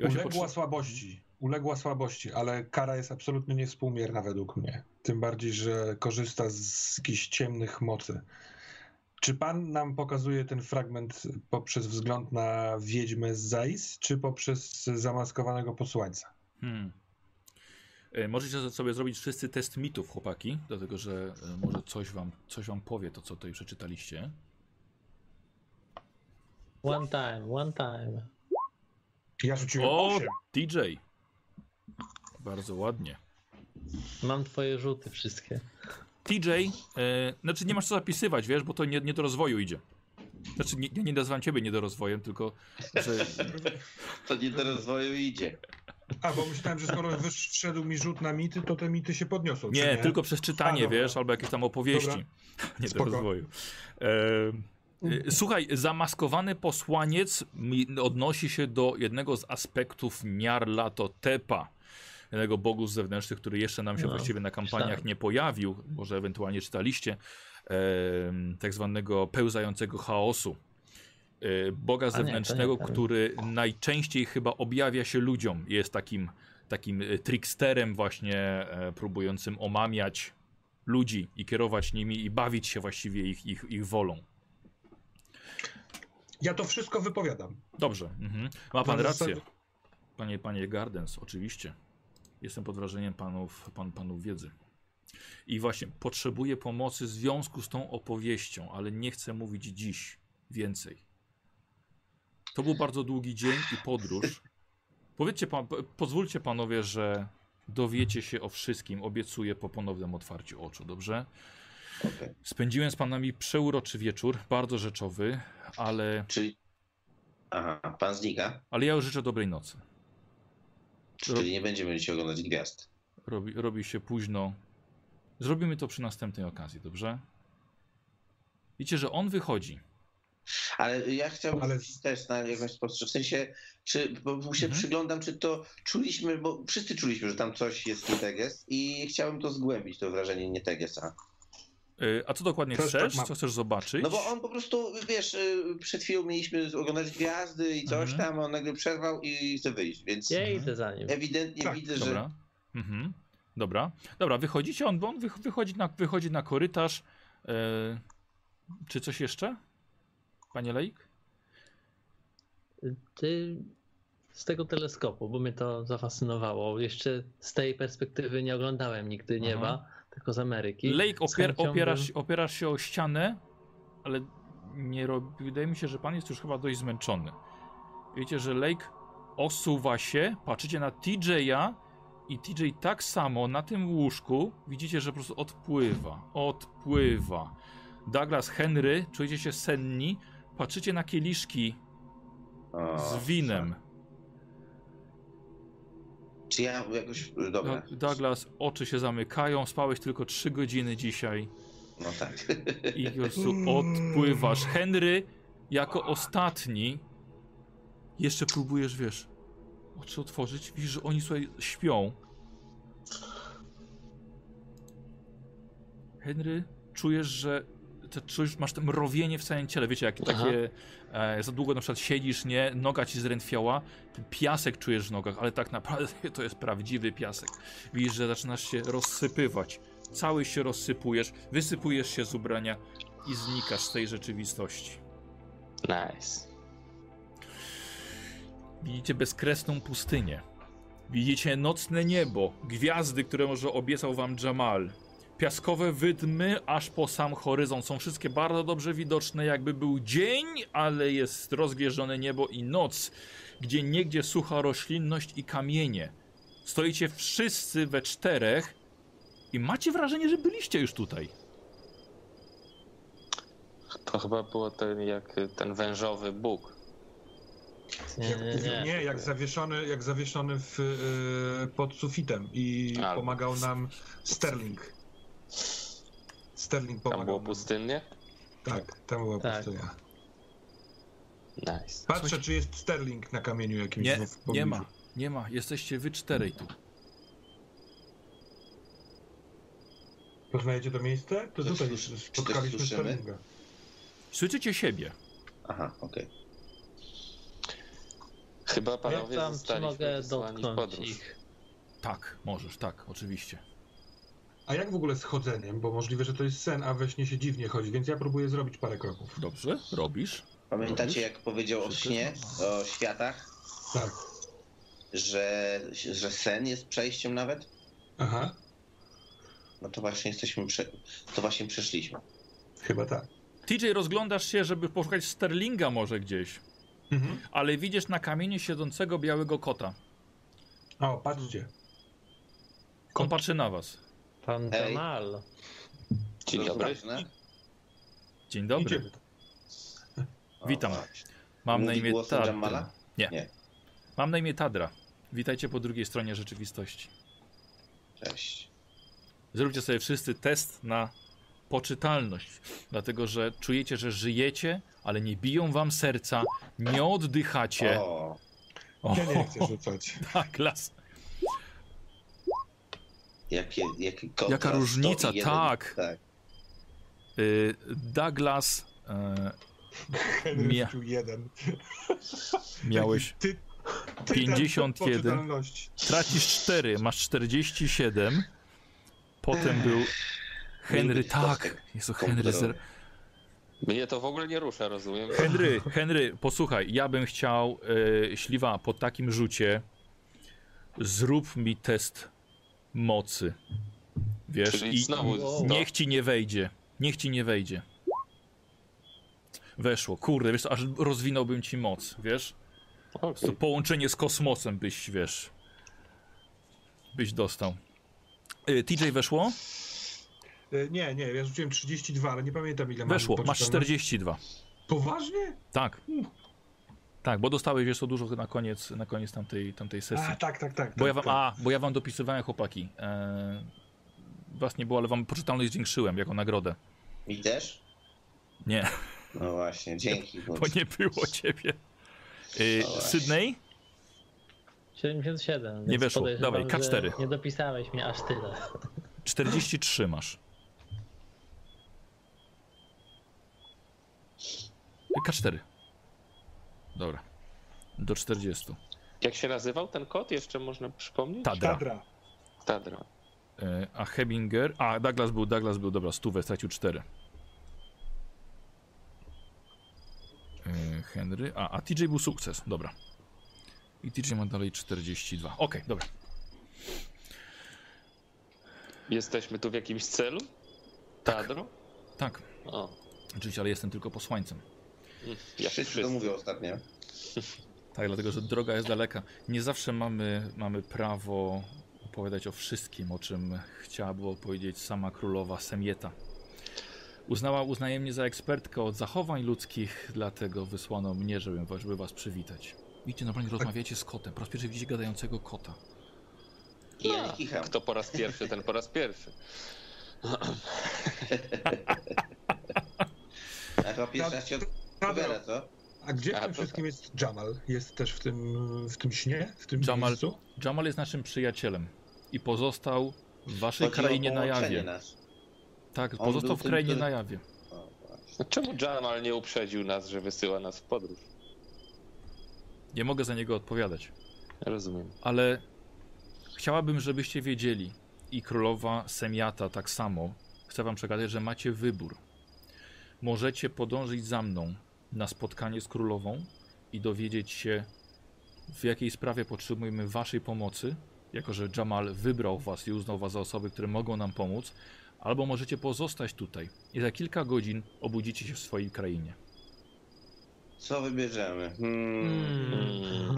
Speaker 2: Uległa słabości. Uległa słabości, ale kara jest absolutnie niewspółmierna według mnie. Tym bardziej, że korzysta z jakichś ciemnych mocy. Czy pan nam pokazuje ten fragment poprzez wzgląd na wiedźmę z Zais, czy poprzez zamaskowanego posłańca?
Speaker 1: Hmm. E, Możecie sobie zrobić wszyscy test mitów, chłopaki, dlatego że e, może coś wam, coś wam powie to, co tutaj przeczytaliście.
Speaker 3: One time, one time.
Speaker 2: Ja rzuciłem
Speaker 1: O,
Speaker 2: 8.
Speaker 1: DJ! Bardzo ładnie.
Speaker 3: Mam twoje rzuty wszystkie.
Speaker 1: TJ, e, znaczy nie masz co zapisywać, wiesz, bo to nie, nie do rozwoju idzie. Znaczy nie, nie nazywam ciebie nie do rozwojem, tylko że
Speaker 4: To nie do rozwoju idzie.
Speaker 2: A, bo myślałem, że skoro wysz- wszedł mi rzut na mity, to te mity się podniosą. czy
Speaker 1: nie, tylko przez czytanie,
Speaker 2: A,
Speaker 1: wiesz, albo jakieś tam opowieści.
Speaker 2: Dobra. [laughs]
Speaker 1: Nie do
Speaker 2: Spoko.
Speaker 1: rozwoju. E, e, słuchaj, zamaskowany posłaniec odnosi się do jednego z aspektów Nyarlathotepa, jednego bogu zewnętrznych, który jeszcze nam się
Speaker 3: No,
Speaker 1: właściwie na kampaniach nie pojawił, może ewentualnie czytaliście, e, tak zwanego pełzającego chaosu. E, Boga
Speaker 3: A nie, nie
Speaker 1: zewnętrznego, który najczęściej chyba objawia się ludziom. Jest takim, takim e, tricksterem właśnie, e, próbującym omamiać ludzi i kierować nimi i bawić się właściwie ich, ich, ich wolą.
Speaker 2: Ja to wszystko wypowiadam.
Speaker 1: Dobrze. Mhm. Ma pan rację. Panie, panie Gardens, oczywiście. Jestem pod wrażeniem panów, pan, panów wiedzy. I właśnie potrzebuję pomocy w związku z tą opowieścią, ale nie chcę mówić dziś więcej. To był bardzo długi dzień i podróż. Powiedzcie pan, po- pozwólcie panowie, że dowiecie się o wszystkim. Obiecuję po ponownym otwarciu oczu, dobrze?
Speaker 4: Okej.
Speaker 1: Spędziłem z panami przeuroczy wieczór, bardzo rzeczowy, ale,
Speaker 4: Czyli. Aha, pan znika,
Speaker 1: ale ja już życzę dobrej nocy.
Speaker 4: Czyli nie będziemy dzisiaj oglądać gwiazd.
Speaker 1: Robi, robi się późno. Zrobimy to przy następnej okazji, dobrze? Widzicie, że on wychodzi.
Speaker 4: Ale ja chciałbym
Speaker 2: Ale-
Speaker 4: też na jakąś sposób, w sensie, czy, bo się
Speaker 1: Mhm.
Speaker 4: przyglądam, czy to czuliśmy, bo wszyscy czuliśmy, że tam coś jest nie teges i chciałbym to zgłębić, to wrażenie nie tegesa.
Speaker 1: Y, a co dokładnie chcesz?
Speaker 2: tak ma-
Speaker 1: Co chcesz zobaczyć?
Speaker 4: No bo on po prostu, wiesz, y, przed chwilą mieliśmy oglądać gwiazdy i coś
Speaker 1: Mhm.
Speaker 4: tam, on nagle przerwał i chce wyjść, więc
Speaker 3: Ja idę za nim.
Speaker 4: ewidentnie
Speaker 2: Tak,
Speaker 4: widzę, że
Speaker 1: Dobra. Mhm. Dobra. Dobra, wychodzicie, on, on wych- wychodzi, na, wychodzi na korytarz. E, czy coś jeszcze? Panie Leik?
Speaker 3: Ty z tego teleskopu, bo mnie to zafascynowało. Jeszcze z tej perspektywy nie oglądałem nigdy nieba, tylko z Ameryki.
Speaker 1: Lake, opier, opierasz,
Speaker 3: bym-
Speaker 1: opierasz się o ścianę, ale nie robi, wydaje mi się, że pan jest już chyba dość zmęczony. Wiecie, że Lake osuwa się, patrzycie na TJ'a i TJ tak samo na tym łóżku widzicie, że po prostu odpływa, odpływa. Douglas, Henry, czujecie się senni, patrzycie na kieliszki z winem.
Speaker 4: Czy ja jakoś, dobra,
Speaker 1: Do- Douglas, oczy się zamykają, spałeś tylko 3 godziny dzisiaj.
Speaker 4: no tak.
Speaker 1: i po prostu odpływasz. Henry jako ostatni jeszcze próbujesz, wiesz, oczy otworzyć, widzisz, że oni słuchaj, śpią. Henry, czujesz, że czujesz, masz to mrowienie w całym ciele, wiecie, jak
Speaker 5: Aha.
Speaker 1: takie e, za długo na przykład siedzisz, nie, noga ci zrętwiała, piasek czujesz w nogach, ale tak naprawdę [laughs] to jest prawdziwy piasek. Widzisz, że zaczynasz się rozsypywać. Cały się rozsypujesz, wysypujesz się z ubrania i znikasz z tej rzeczywistości.
Speaker 5: Nice.
Speaker 1: Widzicie bezkresną pustynię. Widzicie nocne niebo, gwiazdy, które może obiecał wam Jamal. Piaskowe wydmy aż po sam horyzont są wszystkie bardzo dobrze widoczne, jakby był dzień, ale jest rozgwieżone niebo i noc, gdzie niegdzie sucha roślinność i kamienie. Stoicie wszyscy we czterech i macie wrażenie, że byliście już tutaj.
Speaker 5: To chyba było ten jak ten wężowy Bóg.
Speaker 3: Nie, nie, nie.
Speaker 2: Nie, jak zawieszony, jak zawieszony w, y, pod sufitem i
Speaker 5: A.
Speaker 2: pomagał nam Sterling. Sterling
Speaker 5: Tam
Speaker 2: pomagał
Speaker 5: było
Speaker 2: nam.
Speaker 5: pustynnie?
Speaker 2: Tak, tam była
Speaker 3: Tak.
Speaker 2: pustynia.
Speaker 5: Nice.
Speaker 2: Patrzę, czy jest Sterling na kamieniu jakimś.
Speaker 1: Nie,
Speaker 2: w pobliżu.
Speaker 1: nie ma, nie ma. Jesteście wy czterej tu.
Speaker 2: Poznajecie to miejsce? To tutaj
Speaker 4: słyszy- czy coś
Speaker 2: spotkaliśmy
Speaker 4: słyszymy?
Speaker 2: Sterlinga.
Speaker 1: Słyszycie siebie.
Speaker 4: Aha, okej.
Speaker 5: Chyba panowie
Speaker 3: Tam, czy mogę
Speaker 5: wysłani w
Speaker 3: dotknąć
Speaker 5: podróż.
Speaker 3: ich.
Speaker 1: Tak, możesz, tak, oczywiście.
Speaker 2: A jak w ogóle z chodzeniem? Bo możliwe, że to jest sen, a we śnie się dziwnie chodzi, więc ja próbuję zrobić parę kroków.
Speaker 1: Dobrze, robisz.
Speaker 4: Pamiętacie, jak powiedział o śnie, o światach,
Speaker 2: Tak.
Speaker 4: że, że sen jest przejściem nawet?
Speaker 2: Aha,
Speaker 4: No to właśnie jesteśmy, prze... to właśnie przeszliśmy.
Speaker 2: chyba tak.
Speaker 1: TJ, rozglądasz się, żeby poszukać Sterlinga może gdzieś,
Speaker 2: Mhm.
Speaker 1: ale widzisz na kamieniu siedzącego białego kota.
Speaker 2: O, patrzcie.
Speaker 1: On patrzy na was.
Speaker 3: Pan. Jamal.
Speaker 5: Dzień dobry.
Speaker 1: Dzień dobry. Witam. Mam na
Speaker 4: Mówi
Speaker 1: imię
Speaker 4: głosem
Speaker 1: Tadra.
Speaker 4: Jamala?
Speaker 1: Nie.
Speaker 4: Nie.
Speaker 1: Mam na imię Tadra. Witajcie po drugiej stronie rzeczywistości.
Speaker 4: Cześć.
Speaker 1: Zróbcie sobie wszyscy test na poczytalność, dlatego że czujecie, że żyjecie, ale nie biją wam serca, nie oddychacie.
Speaker 4: O,
Speaker 1: O,
Speaker 2: Ja nie chcę rzucać. [laughs]
Speaker 1: tak, las.
Speaker 4: Jakie, jakie kontrast.
Speaker 1: Jaka różnica,
Speaker 4: 101.
Speaker 1: tak.
Speaker 4: tak.
Speaker 1: Y, Douglas,
Speaker 2: Henry [laughs]
Speaker 1: Mia-
Speaker 2: jeden.
Speaker 1: miałeś,
Speaker 2: Ty, ty
Speaker 1: 51.
Speaker 2: ten poczytalność.
Speaker 1: tracisz 4, masz 47. Potem był Henry, tak.
Speaker 4: kostek
Speaker 1: Jezu, Henry, zer...
Speaker 5: Mnie to w ogóle nie rusza, rozumiem?
Speaker 1: Henry, Henry, posłuchaj, ja bym chciał, e, śliwa, po takim rzucie zrób mi test mocy. Wiesz,
Speaker 5: Czyli
Speaker 1: i
Speaker 5: znowu
Speaker 1: niech ci nie wejdzie. Niech ci nie wejdzie. Weszło, kurde, wiesz, aż rozwinąłbym ci moc, wiesz? To
Speaker 5: Okej.
Speaker 1: połączenie z kosmosem byś, wiesz, byś dostał. Y, TJ weszło?
Speaker 2: E, Nie, nie, ja rzuciłem 32, ale nie pamiętam ile
Speaker 1: Weszło, masz
Speaker 2: poczytalności.
Speaker 1: 42.
Speaker 2: Poważnie?
Speaker 1: Tak. Tak, bo dostałeś co dużo na koniec, na koniec tamtej, tamtej sesji.
Speaker 2: A, tak, tak, tak.
Speaker 1: Bo ja
Speaker 2: tak,
Speaker 1: wam,
Speaker 2: tak.
Speaker 1: a, bo ja wam dopisywałem chłopaki. E, was nie było, ale wam poczytalność zwiększyłem jako nagrodę.
Speaker 4: Mi też?
Speaker 1: Nie,
Speaker 4: No właśnie, dzięki. [laughs]
Speaker 1: bo nie było ciebie. Yy,
Speaker 4: No.
Speaker 1: Sydney?
Speaker 3: 77.
Speaker 1: Nie weszło. Dawaj, K4.
Speaker 3: że Nie dopisałeś mnie aż tyle.
Speaker 1: 43 masz. K4. Dobra. Do 40.
Speaker 5: Jak się nazywał ten kot? Jeszcze można przypomnieć?
Speaker 1: Tadra.
Speaker 2: Tadra.
Speaker 5: Tadra.
Speaker 1: E, A Hebinger. A, Douglas był, Douglas był, dobra, stówę, stracił 4. E, Henry. A, a TJ był sukces, dobra. I TJ ma dalej 42. Okej, dobra.
Speaker 5: Jesteśmy tu w jakimś celu? Tadro?
Speaker 1: Tak,
Speaker 5: O,
Speaker 1: oczywiście, ale jestem tylko posłańcem.
Speaker 5: Jak
Speaker 4: Wszyscy to mówią ostatnio.
Speaker 1: Tak, dlatego że droga jest daleka. Nie zawsze mamy, mamy prawo opowiadać o wszystkim, o czym chciała było powiedzieć sama królowa Semieta. Uznała, uznaje mnie za ekspertkę od zachowań ludzkich, dlatego wysłano mnie, żeby, was- żeby was przywitać. Idźcie normalnie, rozmawiajcie z kotem. Po raz pierwszy widzicie gadającego kota.
Speaker 4: I ja nie kicham.
Speaker 5: Kto po raz pierwszy, ten po raz pierwszy.
Speaker 4: A chyba pierwszy raz się co?
Speaker 2: A gdzie
Speaker 5: A,
Speaker 2: w tym
Speaker 5: to
Speaker 2: wszystkim jest Jamal? Jest też w tym, w tym śnie? W tym
Speaker 1: Jamal,
Speaker 2: miejscu?
Speaker 1: Jamal jest naszym przyjacielem i pozostał w waszej
Speaker 4: Chodzi o
Speaker 1: krainie na jawie.
Speaker 4: nas.
Speaker 1: Tak,
Speaker 4: On
Speaker 1: pozostał w
Speaker 4: tym,
Speaker 1: krainie
Speaker 4: który-
Speaker 1: na jawie.
Speaker 4: O.
Speaker 5: No Czemu Jamal nie uprzedził nas, że wysyła nas w podróż?
Speaker 1: Nie mogę za niego odpowiadać.
Speaker 5: Rozumiem.
Speaker 1: ale chciałabym, żebyście wiedzieli i królowa Semiata tak samo. Chcę wam przekazać, że macie wybór. Możecie podążyć za mną na spotkanie z królową i dowiedzieć się, w jakiej sprawie potrzebujemy waszej pomocy, jako że Jamal wybrał was i uznał was za osoby, które mogą nam pomóc, albo możecie pozostać tutaj i za kilka godzin obudzicie się w swojej krainie.
Speaker 4: Co wybierzemy? Hmm.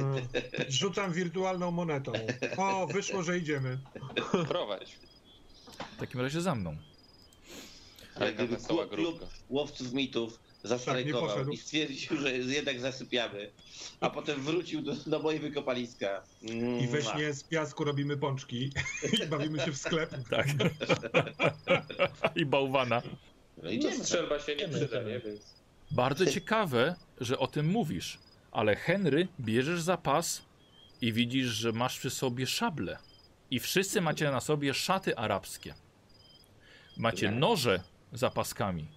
Speaker 5: Mm,
Speaker 2: Rzucam wirtualną monetą. O, wyszło, że idziemy.
Speaker 5: prowadź.
Speaker 1: W takim razie za mną.
Speaker 5: Ale
Speaker 4: gdyby klub, klub łowców mitów
Speaker 2: Tak,
Speaker 4: zastrajkował
Speaker 2: poszedł.
Speaker 4: i stwierdził, że jednak zasypiamy, a potem wrócił do, do mojej wykopaliska. Mm,
Speaker 2: I we śnie z piasku robimy pączki [laughs] i bawimy się w sklep. [laughs]
Speaker 1: Tak. I bałwana.
Speaker 4: No
Speaker 5: No
Speaker 4: idziemy.
Speaker 5: strzelba się nie przyda, nie? Więc...
Speaker 1: Bardzo ciekawe, że o tym mówisz, ale Henry, bierzesz zapas i widzisz, że masz przy sobie szable. I wszyscy macie na sobie szaty arabskie. Macie
Speaker 4: Nie.
Speaker 1: noże za paskami.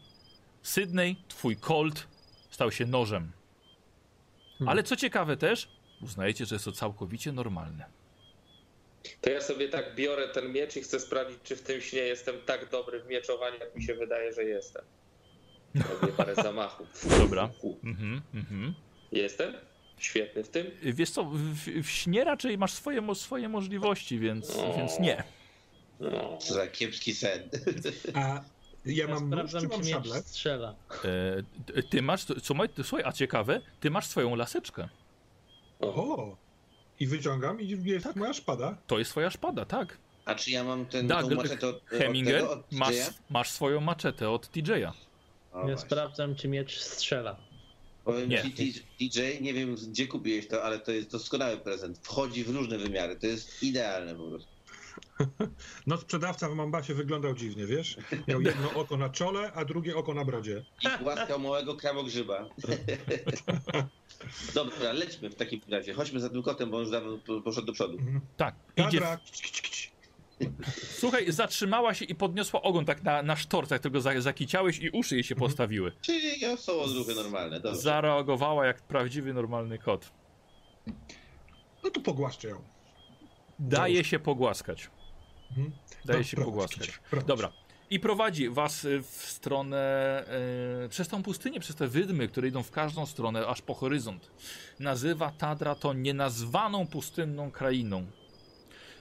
Speaker 1: Sydney, twój Colt, stał się nożem. Ale co ciekawe też, uznajecie, że jest to całkowicie normalne.
Speaker 5: To ja sobie tak biorę ten miecz i chcę sprawdzić, czy w tym śnie jestem tak dobry w mieczowaniu, jak mi się wydaje, że jestem. Robię [laughs] parę zamachów.
Speaker 1: Dobra. Mhm, mhm.
Speaker 5: Jestem? Świetny w tym?
Speaker 1: Wiesz co, w, w śnie raczej masz swoje, swoje możliwości, więc,
Speaker 5: O.
Speaker 1: więc nie.
Speaker 5: No.
Speaker 4: Co za kiepski sen.
Speaker 2: A ja
Speaker 3: Ja
Speaker 2: mam nóż,
Speaker 3: sprawdzam,
Speaker 2: czy
Speaker 3: czy
Speaker 2: mam szablę?
Speaker 3: strzela.
Speaker 1: E, ty- masz, co, słuchaj, a ciekawe, ty masz swoją laseczkę.
Speaker 5: O.
Speaker 2: O! I wyciągam i jest
Speaker 1: Tak.
Speaker 2: moja szpada.
Speaker 1: To jest twoja szpada, tak.
Speaker 4: A czy ja mam ten tą maczetę od, od
Speaker 1: Heminger,
Speaker 4: tego, od
Speaker 1: masz,
Speaker 4: DJ-a?
Speaker 1: masz swoją maczetę od TJ'a.
Speaker 3: Ja
Speaker 4: właśnie.
Speaker 3: sprawdzam, czy miecz strzela.
Speaker 4: Powiem
Speaker 1: Nie.
Speaker 4: ci, DJ, nie wiem gdzie kupiłeś to, ale to jest doskonały prezent. Wchodzi w różne wymiary. To jest idealne po prostu. [laughs]
Speaker 2: No sprzedawca w Mambasie wyglądał dziwnie, wiesz? Miał jedno oko na czole, a drugie oko na brodzie.
Speaker 4: I głaskał małego krawogrzyba. [laughs] Dobra, lećmy w takim razie. Chodźmy za tym kotem, bo on już dawno po- poszedł do przodu.
Speaker 2: Mhm.
Speaker 1: Tak, idzie. Słuchaj, zatrzymała się i podniosła ogon tak na, na sztorcach, tego za, zakiciałeś i uszy jej się
Speaker 2: Mhm.
Speaker 1: postawiły.
Speaker 4: Czyli ja są odruchy normalne. Dobrze.
Speaker 1: Zareagowała jak prawdziwy, normalny kot.
Speaker 2: No to pogłaszczę ją.
Speaker 1: Daje się pogłaskać.
Speaker 2: Mhm.
Speaker 1: Daje
Speaker 2: No,
Speaker 1: się pogłaskać. Dobra. I prowadzi was y, w stronę, e, przez tą pustynię, przez te wydmy, które idą w każdą stronę, aż po horyzont. Nazywa Tadra to nienazwaną pustynną krainą.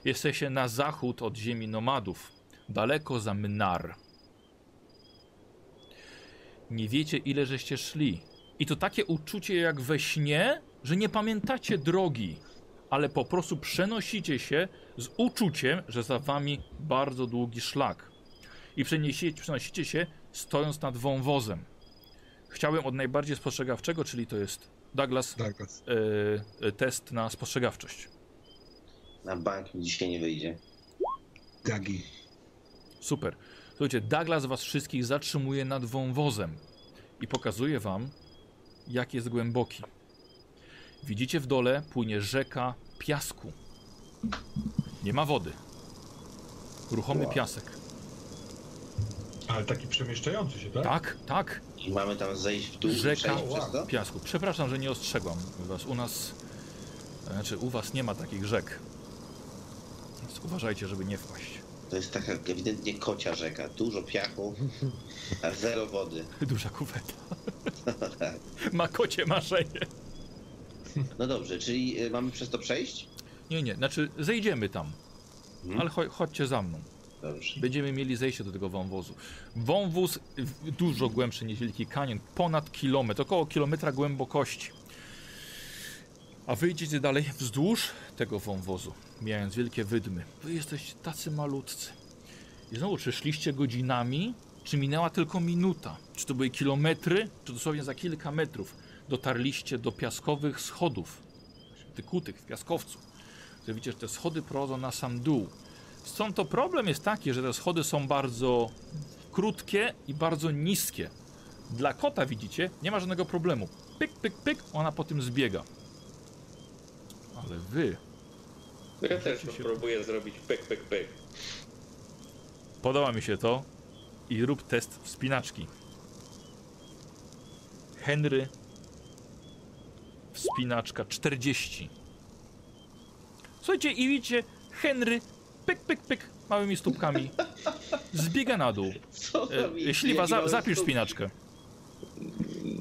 Speaker 1: Jesteście na zachód od ziemi nomadów, daleko za Mnar. Nie wiecie, ile żeście szli. I to takie uczucie jak we śnie, że nie pamiętacie drogi, ale po prostu przenosicie się z uczuciem, że za wami bardzo długi szlak. I przeniesiecie, przenosicie się stojąc nad wąwozem. Chciałem od najbardziej spostrzegawczego, czyli to jest Douglas, e, e, test na spostrzegawczość.
Speaker 4: Na bank mi dzisiaj nie wyjdzie.
Speaker 2: Dagi.
Speaker 1: Super. Słuchajcie, Douglas was wszystkich zatrzymuje nad wąwozem i pokazuje wam, jak jest głęboki. Widzicie w dole płynie rzeka piasku. Nie ma wody. Ruchomy
Speaker 4: Wow.
Speaker 1: piasek.
Speaker 2: Ale taki przemieszczający się, tak?
Speaker 1: Tak, tak,
Speaker 4: I mamy tam zejść w dół,
Speaker 1: Rzeka.
Speaker 4: to?
Speaker 1: piasku. Przepraszam, że nie ostrzegłam was. U nas, znaczy u was nie ma takich rzek. Więc uważajcie, żeby nie wpaść.
Speaker 4: To jest taka ewidentnie kocia rzeka. Dużo piachu, [laughs] a zero wody.
Speaker 1: Duża kuweta. [laughs]
Speaker 4: Tak.
Speaker 1: Ma kocie marzenie.
Speaker 4: No dobrze, czyli y, mamy przez to przejść?
Speaker 1: Nie, nie, znaczy zejdziemy tam.
Speaker 4: Mhm.
Speaker 1: Ale cho chodźcie za mną.
Speaker 4: Dobrze.
Speaker 1: Będziemy mieli zejście do tego wąwozu. Wąwóz dużo głębszy niż Wielki Kanion, ponad kilometr, około kilometra głębokości. A wyjdziecie dalej wzdłuż tego wąwozu, mijając wielkie wydmy. Wy jesteście tacy malutcy. I znowu, czy szliście godzinami, czy minęła tylko minuta? Czy to były kilometry, czy dosłownie za kilka metrów dotarliście do piaskowych schodów, wykutych w piaskowcu. Że widzicie, że te schody prowadzą na sam dół. Stąd to problem jest taki, że te schody są bardzo krótkie i bardzo niskie. Dla kota, widzicie, nie ma żadnego problemu. Pyk, pyk, pyk, ona po tym zbiega. Ale wy,
Speaker 5: Ja też
Speaker 1: się-
Speaker 5: próbuję zrobić pyk, pyk, pyk.
Speaker 1: podoba mi się to i rób test wspinaczki. Henry, wspinaczka 40. Słuchajcie, i widzicie, Henry, pyk, pyk, pyk, małymi stópkami, zbiega na dół.
Speaker 4: Co
Speaker 1: E? Śliwa, za, zapisz spinaczkę.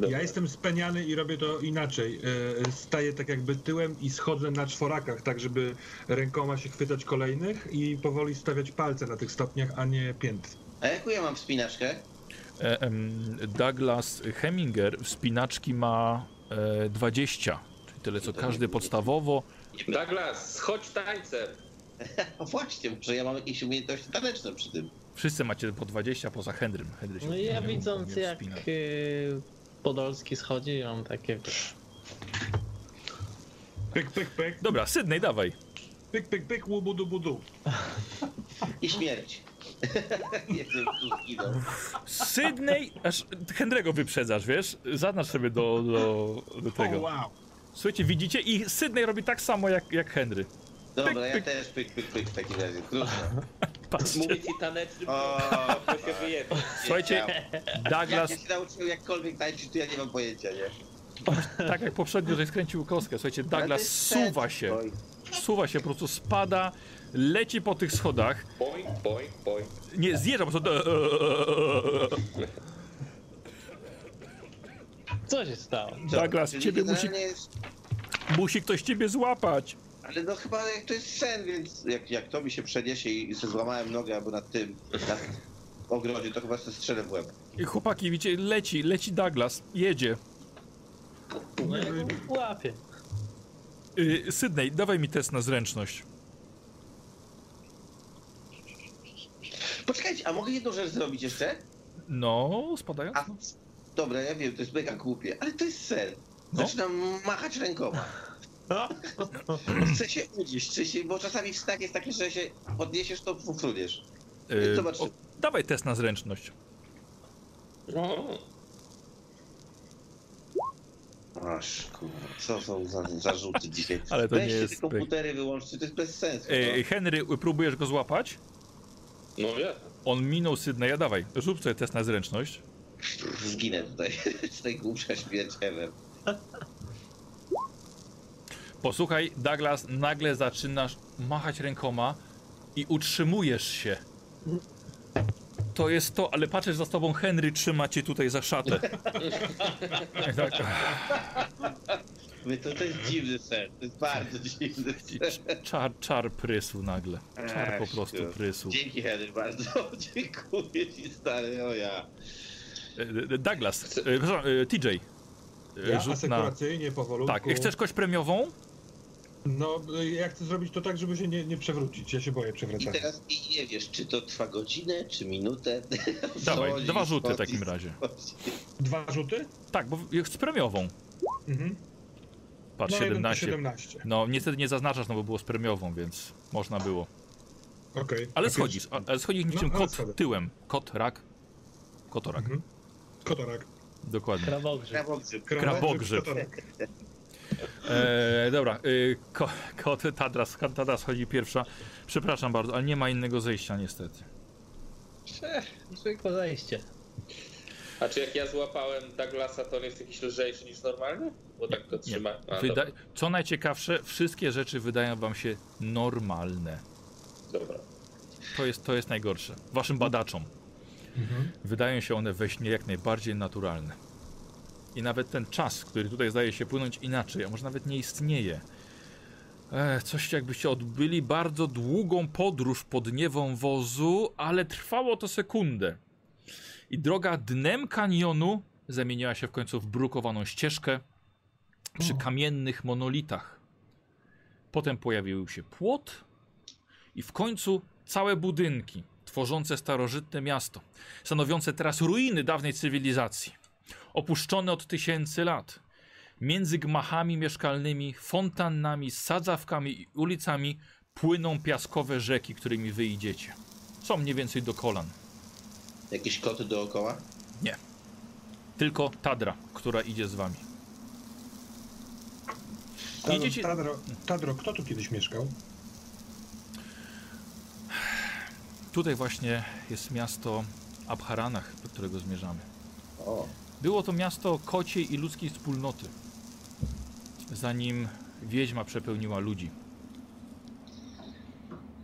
Speaker 2: Ja jestem speniany i robię to inaczej. E, Staję tak jakby tyłem i schodzę na czworakach, tak żeby rękoma się chwytać kolejnych i powoli stawiać palce na tych stopniach, a nie pięt.
Speaker 4: A jaką ja mam wspinaczkę?
Speaker 1: E, em, Douglas Heminger wspinaczki ma 20, czyli tyle co każdy podstawowo.
Speaker 5: Douglas, chodź tańcem.
Speaker 4: No [laughs] właśnie, że ja mam jakieś umiejętności taneczne przy tym.
Speaker 1: Wszyscy macie po 20 poza Henrym. Henry
Speaker 3: No ja widząc jak y, Podolski schodzi, mam takie...
Speaker 2: Pyk, pyk, pyk,
Speaker 1: Dobra, Sydney, dawaj.
Speaker 2: pyk, pyk, pyk, łubudu, budu.
Speaker 4: I śmierć. Jestem tu zginął.
Speaker 1: Sydney, aż Henry'ego wyprzedzasz, wiesz? Zaznacz sobie do, do, do tego.
Speaker 2: wow.
Speaker 1: Słuchajcie, widzicie? I Sydney robi tak samo jak, jak Henry.
Speaker 4: Dobra, ja też pyk, pyk, pyk w takim razie.
Speaker 1: Patrzcie.
Speaker 5: Mówię ci tanecznym,
Speaker 4: O.
Speaker 5: to się wyjebie.
Speaker 1: Słuchajcie,
Speaker 4: Jak
Speaker 1: Douglas,
Speaker 4: ja się nauczyłem jakkolwiek tańczyć, to ja nie mam pojęcia, nie?
Speaker 1: tak jak poprzednio, że skręcił kostkę. Słuchajcie, Douglas suwa się. Suwa się, po prostu spada, leci po tych schodach.
Speaker 5: Boing, boing, boing.
Speaker 1: Nie, zjeżdża po prostu.
Speaker 3: Co się stało?
Speaker 4: Co?
Speaker 1: Douglas,
Speaker 4: Czyli
Speaker 1: ciebie musi,
Speaker 4: generalnie Jest...
Speaker 1: musi ktoś ciebie złapać.
Speaker 4: Ale no chyba jak to jest sen, więc jak, jak to mi się przeniesie i sobie złamałem nogę albo nad tym, na ogrodzie, to chyba sobie strzelę w łeb.
Speaker 1: I Chłopaki, widzicie, leci, leci Douglas, jedzie.
Speaker 3: No, łapię.
Speaker 1: Yy, Sydney, dawaj mi test na zręczność.
Speaker 4: Poczekajcie, a mogę jedną rzecz zrobić jeszcze?
Speaker 1: No, spadając.
Speaker 4: A, dobra, ja wiem, to jest mega głupie, ale to jest sen.
Speaker 1: No.
Speaker 4: Zaczynam machać rękoma. [laughs] Chcę się unieść, chcę się, bo czasami wstak jest takie, że się podniesiesz, to fruniesz.
Speaker 1: Yy,
Speaker 4: Zobacz.
Speaker 1: o, dawaj test na zręczność.
Speaker 5: O,
Speaker 4: Aż kurwa, co są za zarzuty dzisiaj?
Speaker 1: Ale to nie jest
Speaker 4: te komputery wyłączcie, to jest bez sensu.
Speaker 1: Yy,
Speaker 4: no.
Speaker 1: Henry, próbujesz go złapać?
Speaker 5: No ja.
Speaker 1: On minął Sydneya, dawaj, rzuć sobie test na zręczność.
Speaker 4: Zginę tutaj, [laughs] z tej głupsza śmierć ever.
Speaker 1: Posłuchaj, Douglas, nagle zaczynasz machać rękoma i utrzymujesz się. To jest to, ale patrzysz za tobą, Henry trzyma cię tutaj za szatę. [laughs] I tak,
Speaker 4: Mówię, To, to jest dziwny sen, to jest bardzo [laughs] dziwny sen.
Speaker 1: czar, czar prysł nagle. Czar po prostu prysł.
Speaker 4: Dzięki Henry bardzo, [laughs] dziękuję ci stary, o ja.
Speaker 1: E, e, Douglas, e, przepraszam, TJ.
Speaker 2: Ja
Speaker 1: Rzut na...
Speaker 2: asekuracyjnie, powolutku.
Speaker 1: Tak, chcesz kość premiową?
Speaker 2: No, ja chcę zrobić to tak, żeby się nie, nie przewrócić. Ja się boję
Speaker 4: I
Speaker 2: przewracania.
Speaker 4: teraz i nie wiesz, czy to trwa godzinę, czy minutę. [laughs]
Speaker 1: Dawaj, dwa rzuty w takim razie.
Speaker 2: Dwa rzuty?
Speaker 1: Tak, bo z premiową.
Speaker 2: Mhm.
Speaker 1: Patrz,
Speaker 2: No, jeden to
Speaker 1: 17.
Speaker 2: 17.
Speaker 1: No, niestety nie zaznaczasz, no bo było z premiową, więc można było.
Speaker 2: Okej.
Speaker 1: Ale
Speaker 2: A
Speaker 1: schodzisz, a- ale schodzisz niczym
Speaker 2: No, ale
Speaker 1: kot
Speaker 2: schodzę.
Speaker 1: tyłem. Kot, rak. Kotorak,
Speaker 2: Mhm. Kotorak.
Speaker 1: dokładnie.
Speaker 3: Krabogrzyb.
Speaker 4: Krabogrzyb.
Speaker 1: Krabogrzyb.
Speaker 2: Kotorak.
Speaker 1: Eee, dobra, ko, kot Tadras, Tadras chodzi pierwsza. Przepraszam bardzo, ale nie ma innego zejścia niestety.
Speaker 3: Zwykłe zejście.
Speaker 5: A czy jak ja złapałem Douglasa, to on jest jakiś lżejszy niż normalny? Bo tak go trzyma. A,
Speaker 1: Wyda co najciekawsze, wszystkie rzeczy wydają wam się normalne.
Speaker 5: dobra.
Speaker 1: To jest, to jest najgorsze. Waszym badaczom
Speaker 2: Mhm.
Speaker 1: wydają się one we śnie jak najbardziej naturalne. I nawet ten czas, który tutaj zdaje się płynąć inaczej, a może nawet nie istnieje. Ech, coś jakbyście odbyli bardzo długą podróż pod niewą wozu, ale trwało to sekundę. I droga dnem kanionu zamieniła się w końcu w brukowaną ścieżkę przy kamiennych monolitach. Potem pojawił się płot i w końcu całe budynki tworzące starożytne miasto, stanowiące teraz ruiny dawnej cywilizacji, opuszczone od tysięcy lat. Między gmachami mieszkalnymi, fontannami, sadzawkami i ulicami płyną piaskowe rzeki, którymi wy idziecie. Są mniej więcej do kolan.
Speaker 4: Jakieś koty dookoła?
Speaker 1: Tylko Tadra, która idzie z wami.
Speaker 2: Tadro,
Speaker 1: Idziecie...
Speaker 2: Tadro, Tadro, kto tu kiedyś mieszkał?
Speaker 1: Tutaj właśnie jest miasto Abharanach, do którego zmierzamy.
Speaker 4: O,
Speaker 1: Było to miasto kociej i ludzkiej wspólnoty, zanim wiedźma przepełniła ludzi.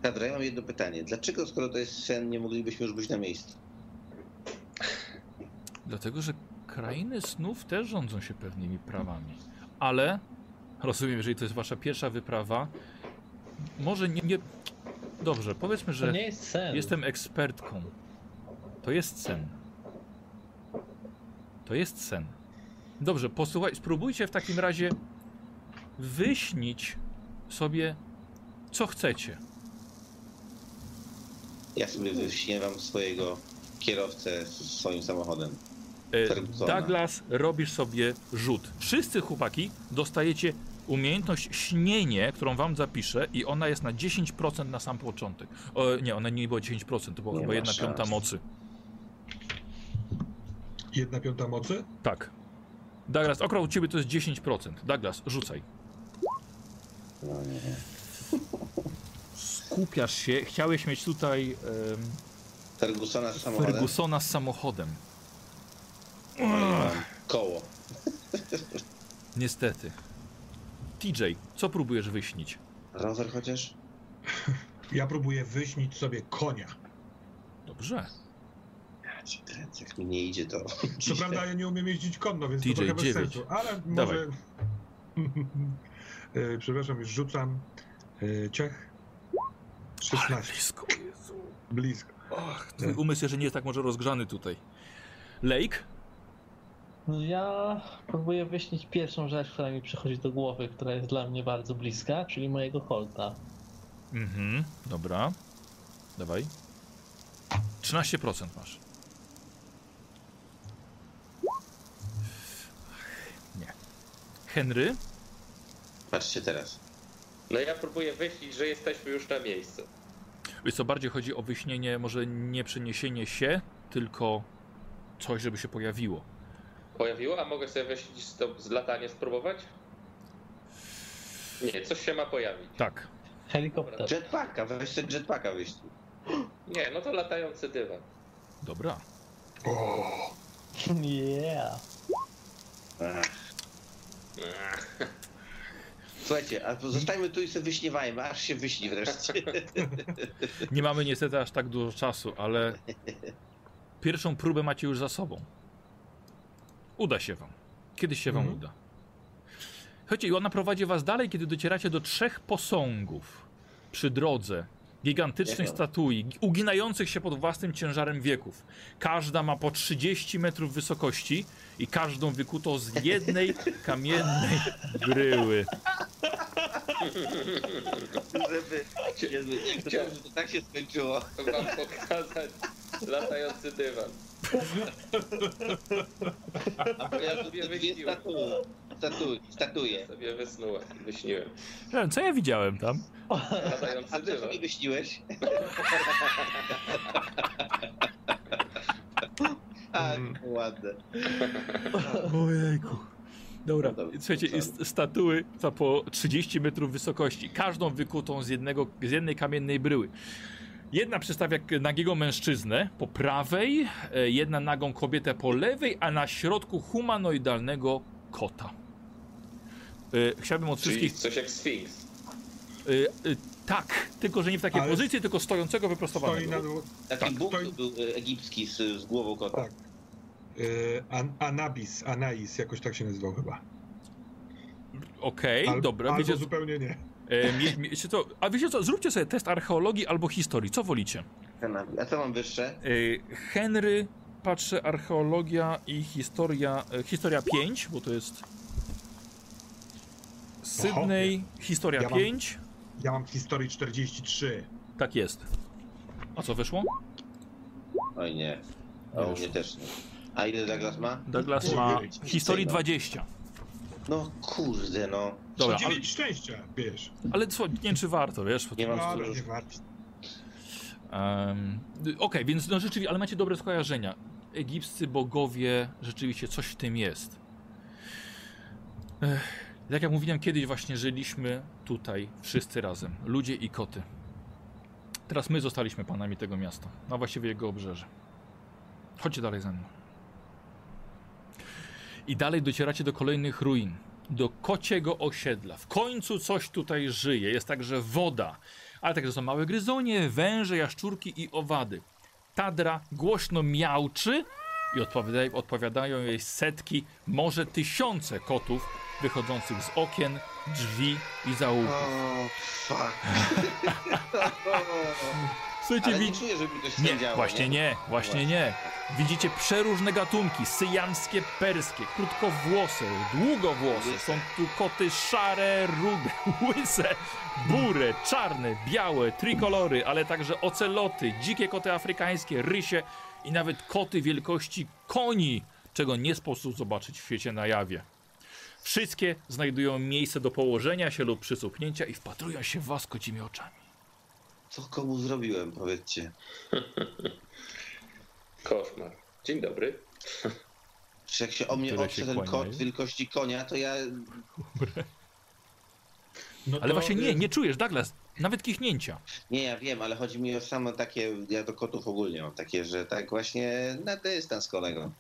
Speaker 4: Kadra, ja mam jedno pytanie. Dlaczego, skoro to jest sen, nie moglibyśmy już być na miejscu?
Speaker 1: Dlatego, że krainy snów też rządzą się pewnymi prawami. Ale rozumiem, jeżeli to jest wasza pierwsza wyprawa, może nie. nie... Dobrze, powiedzmy,
Speaker 3: To
Speaker 1: że
Speaker 3: nie jest sen.
Speaker 1: jestem ekspertką. To jest sen. To jest sen. Dobrze, posłuchaj, spróbujcie w takim razie wyśnić sobie, co chcecie.
Speaker 4: Ja sobie wyśniewam swojego kierowcę z swoim samochodem.
Speaker 1: E,
Speaker 4: Fergusona.
Speaker 1: Douglas, robisz sobie rzut. Wszyscy chłopaki dostajecie umiejętność śnienie, którą wam zapiszę i ona jest na 10% na sam początek. O, nie, ona nie była 10%, to była
Speaker 4: Nie
Speaker 1: chyba
Speaker 4: ma
Speaker 1: jedna
Speaker 4: szans.
Speaker 1: piąta mocy.
Speaker 2: Jedna piąta mocy?
Speaker 1: Tak. Douglas, u ciebie to jest 10%. Douglas, rzucaj.
Speaker 4: No nie.
Speaker 1: Skupiasz się, chciałeś mieć tutaj em,
Speaker 4: Fergusona z samochodem.
Speaker 1: Fergusona z samochodem.
Speaker 4: Koło.
Speaker 1: Niestety. TJ, co próbujesz wyśnić?
Speaker 4: Rower chociaż?
Speaker 2: Ja próbuję wyśnić sobie konia.
Speaker 1: Dobrze.
Speaker 4: Ja cię kręcę, jak mi nie idzie to. [laughs]
Speaker 2: Co prawda ja nie umiem jeździć konno, więc
Speaker 1: TJ,
Speaker 2: to trochę bez sensu, ale może... [laughs] E, Przepraszam, już rzucam. E, Ciech. 16.
Speaker 1: Blisko, Jezu.
Speaker 2: Blisko.
Speaker 1: Ach, twój umysł jeszcze nie jest tak może rozgrzany tutaj. Lake?
Speaker 3: No Ja próbuję wyśnić pierwszą rzecz, która mi przychodzi do głowy, która jest dla mnie bardzo bliska, czyli mojego Holta.
Speaker 1: Mhm, dobra. Dawaj. 13% masz. Nie. Henry?
Speaker 4: Patrzcie teraz.
Speaker 5: No ja próbuję wyślić, że jesteśmy już na miejscu.
Speaker 1: Wiesz co, bardziej chodzi o wyśnienie, może nie przeniesienie się, tylko coś, żeby się pojawiło.
Speaker 5: Pojawiło? A mogę sobie wyślić to z latanie spróbować? Nie, coś się ma pojawić.
Speaker 1: Tak.
Speaker 3: Helikopter.
Speaker 4: Jetpacka, weź sobie jetpacka wyślij.
Speaker 5: Nie, no to latający dywan.
Speaker 1: Dobra.
Speaker 2: O, [laughs]
Speaker 3: Yeah.
Speaker 4: Ach. Słuchajcie, a zostańmy tu i sobie wyśniewajmy, aż się wyśni wreszcie. [laughs]
Speaker 1: Nie mamy niestety aż tak dużo czasu, ale pierwszą próbę macie już za sobą. Uda się wam. Kiedyś się wam
Speaker 2: Mhm.
Speaker 1: uda. Chodźcie, i ona prowadzi was dalej, kiedy docieracie do trzech posągów przy drodze. Gigantycznych statui, uginających się pod własnym ciężarem wieków. Każda ma po 30 metrów wysokości i każdą wykutą z jednej [laughs] kamiennej bryły.
Speaker 4: Żeby, żeby, chciałbym, żeby to tak się skończyło.
Speaker 5: Wam pokazać latający dywan.
Speaker 4: A ja sobie
Speaker 5: wyśniłem.
Speaker 4: Statuły, statuję.
Speaker 5: Sobie wysnułem, wyśniłem.
Speaker 1: Wiem, Co ja widziałem tam?
Speaker 5: Latający
Speaker 4: A co
Speaker 5: dywan.
Speaker 4: sobie wyśniłeś? A, [laughs] ładne.
Speaker 1: Ojejku. Dobra,
Speaker 4: No dobra,
Speaker 1: słuchajcie,
Speaker 4: to
Speaker 1: jest statuły za po 30 metrów wysokości, każdą wykutą z, jednego, z jednej kamiennej bryły. Jedna przedstawia nagiego mężczyznę po prawej, e, jedna nagą kobietę po lewej, a na środku humanoidalnego kota. E, Chciałbym od
Speaker 5: Czyli
Speaker 1: wszystkich.
Speaker 5: coś jak Sphinx.
Speaker 1: e, Tak, tylko że nie w takiej
Speaker 2: Ale-
Speaker 1: pozycji, tylko stojącego
Speaker 2: Stoi
Speaker 1: wyprostowanego.
Speaker 2: na dół.
Speaker 4: Taki
Speaker 2: Tak,
Speaker 4: Bóg
Speaker 2: to-
Speaker 4: był egipski z, z głową kota.
Speaker 2: Tak. An Anabis, Anais, jakoś tak się nazywał chyba.
Speaker 1: Okej,
Speaker 2: Al-
Speaker 1: dobra,
Speaker 2: albo
Speaker 1: wiecie,
Speaker 2: zupełnie nie.
Speaker 1: E, co, a wiecie co, zróbcie sobie test archeologii albo historii, co wolicie?
Speaker 4: A co mam wyższe?
Speaker 1: Y, Henry, patrzę, archeologia i historia, e, historia 5, bo to jest Sydney, historia
Speaker 2: Ja mam-
Speaker 1: 5,
Speaker 2: Ja mam historii 43.
Speaker 1: tak jest. A co wyszło?
Speaker 4: Oj nie. O, mnie też nie. A ile Douglas ma?
Speaker 1: Douglas ma historii 20.
Speaker 4: No kurde, no.
Speaker 1: Dobra,
Speaker 2: to
Speaker 1: ale,
Speaker 2: 9 szczęścia, wiesz.
Speaker 1: ale co, nie wiem czy warto, wiesz?
Speaker 4: Nie mam stróż.
Speaker 2: nie warto.
Speaker 1: Um, Okej, więc no rzeczywiście, ale macie dobre skojarzenia. Egipscy bogowie, rzeczywiście coś w tym jest. Ech, jak ja mówiłem kiedyś, właśnie żyliśmy tutaj wszyscy razem, ludzie i koty. Teraz my zostaliśmy panami tego miasta, a właściwie jego obrzeży. Chodźcie dalej ze mną. I dalej docieracie do kolejnych ruin, do kociego osiedla. W końcu coś tutaj żyje. Jest także woda, ale także są małe gryzonie, węże, jaszczurki i owady. Tadra głośno miauczy i odpowiadają, odpowiadają jej setki, może tysiące kotów wychodzących z okien, drzwi i zaułków.
Speaker 4: O, fuck. [laughs]
Speaker 1: Słuchajcie,
Speaker 4: Ale nie czuję, żeby
Speaker 1: nie,
Speaker 4: sędziało,
Speaker 1: właśnie nie, właśnie nie. Widzicie przeróżne gatunki, syjamskie, perskie, krótkowłose, długowłose. Są tu koty szare, rude, [laughs] łyse, burę, czarne, białe, trikolory, ale także oceloty, dzikie koty afrykańskie, rysie i nawet koty wielkości koni, czego nie sposób zobaczyć w świecie na jawie. Wszystkie znajdują miejsce do położenia się lub przysupnięcia i wpatrują się w was kocimi oczami.
Speaker 4: Co komu zrobiłem, powiedzcie.
Speaker 5: Koszmar. Dzień dobry.
Speaker 4: Czy jak się o mnie
Speaker 1: Które
Speaker 4: oprze ten kot wielkości konia, to ja...
Speaker 2: No
Speaker 1: Ale
Speaker 2: to,
Speaker 1: właśnie nie,
Speaker 2: y,
Speaker 1: nie czujesz, Douglas, nawet kichnięcia.
Speaker 4: Nie, ja wiem, ale chodzi mi o samo takie, ja do kotów ogólnie mam takie, że tak właśnie na dystans kolego.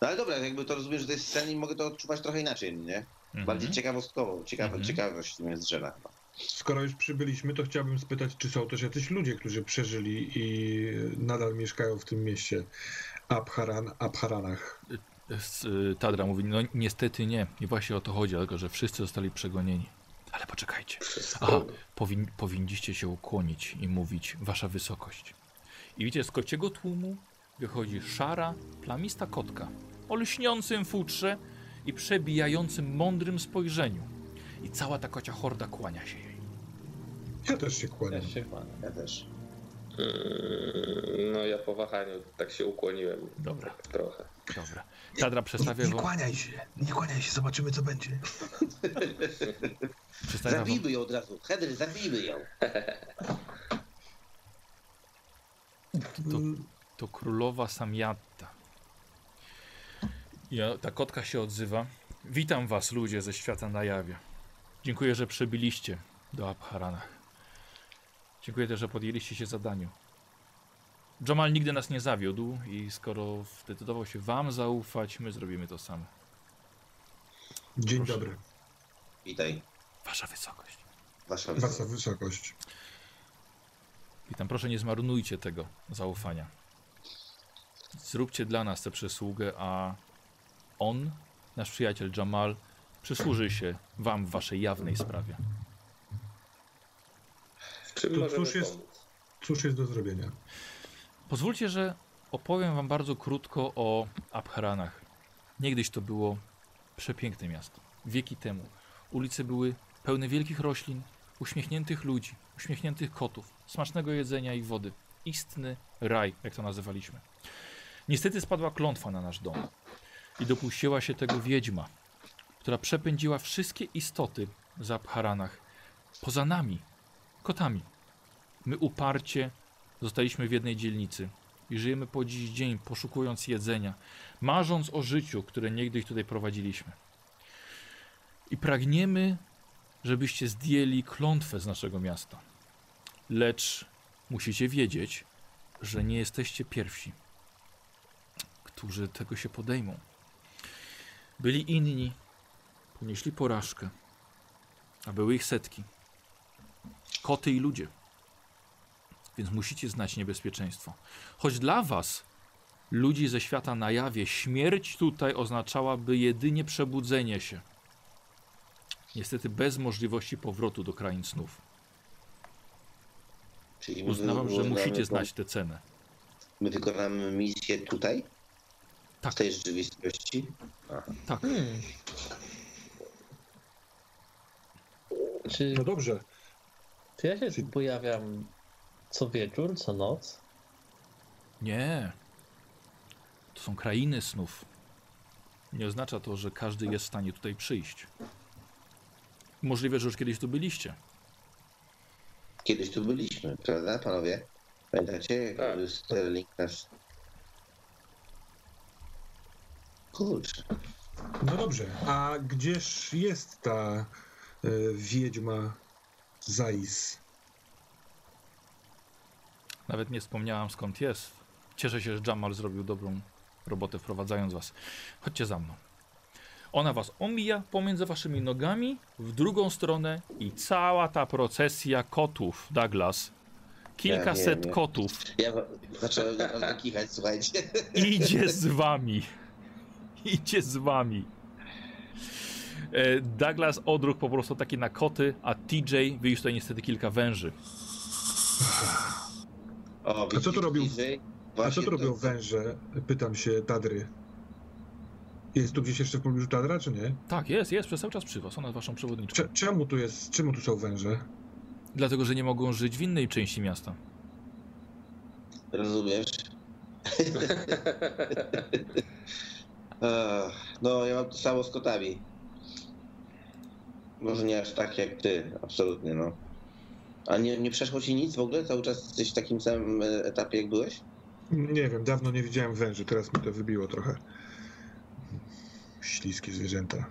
Speaker 4: No ale dobra, jakby to rozumiem, że to jest sen i mogę to odczuwać trochę inaczej, nie? Bardziej ciekawostkowo, ciekawe,
Speaker 1: Mhm.
Speaker 4: ciekawość mnie zżera chyba.
Speaker 2: Skoro już przybyliśmy, to chciałbym spytać, czy są też jacyś ludzie, którzy przeżyli i nadal mieszkają w tym mieście Abharan, Abharanach.
Speaker 1: Y, Tadra mówi, no niestety nie. I właśnie o to chodzi, tylko że wszyscy zostali przegonieni. Ale poczekajcie. Aha, powin, powinniście się ukłonić i mówić wasza wysokość. I widzicie, z kociego tłumu wychodzi szara, plamista kotka o lśniącym futrze i przebijającym mądrym spojrzeniu. I cała ta kocia horda kłania się.
Speaker 2: Ja też się kłaniam.
Speaker 3: Też się kłaniam.
Speaker 4: Ja też.
Speaker 5: Mm, No ja po wahaniu tak się ukłoniłem.
Speaker 1: Dobra.
Speaker 5: Tak trochę.
Speaker 1: Dobra. Tadra przedstawia
Speaker 7: Nie
Speaker 1: wam...
Speaker 7: kłaniaj się, nie kłaniaj się, zobaczymy co będzie. [laughs]
Speaker 4: Zabijmy ją od razu. Hedry, zabijmy ją.
Speaker 1: To, to królowa Samiatta. Ja, ta kotka się odzywa. Witam was, ludzie ze świata na jawie. Dziękuję, że przybyliście do Abharana. Dziękuję też, że podjęliście się zadaniu. Jamal nigdy nas nie zawiódł i skoro zdecydował się wam zaufać, my zrobimy to samo.
Speaker 2: Dzień
Speaker 1: Proszę.
Speaker 2: dobry,
Speaker 4: Witaj,
Speaker 1: Wasza wysokość.
Speaker 4: wasza
Speaker 2: wasza
Speaker 4: wysokość.
Speaker 2: wysokość.
Speaker 1: Witam, proszę nie zmarnujcie tego zaufania. Zróbcie dla nas tę przysługę, a on, nasz przyjaciel Jamal, przysłuży się wam w waszej jawnej sprawie.
Speaker 5: Czym
Speaker 2: To
Speaker 5: możemy
Speaker 2: cóż jest-
Speaker 5: pomóc?
Speaker 2: Cóż jest do zrobienia?
Speaker 1: Pozwólcie, że opowiem wam bardzo krótko o Abharanach. Niegdyś to było przepiękne miasto. Wieki temu. Ulice były pełne wielkich roślin, uśmiechniętych ludzi, uśmiechniętych kotów, smacznego jedzenia i wody. Istny raj, jak to nazywaliśmy. Niestety spadła klątwa na nasz dom i dopuściła się tego wiedźma, która przepędziła wszystkie istoty w Abharanach poza nami, kotami. My uparcie zostaliśmy w jednej dzielnicy i żyjemy po dziś dzień, poszukując jedzenia, marząc o życiu, które niegdyś tutaj prowadziliśmy. I pragniemy, żebyście zdjęli klątwę z naszego miasta. Lecz musicie wiedzieć, że nie jesteście pierwsi, którzy tego się podejmą. Byli inni, ponieśli porażkę, a były ich setki. Koty i ludzie. Więc musicie znać niebezpieczeństwo. Choć dla was, ludzi ze świata na jawie, śmierć tutaj oznaczałaby jedynie przebudzenie się. Niestety bez możliwości powrotu do krain snów.
Speaker 4: Czyli my
Speaker 1: Uznałam, że musicie znać tę cenę.
Speaker 4: My wykonamy misję tutaj?
Speaker 1: Tak.
Speaker 4: W tej rzeczywistości?
Speaker 1: Tak.
Speaker 3: Hmm. Czy,
Speaker 2: No dobrze.
Speaker 3: Czy ja się tu pojawiam co wieczór, co noc?
Speaker 1: Nie. To są krainy snów. Nie oznacza to, że każdy jest w stanie tutaj przyjść. Możliwe, że już kiedyś tu byliście.
Speaker 4: Kiedyś tu byliśmy, prawda, panowie? Pamiętacie, jak
Speaker 5: Tak.
Speaker 4: Sterling nas... Kurczę.
Speaker 2: No dobrze. A gdzież jest ta e, wiedźma Zais?
Speaker 1: Nawet nie wspomniałam skąd jest. Cieszę się, że Jamal zrobił dobrą robotę wprowadzając was. Chodźcie za mną. Ona was omija pomiędzy waszymi nogami w drugą stronę i cała ta procesja kotów, Douglas. Kilkaset
Speaker 4: Ja wiem,
Speaker 1: kotów
Speaker 4: Ja zacząłem kichać, słuchajcie.
Speaker 1: idzie [laughs] z wami. Idzie z wami. E, Douglas odruch po prostu taki na koty, a TJ wyjść tutaj niestety kilka węży.
Speaker 4: O,
Speaker 2: A co tu robił-? A co tu robią
Speaker 4: to-
Speaker 2: węże? Pytam się Tadry. Jest tu gdzieś jeszcze w pobliżu Tadra, czy nie?
Speaker 1: Tak, jest, jest przez cały czas przy was. Ona jest waszą przewodniczką.
Speaker 2: Cze- czemu tu jest, czemu tu są węże?
Speaker 1: Dlatego, że nie mogą żyć w innej części miasta.
Speaker 4: Rozumiesz? [laughs] [laughs] No, ja mam to samo z kotami. Może nie aż tak jak ty, absolutnie, no. A nie, nie przeszło ci nic w ogóle? Cały czas jesteś w takim samym e, etapie, jak byłeś?
Speaker 2: Nie wiem, dawno nie widziałem węży, teraz mi to wybiło trochę. Śliskie zwierzęta.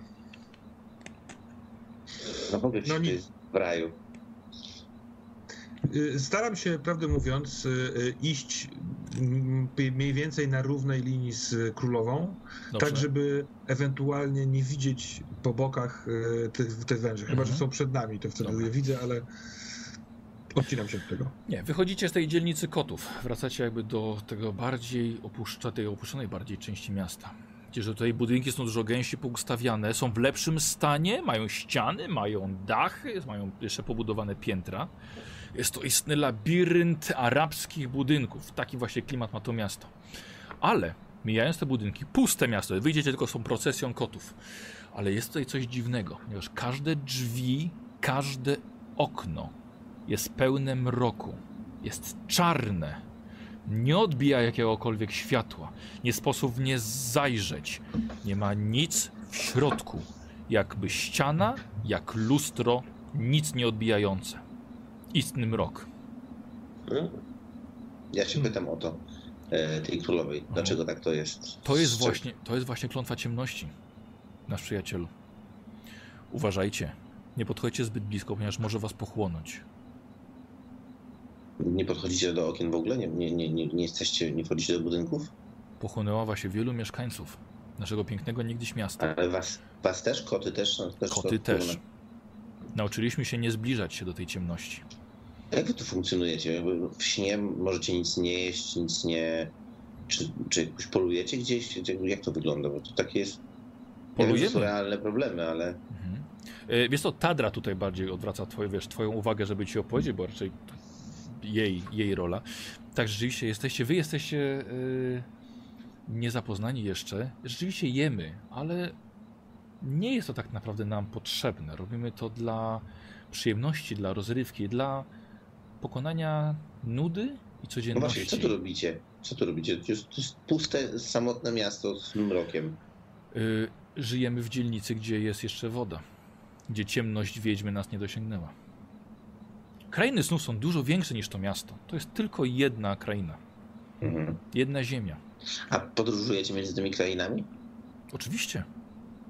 Speaker 4: No
Speaker 2: No nie-
Speaker 4: w raju.
Speaker 2: Y, Staram się, prawdę mówiąc, y, y, iść mm, mniej więcej na równej linii z królową,
Speaker 1: Dobrze?
Speaker 2: tak żeby ewentualnie nie widzieć po bokach tych, tych węży. Chyba,
Speaker 1: Mhm.
Speaker 2: że są przed nami, to wtedy
Speaker 1: Dobra.
Speaker 2: je widzę, ale odcinam się od tego.
Speaker 1: Nie, wychodzicie z tej dzielnicy kotów. Wracacie jakby do tego bardziej opuszcza, tej opuszczonej bardziej części miasta. Widzicie, że tutaj budynki są dużo gęściej poustawiane, są w lepszym stanie, mają ściany, mają dachy, mają jeszcze pobudowane piętra. Jest to istny labirynt arabskich budynków. Taki właśnie klimat ma to miasto. Ale mijając te budynki, puste miasto, wyjdziecie tylko z tą procesją kotów. Ale jest tutaj coś dziwnego, ponieważ każde drzwi, każde okno jest pełne mroku. Jest czarne. Nie odbija jakiegokolwiek światła. Nie sposób w nie zajrzeć. Nie ma nic w środku. Jakby ściana, jak lustro, nic nie odbijające. Istny mrok.
Speaker 5: Hmm?
Speaker 4: Ja się pytam o to, e, tej królowej. Dlaczego tak to jest?
Speaker 1: To jest właśnie, to jest właśnie klątwa ciemności, nasz przyjacielu. Uważajcie. Nie podchodźcie zbyt blisko, ponieważ może was pochłonąć.
Speaker 4: Nie podchodzicie do okien w ogóle? Nie, nie, nie, nie, jesteście, nie wchodzicie do budynków?
Speaker 1: Pochłonęła właśnie wielu mieszkańców naszego pięknego niegdyś miasta.
Speaker 4: Ale was, was też? Koty też? Też
Speaker 1: Koty też. Nauczyliśmy się nie zbliżać się do tej ciemności.
Speaker 4: Jak wy tu funkcjonujecie? W śnie możecie nic nie jeść, nic nie... Czy, czy jakoś polujecie gdzieś? Jak to wygląda? Bo to takie jest... Ja wiem, że są
Speaker 1: Polujemy.
Speaker 4: realne problemy, ale...
Speaker 1: Mhm. E, Wiesz co, Tadra tutaj bardziej odwraca twoje, wiesz, twoją uwagę, żeby ci opowiedzieć, bo raczej jej, jej rola. Tak, rzeczywiście jesteście, wy jesteście yy, niezapoznani jeszcze. Rzeczywiście jemy, ale nie jest to tak naprawdę nam potrzebne. Robimy to dla przyjemności, dla rozrywki, dla pokonania nudy i
Speaker 4: No
Speaker 1: codzienności.
Speaker 4: właśnie, co tu robicie? Co tu robicie? To jest, to jest puste, samotne miasto z mrokiem.
Speaker 1: Y, żyjemy w dzielnicy, gdzie jest jeszcze woda. Gdzie ciemność wiedźmy nas nie dosięgnęła. Krainy snów są dużo większe niż to miasto. To jest tylko jedna kraina.
Speaker 4: Mhm.
Speaker 1: Jedna ziemia.
Speaker 4: A podróżujecie między tymi krainami?
Speaker 1: Oczywiście.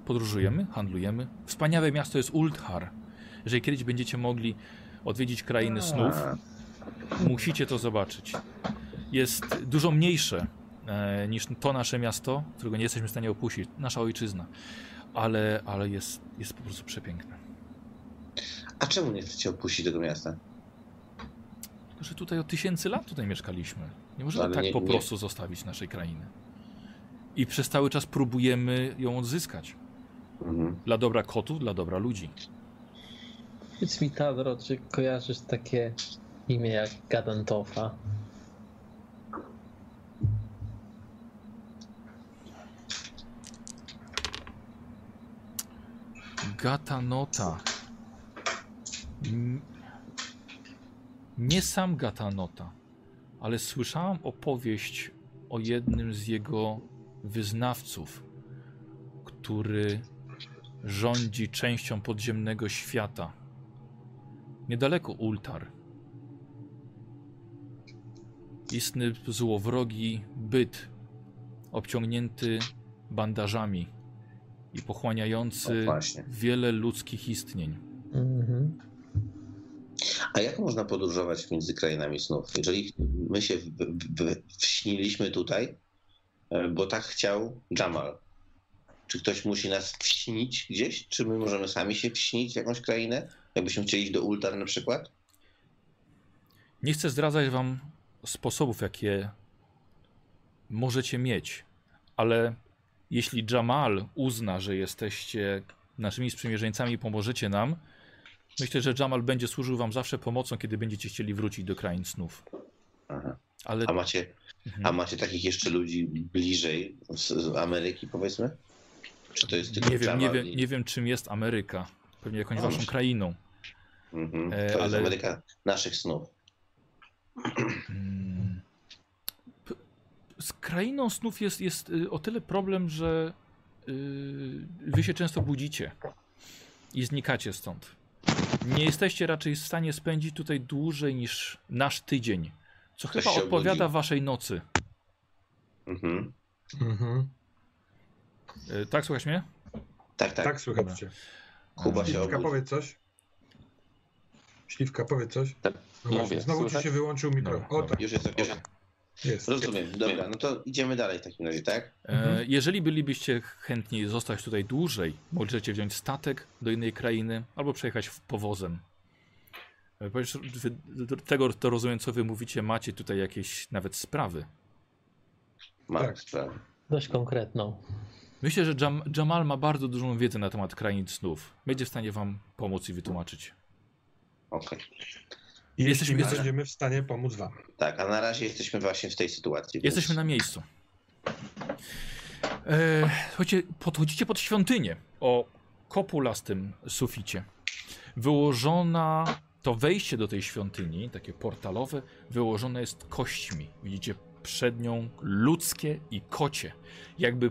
Speaker 1: Podróżujemy, handlujemy. Wspaniałe miasto jest Ulthar. Jeżeli kiedyś będziecie mogli odwiedzić krainy snów, musicie to zobaczyć. Jest dużo mniejsze e, niż to nasze miasto, którego nie jesteśmy w stanie opuścić, nasza ojczyzna. Ale, ale jest, jest po prostu przepiękne.
Speaker 4: a czemu nie chcecie opuścić tego miasta?
Speaker 1: Że tutaj od tysięcy lat tutaj mieszkaliśmy. Nie możemy
Speaker 4: Ale
Speaker 1: tak
Speaker 4: nie-
Speaker 1: po
Speaker 4: nie-
Speaker 1: prostu zostawić naszej krainy. I przez cały czas próbujemy ją odzyskać.
Speaker 4: Mhm.
Speaker 1: Dla dobra kotów, dla dobra ludzi.
Speaker 3: Powiedz mi, Tadro, czy kojarzysz takie imię jak Gadantofa?
Speaker 1: Gatanota. Nie sam Gatanota, ale słyszałam opowieść o jednym z jego wyznawców, który rządzi częścią podziemnego świata. Niedaleko Ultar. Istny złowrogi byt, obciągnięty bandażami i pochłaniający wiele ludzkich istnień.
Speaker 3: Mhm.
Speaker 4: A jak można podróżować między krainami snów? Jeżeli my się wśniliśmy tutaj, e, bo tak chciał Jamal. Czy ktoś musi nas wśnić gdzieś? Czy my możemy sami się wśnić w jakąś krainę? Jakbyśmy chcieli iść do Ultar na przykład?
Speaker 1: Nie chcę zdradzać wam sposobów, jakie możecie mieć, ale jeśli Jamal uzna, że jesteście naszymi sprzymierzeńcami i pomożecie nam, myślę, że Jamal będzie służył wam zawsze pomocą, kiedy będziecie chcieli wrócić do krain snów.
Speaker 4: Aha.
Speaker 1: Ale
Speaker 4: A macie,
Speaker 1: Mhm.
Speaker 4: a macie takich jeszcze ludzi bliżej z, z Ameryki, powiedzmy? Czy to jest tylko
Speaker 1: nie wiem, nie, wiem,
Speaker 4: i-
Speaker 1: nie wiem, czym jest Ameryka. Pewnie jakąś
Speaker 4: No
Speaker 1: waszą krainą.
Speaker 4: Mhm.
Speaker 1: E,
Speaker 4: To jest
Speaker 1: ale-
Speaker 4: Ameryka naszych snów.
Speaker 1: Mm. P- Z krainą snów jest, jest y, o tyle problem, że y, wy się często budzicie i znikacie stąd. Nie jesteście raczej w stanie spędzić tutaj dłużej niż nasz tydzień, co
Speaker 4: Ktoś
Speaker 1: chyba odpowiada
Speaker 4: obudzi.
Speaker 1: waszej nocy.
Speaker 4: Mhm.
Speaker 2: Mhm.
Speaker 1: Y, Tak, słuchasz mnie?
Speaker 4: Tak, tak.
Speaker 2: Tak, słychać cię.
Speaker 4: Kuba się
Speaker 2: Śliwka,
Speaker 4: obudzi.
Speaker 2: powiedz coś. Śliwka, powiedz coś.
Speaker 5: Tak,
Speaker 2: No
Speaker 5: mówię,
Speaker 2: Znowu ci
Speaker 5: słychać?
Speaker 2: się wyłączył mikro.
Speaker 1: Dobra,
Speaker 2: O
Speaker 1: dobra.
Speaker 2: tak,
Speaker 4: Już jest, już
Speaker 2: jest.
Speaker 4: Rozumiem, dobra, no to idziemy dalej w takim razie, tak?
Speaker 1: E, Jeżeli bylibyście chętni zostać tutaj dłużej, możecie wziąć statek do innej krainy albo przejechać w powozem. E, Tego to rozumiem, co wy mówicie, macie tutaj jakieś nawet sprawy.
Speaker 4: Mam
Speaker 2: Tak.
Speaker 4: sprawę.
Speaker 3: Dość konkretną.
Speaker 1: Myślę, że Jam Jamal ma bardzo dużą wiedzę na temat krain snów. Będzie w stanie wam pomóc i wytłumaczyć.
Speaker 4: Okej.
Speaker 2: Jeśli
Speaker 1: Jesteśmy-
Speaker 2: my
Speaker 1: jesteśmy-
Speaker 2: będziemy w stanie pomóc wam.
Speaker 4: Tak, a na razie jesteśmy właśnie w tej sytuacji.
Speaker 1: Jesteśmy na miejscu. E, słuchajcie, podchodzicie pod świątynię o kopulastym suficie. Wyłożona, to wejście do tej świątyni, takie portalowe, wyłożone jest kośćmi. Widzicie przed nią ludzkie i kocie. Jakby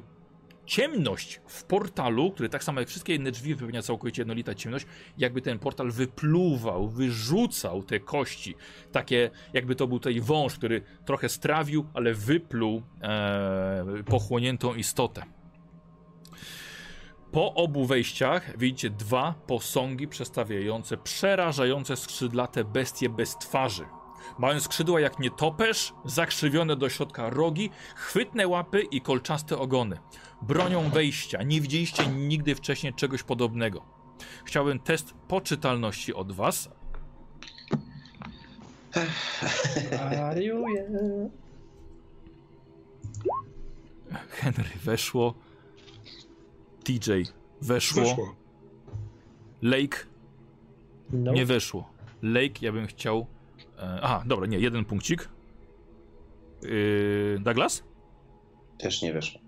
Speaker 1: ciemność w portalu, który tak samo jak wszystkie inne drzwi wypełnia całkowicie jednolita ciemność, jakby ten portal wypluwał, wyrzucał te kości. Takie, jakby to był tutaj wąż, który trochę strawił, ale wypluł e, pochłoniętą istotę. Po obu wejściach widzicie dwa posągi przestawiające przerażające skrzydlate bestie bez twarzy. Mają skrzydła jak nietoperz, zakrzywione do środka rogi, chwytne łapy i kolczaste ogony. Bronią wejścia. Nie widzieliście nigdy wcześniej czegoś podobnego. Chciałbym test poczytalności od was. Henry weszło. TJ weszło.
Speaker 2: Weszło.
Speaker 1: Lake
Speaker 3: No.
Speaker 1: nie weszło. Lake ja bym chciał. E, aha, dobra, nie, jeden punkcik. Yy, Douglas?
Speaker 4: Też nie wiesz.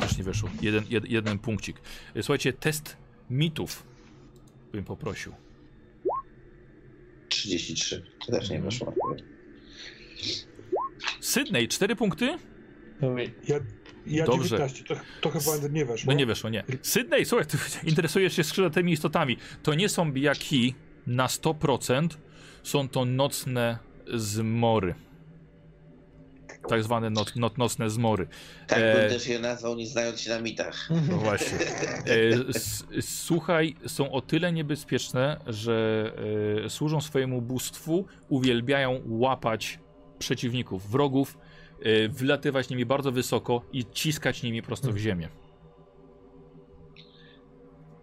Speaker 1: Też nie weszło. Jeden, jed, jeden punkcik. Słuchajcie, test mitów bym poprosił.
Speaker 4: 33. To też nie
Speaker 1: Mhm.
Speaker 4: weszło.
Speaker 1: Sydney, 4 punkty?
Speaker 3: Mówię,
Speaker 2: Ja, ja
Speaker 1: Dobrze.
Speaker 2: 19, to, to chyba nie weszło.
Speaker 1: No nie weszło, nie. Sydney, słuchaj, ty [laughs] interesujesz się skrzydlatymi istotami. To nie są bijaki na 100%, są to nocne zmory. Tak zwane noc, noc, nocne zmory.
Speaker 4: Tak
Speaker 1: E,
Speaker 4: bym też je nazwał, nie znając się na mitach.
Speaker 1: No właśnie. E, s, słuchaj, są o tyle niebezpieczne, że e, służą swojemu bóstwu, uwielbiają łapać przeciwników, wrogów, e, wylatywać nimi bardzo wysoko i ciskać nimi prosto w ziemię.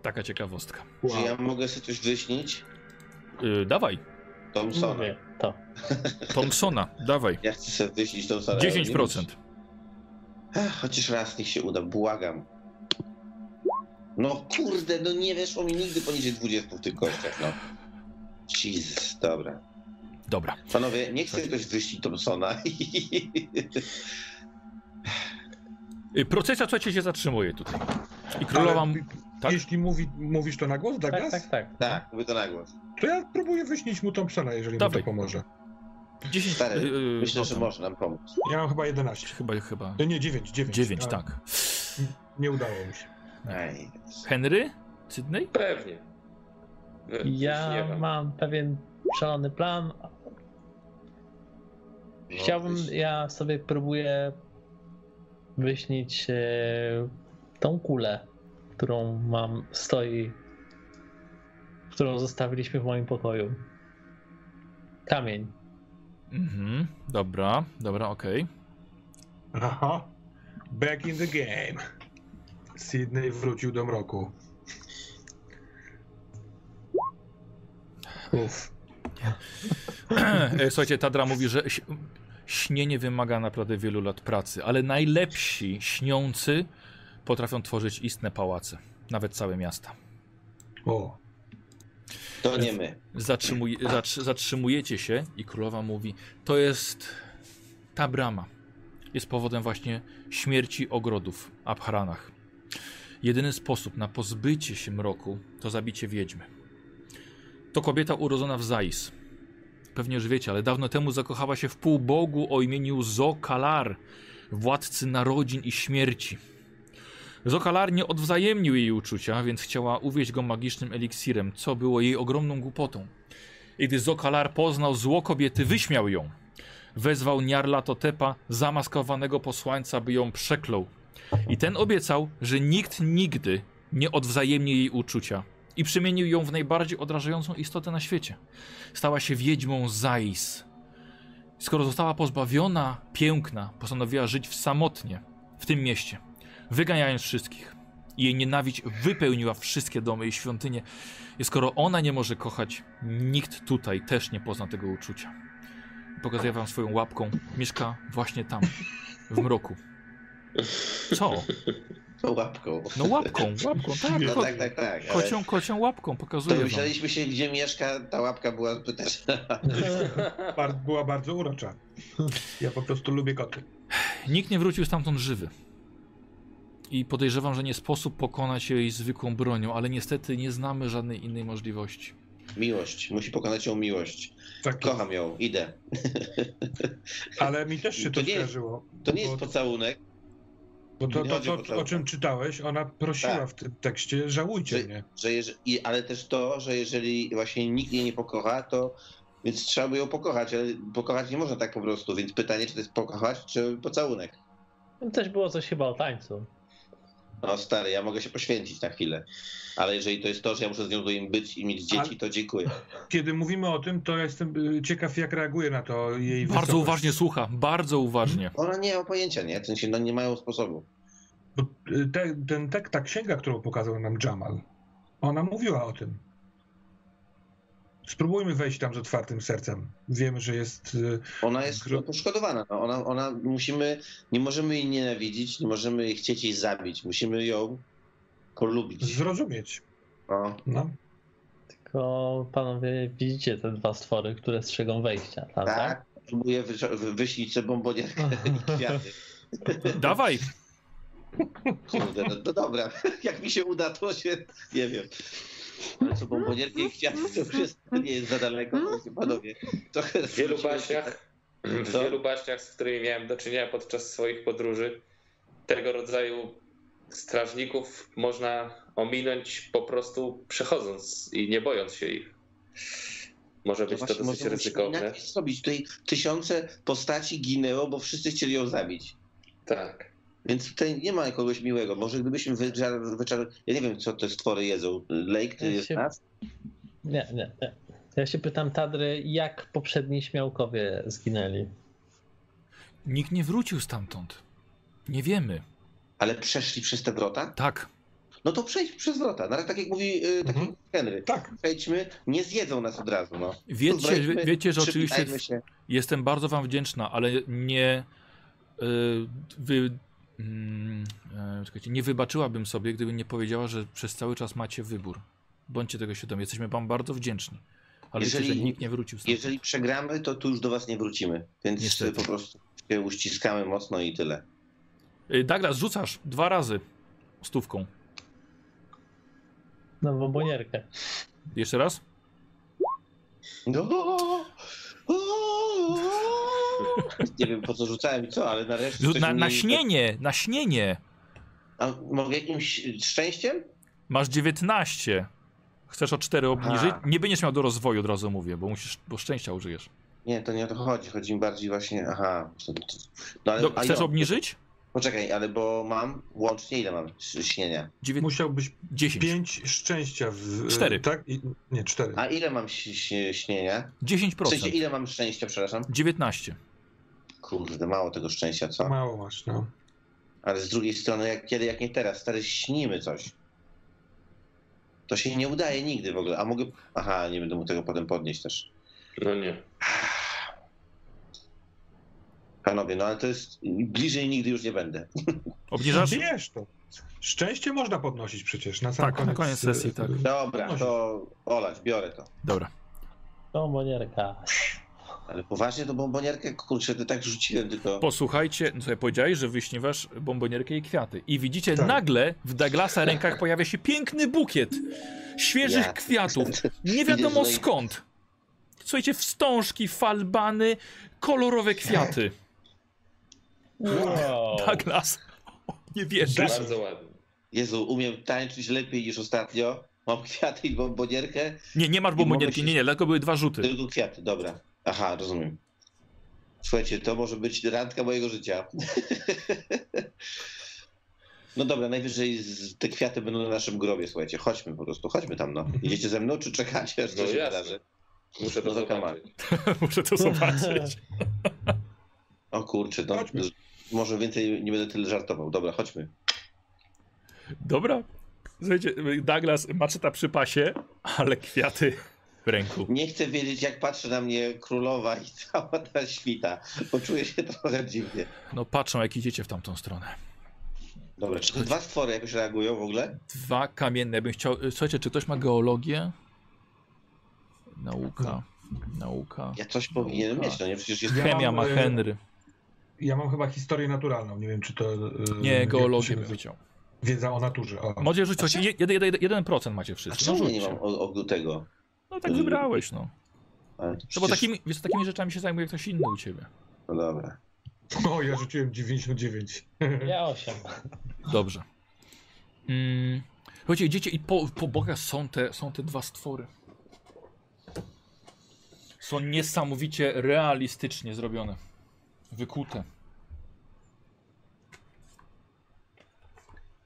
Speaker 1: Taka ciekawostka.
Speaker 2: Wow.
Speaker 4: Czy ja mogę sobie coś wyśnić?
Speaker 1: E, dawaj,
Speaker 4: Thompsona.
Speaker 3: mówię, to. [laughs]
Speaker 1: Thompsona, dawaj.
Speaker 4: Ja chcę sobie wyśnić Thompsona. ale nie
Speaker 1: 10%.
Speaker 4: Ech, Chociaż raz niech się uda, błagam. No kurde, no nie weszło mi nigdy poniżej 20 w tych kościach, no. Jesus, dobra.
Speaker 1: Dobra.
Speaker 4: Panowie, nie chcę ktoś wyścić Thompsona.
Speaker 1: E, Procesja, słuchajcie, się zatrzymuje tutaj. I królowa...
Speaker 2: Ale,
Speaker 1: tak?
Speaker 2: Jeśli mówi, mówisz to na głos,
Speaker 3: Tak,
Speaker 2: Douglas,
Speaker 3: tak, tak.
Speaker 4: tak, mówię to na głos.
Speaker 2: to ja próbuję wyśnić mu Thompsona, jeżeli
Speaker 1: Dawaj.
Speaker 2: mu to pomoże.
Speaker 1: 10...
Speaker 4: Stary,
Speaker 1: e,
Speaker 4: Myślę,
Speaker 1: no
Speaker 4: że
Speaker 1: tam.
Speaker 4: może nam pomóc.
Speaker 2: Ja mam chyba 11.
Speaker 1: Chyba, chyba...
Speaker 2: No nie, 9, 9.
Speaker 1: 9,
Speaker 2: A,
Speaker 1: tak.
Speaker 2: Nie udało mi się.
Speaker 4: Aj.
Speaker 1: Henry? Sydney?
Speaker 5: Pewnie.
Speaker 3: Ja mam pewien szalony plan.
Speaker 4: No,
Speaker 3: Chciałbym, ja sobie próbuję wyśnić e, tą kulę, którą mam, stoi, którą zostawiliśmy w moim pokoju. Kamień.
Speaker 1: Mhm, dobra, dobra, okej.
Speaker 2: Aha. Back in the game. Sydney wrócił do mroku. Uff.
Speaker 1: E, Słuchajcie, Tadra mówi, że śnienie wymaga naprawdę wielu lat pracy, ale najlepsi śniący potrafią tworzyć istne pałace, nawet całe miasta.
Speaker 2: O.
Speaker 4: To nie my.
Speaker 1: Zatrzymuj, zatrzy, zatrzymujecie się i królowa mówi, to jest ta brama. Jest powodem właśnie śmierci ogrodów w Abharanach. Jedyny sposób na pozbycie się mroku to zabicie wiedźmy. To kobieta urodzona w Zais. Pewnie już wiecie, ale dawno temu zakochała się w półbogu o imieniu Zokalar, władcy narodzin i śmierci. Zokalar nie odwzajemnił jej uczucia, więc chciała uwieść go magicznym eliksirem, co było jej ogromną głupotą. I gdy Zokalar poznał zło kobiety, wyśmiał ją. Wezwał Niarla Totepa, zamaskowanego posłańca, by ją przeklął. I ten obiecał, że nikt nigdy nie odwzajemni jej uczucia. I przemienił ją w najbardziej odrażającą istotę na świecie. Stała się wiedźmą Zais. Skoro została pozbawiona piękna, postanowiła żyć w samotnie w tym mieście, wyganiając wszystkich. I jej nienawiść wypełniła wszystkie domy i świątynie. I skoro ona nie może kochać, nikt tutaj też nie pozna tego uczucia. Pokazuję wam swoją łapką. Mieszka właśnie tam, w mroku. Co?
Speaker 4: To łapką.
Speaker 1: No łapką, łapką, tak.
Speaker 4: No tak, tak, tak. ale
Speaker 1: kocią, kocią łapką pokazuję wam.
Speaker 4: Domyślaliśmy się, gdzie mieszka, ta łapka była zbyteczna. [laughs]
Speaker 2: Była bardzo urocza. Ja po prostu lubię koty.
Speaker 1: Nikt nie wrócił stamtąd żywy. I podejrzewam, że nie sposób pokonać jej zwykłą bronią, ale niestety nie znamy żadnej innej możliwości.
Speaker 4: Miłość. Musi pokonać ją miłość.
Speaker 2: Tak,
Speaker 4: Kocham ją, idę. [laughs]
Speaker 2: ale mi też się to,
Speaker 4: To nie-
Speaker 2: skojarzyło.
Speaker 4: To nie jest pocałunek.
Speaker 2: Bo to, to, to,
Speaker 4: o
Speaker 2: czym czytałeś, ona prosiła
Speaker 4: Tak.
Speaker 2: w tym tekście, żałujcie
Speaker 4: Że-
Speaker 2: mnie.
Speaker 4: Że i, ale też to, że jeżeli właśnie nikt jej nie pokocha, to więc trzeba by ją pokochać, ale pokochać nie można tak po prostu, więc pytanie, czy to jest pokochać, czy pocałunek.
Speaker 3: Też było coś chyba o tańcu.
Speaker 4: No stary, ja mogę się poświęcić na chwilę, ale jeżeli to jest to, że ja muszę z nią tutaj być i mieć dzieci, to dziękuję.
Speaker 2: Kiedy mówimy o tym, to ja jestem y, ciekaw, jak reaguje na to jej
Speaker 1: Bardzo
Speaker 2: wysokość.
Speaker 1: uważnie słucha, bardzo uważnie.
Speaker 4: Ona nie ma pojęcia, nie? W sensie, no nie mają sposobu.
Speaker 2: Bo y, te, ten tek, ta księga, którą pokazał nam Jamal, ona mówiła o tym. Spróbujmy wejść tam z otwartym sercem. Wiemy, że jest. y,
Speaker 4: Ona jest
Speaker 2: Gro-
Speaker 4: poszkodowana. No. Ona, ona musimy, nie możemy jej nienawidzić, nie możemy jej chcieć jej zabić. Musimy ją polubić.
Speaker 2: Zrozumieć.
Speaker 4: No.
Speaker 2: No.
Speaker 3: Tylko panowie widzicie te dwa stwory, które strzegą wejścia, prawda?
Speaker 4: Tak, próbuję wy- wyślić sobie bombonierkę i [laughs] kwiaty.
Speaker 1: Dawaj,
Speaker 4: Kurde, no, no dobra, [laughs] jak mi się uda, to się, nie wiem. Ale co, bombonierki i kwiaty to już jest, nie jest za daleko, to się panowie. Trochę
Speaker 5: W wielu baśniach W
Speaker 4: Co?
Speaker 5: wielu baśniach, z którymi miałem do czynienia podczas swoich podróży, tego rodzaju strażników można ominąć po prostu przechodząc i nie bojąc się ich. Może być to
Speaker 4: właśnie
Speaker 5: dosyć ryzykowne.
Speaker 4: zrobić. Tutaj tysiące postaci ginęło, bo wszyscy chcieli ją zabić.
Speaker 5: Tak.
Speaker 4: Więc tutaj nie ma kogoś miłego. Może gdybyśmy wyczar... wyczar... Ja nie wiem, co te stwory jedzą. Lake, ty
Speaker 3: Ja
Speaker 4: jest
Speaker 3: się-
Speaker 4: nas?
Speaker 3: Nie, nie, nie. Ja się pytam Tadry, jak poprzedni śmiałkowie zginęli?
Speaker 1: Nikt nie wrócił stamtąd. Nie wiemy.
Speaker 4: Ale przeszli przez te wrota?
Speaker 1: Tak.
Speaker 4: No to przejdź przez wrota. Na razie tak jak mówi taki
Speaker 2: Mhm.
Speaker 4: Henry.
Speaker 2: Tak.
Speaker 4: Przejdźmy, nie zjedzą nas od razu. No.
Speaker 1: Wiecie, wiecie, że oczywiście
Speaker 4: Się.
Speaker 1: jestem bardzo wam wdzięczna, ale nie y, wy, mm, e, czekajcie, nie wybaczyłabym sobie, gdybym nie powiedziała, że przez cały czas macie wybór. Bądźcie tego świadomi. Jesteśmy wam bardzo wdzięczni. Ale
Speaker 4: Jeżeli-
Speaker 1: wiecie, że nikt nie wrócił stąd.
Speaker 4: Jeżeli przegramy, to tu już do was nie wrócimy. Więc
Speaker 1: Niestety.
Speaker 4: po prostu się uściskamy mocno i tyle.
Speaker 1: Y, Douglas, rzucasz dwa razy stówką.
Speaker 3: Na bombonierkę.
Speaker 1: Jeszcze raz?
Speaker 4: No. [laughs] [laughs] Nie wiem po co rzucałem i co, ale nareszcie.
Speaker 1: Na, na
Speaker 4: mi-
Speaker 1: śnienie, na śnienie.
Speaker 4: A mogę jakimś szczęściem?
Speaker 1: Masz 19. Chcesz o 4 obniżyć?
Speaker 4: Aha.
Speaker 1: Nie będziesz miał do rozwoju, od razu mówię, bo musisz, bo szczęścia użyjesz.
Speaker 4: Nie, to nie o to chodzi. Chodzi mi bardziej właśnie. Aha. No, ale,
Speaker 1: Do,
Speaker 4: a
Speaker 1: chcesz
Speaker 4: jo,
Speaker 1: obniżyć?
Speaker 4: Poczekaj, ale bo mam łącznie ile mam śnienia?
Speaker 1: 9,
Speaker 2: Musiałbyś
Speaker 1: 10.
Speaker 2: pięć szczęścia w.
Speaker 1: Cztery.
Speaker 2: Tak? I, nie, cztery.
Speaker 4: A ile mam śnienia? W sensie
Speaker 1: 10%.
Speaker 4: ile mam szczęścia, przepraszam?
Speaker 1: 19.
Speaker 4: Kurde, mało tego szczęścia, co?
Speaker 2: Mało masz, no.
Speaker 4: Ale z drugiej strony, jak kiedy, jak nie teraz, stary, śnimy coś. To się nie udaje nigdy w ogóle. A mogę. Aha, nie będę mu tego potem podnieść też.
Speaker 5: No nie.
Speaker 4: Panowie, no ale to jest. Bliżej nigdy już nie będę. [laughs]
Speaker 1: Obniżasz?
Speaker 2: Wiesz to. Szczęście można podnosić przecież na sam
Speaker 1: Tak, na
Speaker 2: koniec.
Speaker 1: koniec sesji,
Speaker 2: y,
Speaker 1: tak.
Speaker 2: y,
Speaker 4: Dobra, to olać, biorę to.
Speaker 1: Dobra.
Speaker 3: Bombonierka.
Speaker 4: Ale poważnie to bombonierkę, kurczę, to tak rzuciłem tylko.
Speaker 1: Posłuchajcie, no sobie powiedziałeś, że wyśniewasz bombonierkę i kwiaty. I widzicie,
Speaker 2: Tak.
Speaker 1: nagle w Douglasa rękach pojawia się piękny bukiet świeżych
Speaker 4: Ja.
Speaker 1: kwiatów. [laughs] Nie wiadomo skąd. Słuchajcie, wstążki, falbany, kolorowe kwiaty.
Speaker 3: Wow. [laughs]
Speaker 1: Douglas, [laughs] nie wierzysz.
Speaker 5: Bardzo ładnie.
Speaker 4: Jezu, umiem tańczyć lepiej niż ostatnio. Mam kwiaty i bombonierkę,
Speaker 1: Nie, nie masz bombonierki,
Speaker 4: się-
Speaker 1: nie, nie, tylko były dwa rzuty.
Speaker 4: tylko kwiaty, dobra. Aha, rozumiem. Słuchajcie, to może być randka mojego życia. [laughs] No dobra, najwyżej te kwiaty będą na naszym grobie, słuchajcie. Chodźmy po prostu, chodźmy tam, no. Idziecie ze mną, czy czekacie, aż
Speaker 5: No
Speaker 4: to się
Speaker 5: jasne.
Speaker 4: wydarzy?
Speaker 5: Muszę to
Speaker 4: No
Speaker 5: zobaczyć. [laughs] [laughs]
Speaker 1: Muszę to zobaczyć.
Speaker 4: O kurczę, no.
Speaker 2: Chodźmy.
Speaker 4: Może więcej nie będę tyle żartował. Dobra, chodźmy.
Speaker 1: Dobra. Słuchajcie, Douglas maczeta przy pasie, ale kwiaty w ręku.
Speaker 4: Nie chcę wiedzieć, jak patrzy na mnie królowa i cała ta świta, bo czuję się trochę dziwnie.
Speaker 1: No patrzą, jak idziecie w tamtą stronę.
Speaker 4: Dobra, czy te dwa stwory jakoś reagują w ogóle?
Speaker 1: Dwa kamienne. Bym chciał. Słuchajcie, czy ktoś ma geologię? Nauka. Nauka.
Speaker 4: Ja coś powinienem
Speaker 1: Nauka.
Speaker 4: mieć, no nie? Przecież jest...
Speaker 2: Ja
Speaker 1: Chemia
Speaker 2: mam,
Speaker 1: ma
Speaker 2: e,
Speaker 1: Henry.
Speaker 2: Ja mam chyba historię naturalną. Nie wiem, czy to. y,
Speaker 1: Nie, geologię bym chciał.
Speaker 2: Wiedza o naturze. O.
Speaker 1: Możecie rzucić, jeden procent macie
Speaker 4: A
Speaker 1: wszyscy. No
Speaker 4: czemu ja nie mam o, o tego?
Speaker 1: No tak wybrałeś, no. No bo takimi, wiesz, takimi rzeczami się zajmuje ktoś inny u ciebie.
Speaker 4: No dobra.
Speaker 2: O, ja rzuciłem 99.
Speaker 3: Ja 8.
Speaker 1: Dobrze. Mm. Słuchajcie, idziecie i po, po bokach są te, są te dwa stwory. Są niesamowicie realistycznie zrobione. Wykute.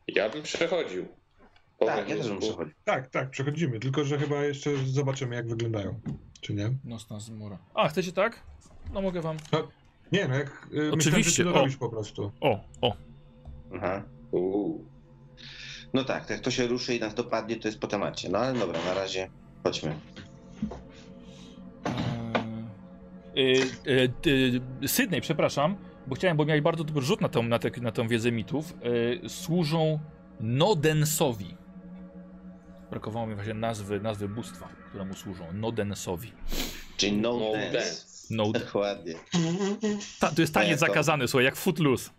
Speaker 5: Ja bym przechodził.
Speaker 4: Tak, ja też bym przechodził.
Speaker 2: Tak, tak, przechodzimy. Tylko, że chyba jeszcze zobaczymy, jak wyglądają. Czy nie?
Speaker 1: Nocna zmora. A, chcecie tak? No mogę wam.
Speaker 2: Nie, no jak. y, Myślałem, że
Speaker 1: Oczywiście,
Speaker 2: ty to
Speaker 1: o.
Speaker 2: robisz po prostu.
Speaker 1: O, o.
Speaker 4: Aha.
Speaker 5: Uuu.
Speaker 4: No tak, jak to się ruszy i nas dopadnie, to jest po temacie. No ale dobra, na razie chodźmy.
Speaker 1: E, e, Sydney, przepraszam, bo chciałem, bo miałeś bardzo dobry rzut na tą, na, te, na tą wiedzę mitów. E, służą Nodensowi. Brakowało mi właśnie nazwy, nazwy bóstwa, któremu służą. Nodensowi.
Speaker 4: Czyli no,
Speaker 5: No
Speaker 4: dance. Dokładnie.
Speaker 1: Ta, to jest taniec
Speaker 4: to-
Speaker 1: zakazany, słuchaj, jak Footloose.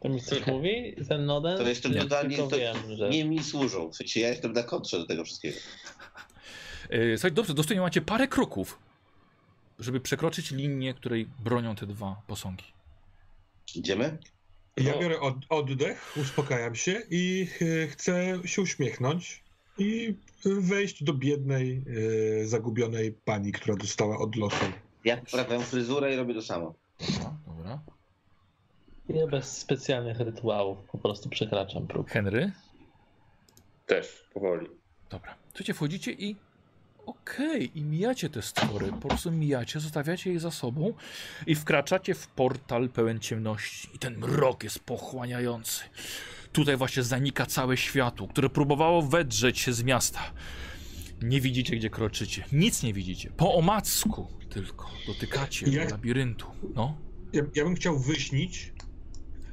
Speaker 3: To mi coś mówi? Ten Noden?
Speaker 4: To jeszcze
Speaker 3: Nie,
Speaker 4: totalnie
Speaker 3: tylko
Speaker 4: to,
Speaker 3: wiem, że...
Speaker 4: nie mi służą. W sensie ja jestem na kontrze do tego wszystkiego.
Speaker 1: E, słuchaj, dobrze, dostojnie macie parę kroków. żeby przekroczyć linię, której bronią te dwa posągi.
Speaker 4: Idziemy?
Speaker 2: Ja
Speaker 5: No.
Speaker 2: biorę od, oddech, uspokajam się i e, chcę się uśmiechnąć i wejść do biednej, e, zagubionej pani, która dostała od losu.
Speaker 4: Ja poprawiam fryzurę i robię to samo.
Speaker 1: Dobra, dobra.
Speaker 3: Ja bez specjalnych rytuałów po prostu przekraczam próg.
Speaker 1: Henry?
Speaker 5: Też, powoli.
Speaker 1: Dobra. Słuchajcie, wchodzicie i okej, i mijacie te stwory. Po prostu mijacie, zostawiacie je za sobą i wkraczacie w portal pełen ciemności. I ten mrok jest pochłaniający. Tutaj właśnie zanika całe światło, które próbowało wedrzeć się z miasta. Nie widzicie, gdzie kroczycie. Nic nie widzicie. Po omacku tylko dotykacie
Speaker 2: Jak-
Speaker 1: labiryntu. No.
Speaker 2: Ja, ja bym chciał wyśnić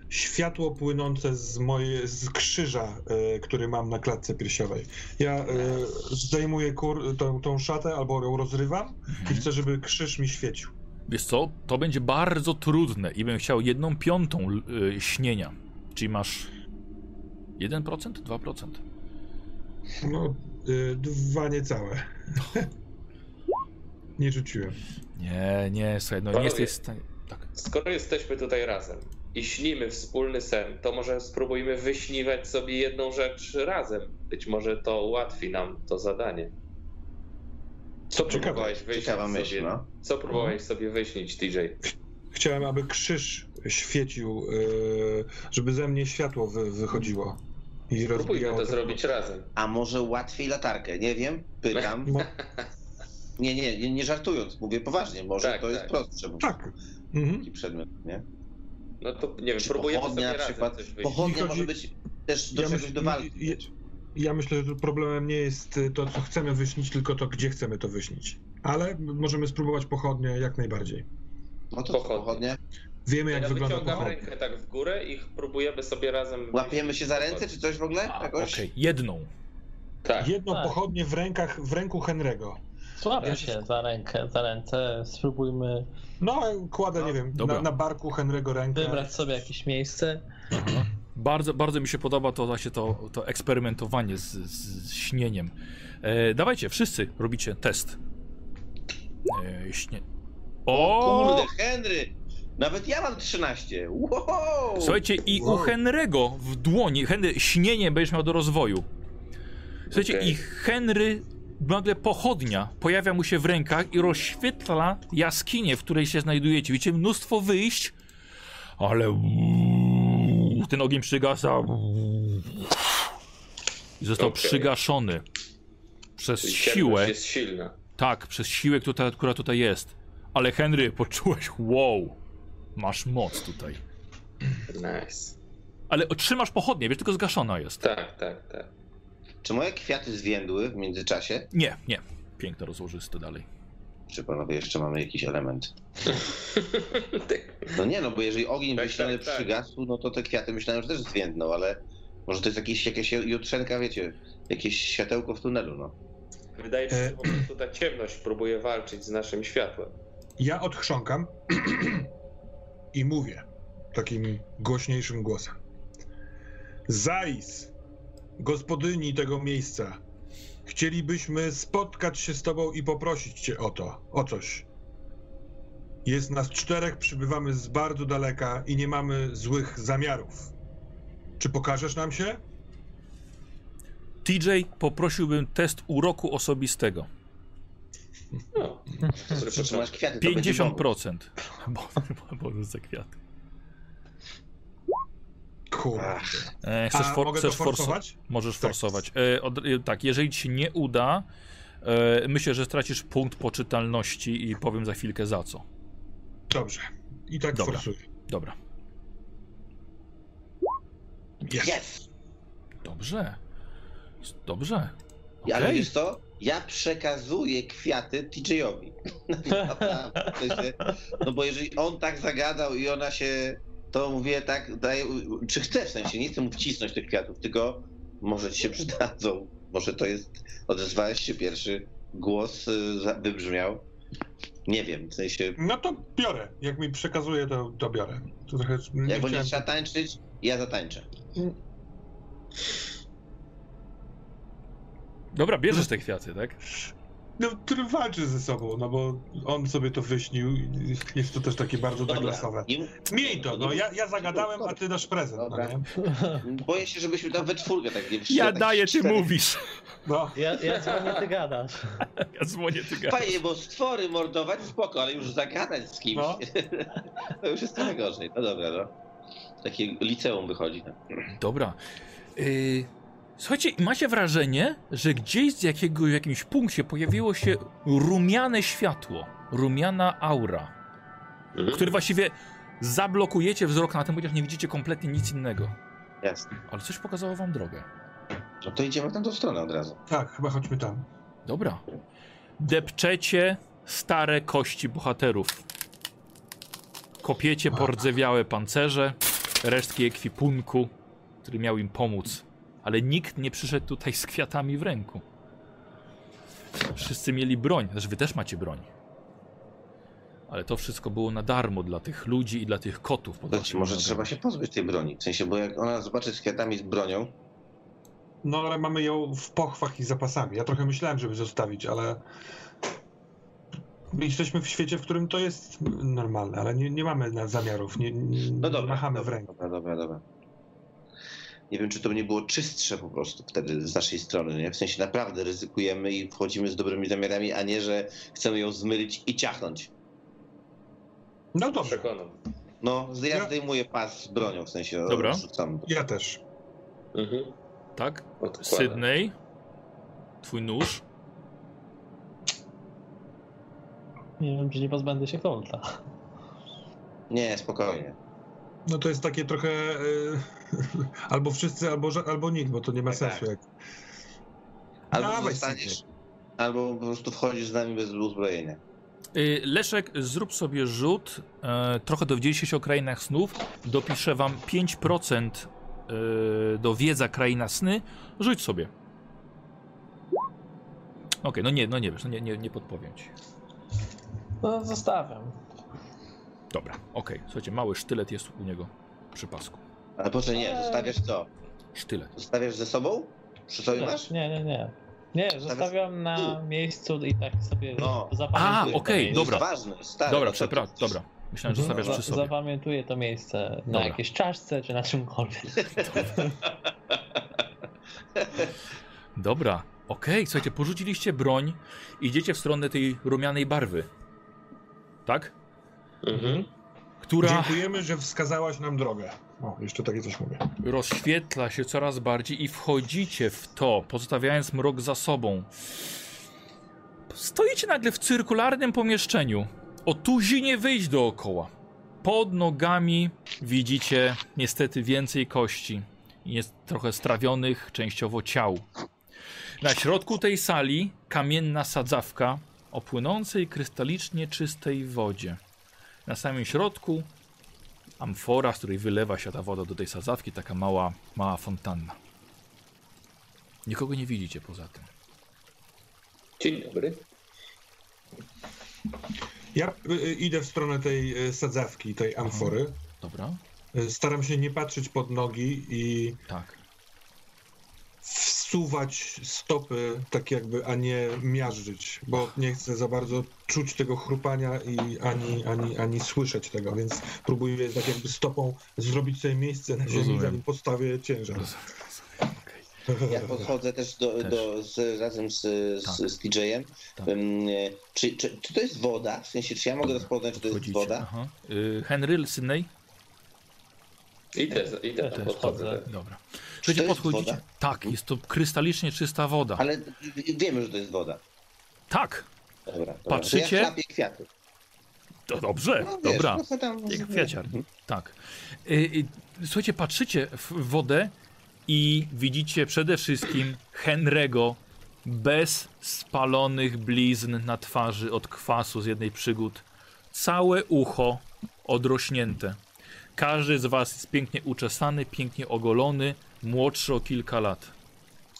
Speaker 2: światło płynące z moje, z krzyża, e, który mam na klatce piersiowej. Ja e, zdejmuję kur, tą, tą szatę albo ją rozrywam i chcę, żeby krzyż mi świecił.
Speaker 1: Wiesz co, to będzie bardzo trudne i bym chciał jedną piątą y, śnienia. Czyli masz 1%? 2%?
Speaker 2: No, e, dwa niecałe. [laughs] Nie rzuciłem.
Speaker 1: Nie, nie, słuchaj, no nie jesteś w stanie... Tak.
Speaker 5: Skoro jesteśmy tutaj razem i śnimy wspólny sen, to może spróbujmy wyśniwać sobie jedną rzecz razem. Być może to ułatwi nam to zadanie. Co
Speaker 2: Ciekawe,
Speaker 5: próbowałeś wyśnić
Speaker 4: Ciekawa
Speaker 5: sobie?
Speaker 4: myśl, no.
Speaker 5: Co próbowałeś sobie wyśnić, TJ?
Speaker 2: Chciałem, aby krzyż świecił, e, żeby ze mnie światło wy, wychodziło. I
Speaker 5: Spróbujmy to
Speaker 2: te-
Speaker 5: zrobić razem.
Speaker 4: A może łatwiej latarkę? Nie wiem, pytam.
Speaker 2: Mo-
Speaker 4: Nie, nie, nie, nie żartując, mówię poważnie, może
Speaker 5: Tak,
Speaker 4: to jest
Speaker 5: tak.
Speaker 4: prostsze, bo
Speaker 2: Tak. Mhm.
Speaker 4: taki przedmiot, nie?
Speaker 5: No to nie wiem,
Speaker 4: Czy
Speaker 5: próbujemy sobie
Speaker 4: pochodnia na
Speaker 5: razem
Speaker 4: przykład,
Speaker 5: coś wyśnić.
Speaker 4: pochodnia
Speaker 2: Mi
Speaker 4: może
Speaker 2: chodzi-
Speaker 4: być też do
Speaker 2: Ja
Speaker 4: czegoś do walki. być.
Speaker 2: Ja myślę, że problemem nie jest to, co chcemy wyśnić, tylko to, gdzie chcemy to wyśnić. Ale możemy spróbować pochodnie jak najbardziej.
Speaker 4: No to
Speaker 5: Pochodnie.
Speaker 2: Wiemy, jak
Speaker 5: ja
Speaker 2: wygląda
Speaker 5: wyciągam
Speaker 2: pochodnia.
Speaker 5: rękę tak w górę i próbujemy sobie razem...
Speaker 4: Łapiemy się za ręce,
Speaker 5: pochodnie.
Speaker 4: czy coś w ogóle?
Speaker 1: Okej, jedną.
Speaker 5: Tak.
Speaker 2: Jedną
Speaker 3: Tak.
Speaker 2: pochodnię w rękach, w ręku Henry'ego.
Speaker 3: Złapię
Speaker 2: Ja-
Speaker 3: się za rękę, za ręce, spróbujmy
Speaker 2: No, kładę, nie wiem, na, na barku Henry'ego rękę.
Speaker 3: wybrać sobie jakieś miejsce.
Speaker 1: Bardzo, bardzo mi się podoba to właśnie to, to eksperymentowanie z, z śnieniem. E, dawajcie, wszyscy robicie test. E, śnie... O!
Speaker 4: Kurde, Henry! Nawet ja mam 13. Wow!
Speaker 1: Słuchajcie, i u
Speaker 2: Wow.
Speaker 1: Henry'ego w dłoni, Henry, śnienie będziesz miał do rozwoju. Słuchajcie,
Speaker 5: Okej.
Speaker 1: i Henry, nagle pochodnia pojawia mu się w rękach i rozświetla jaskinię, w której się znajdujecie. Widzicie mnóstwo wyjść, ale ten ogień przygasa i został
Speaker 5: Okej.
Speaker 1: przygaszony przez
Speaker 5: Czyli
Speaker 1: siłę.
Speaker 5: jest silna.
Speaker 1: Tak, przez siłę, która, która tutaj jest. Ale Henry, poczułeś, wow, masz moc tutaj.
Speaker 5: Nice.
Speaker 1: Ale trzymasz pochodnie, wiesz, tylko zgaszona jest.
Speaker 5: Tak, tak, tak.
Speaker 4: Czy moje kwiaty zwiędły w międzyczasie?
Speaker 1: Nie, nie. Piękne rozłożyste dalej.
Speaker 4: Czy panowie jeszcze mamy jakiś element? [laughs]
Speaker 5: Tak.
Speaker 4: No nie, no bo jeżeli ogień
Speaker 5: Tak,
Speaker 4: wyślany
Speaker 5: tak, tak.
Speaker 4: przygasł, no to te kwiaty myślałem, że też zwiędną, ale może to jest jakieś, jakieś jutrzenka, wiecie, jakieś światełko w tunelu, no.
Speaker 5: Wydaje mi się,
Speaker 2: E.
Speaker 5: że po prostu ta ciemność próbuje walczyć z naszym światłem.
Speaker 2: Ja odchrząkam [clears throat] i mówię takim głośniejszym głosem. Zais, gospodyni tego miejsca, chcielibyśmy spotkać się z tobą i poprosić cię o to, o coś. Jest nas czterech, przybywamy z bardzo daleka i nie mamy złych zamiarów. Czy pokażesz nam się?
Speaker 1: TJ poprosiłbym test uroku osobistego.
Speaker 5: No, dobry
Speaker 4: Czy
Speaker 5: początek.
Speaker 4: masz kwiaty, to będzie bonus.
Speaker 1: 50%. Bo, bo, bonus za kwiaty.
Speaker 2: Kurde.
Speaker 1: E, chcesz for, chcesz forso-
Speaker 2: forsować?
Speaker 1: Możesz
Speaker 2: Tak.
Speaker 1: forsować. E, od, e, tak, jeżeli ci się nie uda, e, myślę, że stracisz punkt poczytalności i powiem za chwilkę za co.
Speaker 2: Dobrze. I tak
Speaker 1: Dobra.
Speaker 2: forsuję.
Speaker 1: Dobra.
Speaker 2: Jest.
Speaker 4: Yes!
Speaker 1: Dobrze. Dobrze.
Speaker 4: Ale
Speaker 1: Okej.
Speaker 4: wiesz co? Ja przekazuję kwiaty TJ-owi. [laughs] No bo jeżeli on tak zagadał i ona się, to mówię tak, daje, czy chce w sensie, nie chcę mu wcisnąć tych kwiatów, tylko może ci się przydadzą. Może to jest, odezwałeś się pierwszy, głos y, wybrzmiał. Nie wiem, w sensie,
Speaker 2: No to biorę. Jak mi przekazuje, to, to biorę. To trochę nie
Speaker 4: jak będzie
Speaker 2: chciałem...
Speaker 4: trzeba tańczyć, ja zatańczę.
Speaker 1: Dobra, bierzesz te kwiaty, tak?
Speaker 2: No, który walczy ze sobą, no bo on sobie to wyśnił i jest to też takie bardzo Douglasowe. Miej to, no ja, ja zagadałem, a ty dasz prezent, no
Speaker 4: Dobra.
Speaker 2: nie?
Speaker 4: boję się, żebyśmy tam we czwórkę tak nie wyszli.
Speaker 1: Ja
Speaker 4: tak
Speaker 1: daję, ty
Speaker 4: cztery.
Speaker 1: mówisz.
Speaker 2: No.
Speaker 3: Ja, ja dzwonię, ty gadasz.
Speaker 1: Ja dzwonię, ty gadasz.
Speaker 4: Fajnie, bo stwory mordować spoko, ale już zagadać z kimś.
Speaker 2: No. [laughs]
Speaker 4: to już jest trochę gorzej. No dobra, no. Takie liceum wychodzi. No.
Speaker 1: Dobra. Yy, słuchajcie, macie wrażenie, że gdzieś z jakiego, w jakimś punkcie pojawiło się rumiane światło, rumiana aura,
Speaker 5: Mhm.
Speaker 1: który właściwie zablokujecie wzrok na tym, chociaż nie widzicie kompletnie nic innego.
Speaker 4: Jasne.
Speaker 1: Ale coś pokazało wam drogę.
Speaker 4: No to idziemy w tamtą stronę od razu.
Speaker 2: Tak, chyba chodźmy tam.
Speaker 1: Dobra. Depczecie stare kości bohaterów. Kopiecie pordzewiałe pancerze, resztki ekwipunku, który miał im pomóc. Ale nikt nie przyszedł tutaj z kwiatami w ręku. Wszyscy mieli broń, znaczy wy też macie broń. Ale to wszystko było na darmo dla tych ludzi i dla tych kotów. waszymi
Speaker 4: może trzeba się pozbyć tej broni. W sensie, bo jak ona zobaczy z kwiatami z bronią,
Speaker 2: No ale mamy ją w pochwach i zapasami. Ja trochę myślałem, żeby zostawić, ale jesteśmy w świecie, w którym to jest normalne, ale nie, nie mamy zamiarów, nie, nie
Speaker 4: no dobra.
Speaker 2: machamy
Speaker 4: dobra,
Speaker 2: w ręku.
Speaker 4: Dobra, dobra, dobra. Nie wiem, czy to nie było czystsze po prostu wtedy z naszej strony, nie? W sensie naprawdę ryzykujemy i wchodzimy z dobrymi zamiarami, a nie, że chcemy ją zmylić i ciachnąć.
Speaker 2: No dobrze,
Speaker 5: Przekonam.
Speaker 4: No, ja
Speaker 2: Ja-
Speaker 4: zdejmuję pas z bronią, w sensie
Speaker 1: Dobra.
Speaker 4: rzucam.
Speaker 2: ja też.
Speaker 5: Mhm.
Speaker 1: Tak?
Speaker 5: Odkładam.
Speaker 1: Sydney, twój nóż.
Speaker 3: Nie wiem, czy nie pozbędę się Colta.
Speaker 4: Nie, spokojnie.
Speaker 2: No to jest takie trochę e, [laughs] albo wszyscy, albo, albo nikt, bo to nie ma
Speaker 4: Tak,
Speaker 2: sensu.
Speaker 4: tak.
Speaker 2: Jak...
Speaker 4: Albo
Speaker 2: Dawaj,
Speaker 4: zostaniesz, albo po prostu wchodzisz z nami bez uzbrojenia.
Speaker 1: Y, Leszek, zrób sobie rzut. E, trochę dowiedzieliście się o krainach snów. Dopiszę wam 5% e, do wiedza kraina sny. Rzuć sobie. Okej, no nie, no nie wiesz, no nie, nie, nie podpowiem ci.
Speaker 3: No zostawiam.
Speaker 1: Dobra, okej. Słuchajcie, mały sztylet jest u niego przy pasku.
Speaker 4: Ale poczekaj, nie,
Speaker 3: Eee.
Speaker 4: zostawiasz co?
Speaker 1: Sztylet.
Speaker 4: Zostawiasz ze sobą? Przy sobie
Speaker 3: Nie,
Speaker 4: masz?
Speaker 3: nie, nie, nie. Nie, zostawiam na miejscu i tak sobie
Speaker 4: No.
Speaker 3: zapamiętuję.
Speaker 1: A,
Speaker 3: to
Speaker 1: okej,
Speaker 3: miejsce.
Speaker 4: Jest
Speaker 1: dobra.
Speaker 4: ważne, stary.
Speaker 1: Dobra, przepraszam, dobra. Myślałem, że zostawiasz
Speaker 3: Za-
Speaker 1: przy sobie.
Speaker 3: Zapamiętuję to miejsce na
Speaker 1: Dobra.
Speaker 3: jakiejś czaszce czy na czymkolwiek. [laughs]
Speaker 1: Dobra, okej, słuchajcie, porzuciliście broń, idziecie w stronę tej rumianej barwy. Tak?
Speaker 5: Mhm.
Speaker 1: Która
Speaker 2: Dziękujemy, że wskazałaś nam drogę. O, jeszcze takie coś mówię.
Speaker 1: rozświetla się coraz bardziej i wchodzicie w to, pozostawiając mrok za sobą. Stoicie nagle w cyrkularnym pomieszczeniu. O tuzinie wyjść dookoła. Pod nogami widzicie niestety więcej kości. Jest trochę strawionych, częściowo ciał. Na środku tej sali kamienna sadzawka o płynącej krystalicznie czystej wodzie. Na samym środku amfora, z której wylewa się ta woda do tej sadzawki, taka mała, mała fontanna. Nikogo nie widzicie poza tym.
Speaker 5: Dzień dobry.
Speaker 2: Ja y, idę w stronę tej y, sadzawki, tej amfory.
Speaker 1: Dobra?
Speaker 2: Y, Staram się nie patrzeć pod nogi i
Speaker 1: Tak.
Speaker 2: Wsuwać stopy tak jakby, a nie miażdżyć, bo nie chcę za bardzo czuć tego chrupania i ani, ani, ani słyszeć tego, więc próbuję tak jakby stopą zrobić sobie miejsce na ziemi,
Speaker 1: Rozumiem.
Speaker 2: zanim postawię ciężar.
Speaker 4: Ja podchodzę też, do,
Speaker 1: Też.
Speaker 4: do, z, razem z,
Speaker 1: Tak.
Speaker 4: z TJ-em.
Speaker 1: Tak.
Speaker 4: Ym, czy, czy, czy to jest woda? W sensie, czy ja mogę rozpoznać, czy to jest woda?
Speaker 1: Aha. Y, Henry, Sydney?
Speaker 5: Idę, za- idę tam,
Speaker 3: Też
Speaker 5: podchodzę.
Speaker 3: chodzę.
Speaker 5: tak.
Speaker 1: Dobra.
Speaker 4: Czy to
Speaker 1: Słuchajcie,
Speaker 4: jest
Speaker 1: podchodzicie?
Speaker 4: woda?
Speaker 1: Tak, jest to krystalicznie czysta woda.
Speaker 4: Ale wiemy, że to jest woda.
Speaker 1: Tak,
Speaker 4: Dobra, dobra.
Speaker 1: Patrzycie?
Speaker 4: To ja kwiaty.
Speaker 1: to dobrze,
Speaker 4: No, wiesz,
Speaker 1: dobra.
Speaker 4: tam...
Speaker 1: Jak kwiaciar. Tak. Y, y, słuchajcie, patrzycie w wodę i widzicie przede wszystkim Henry'ego bez spalonych blizn na twarzy od kwasu z jednej przygód. Całe ucho odrośnięte. Każdy z was jest pięknie uczesany, pięknie ogolony, młodszy o kilka lat.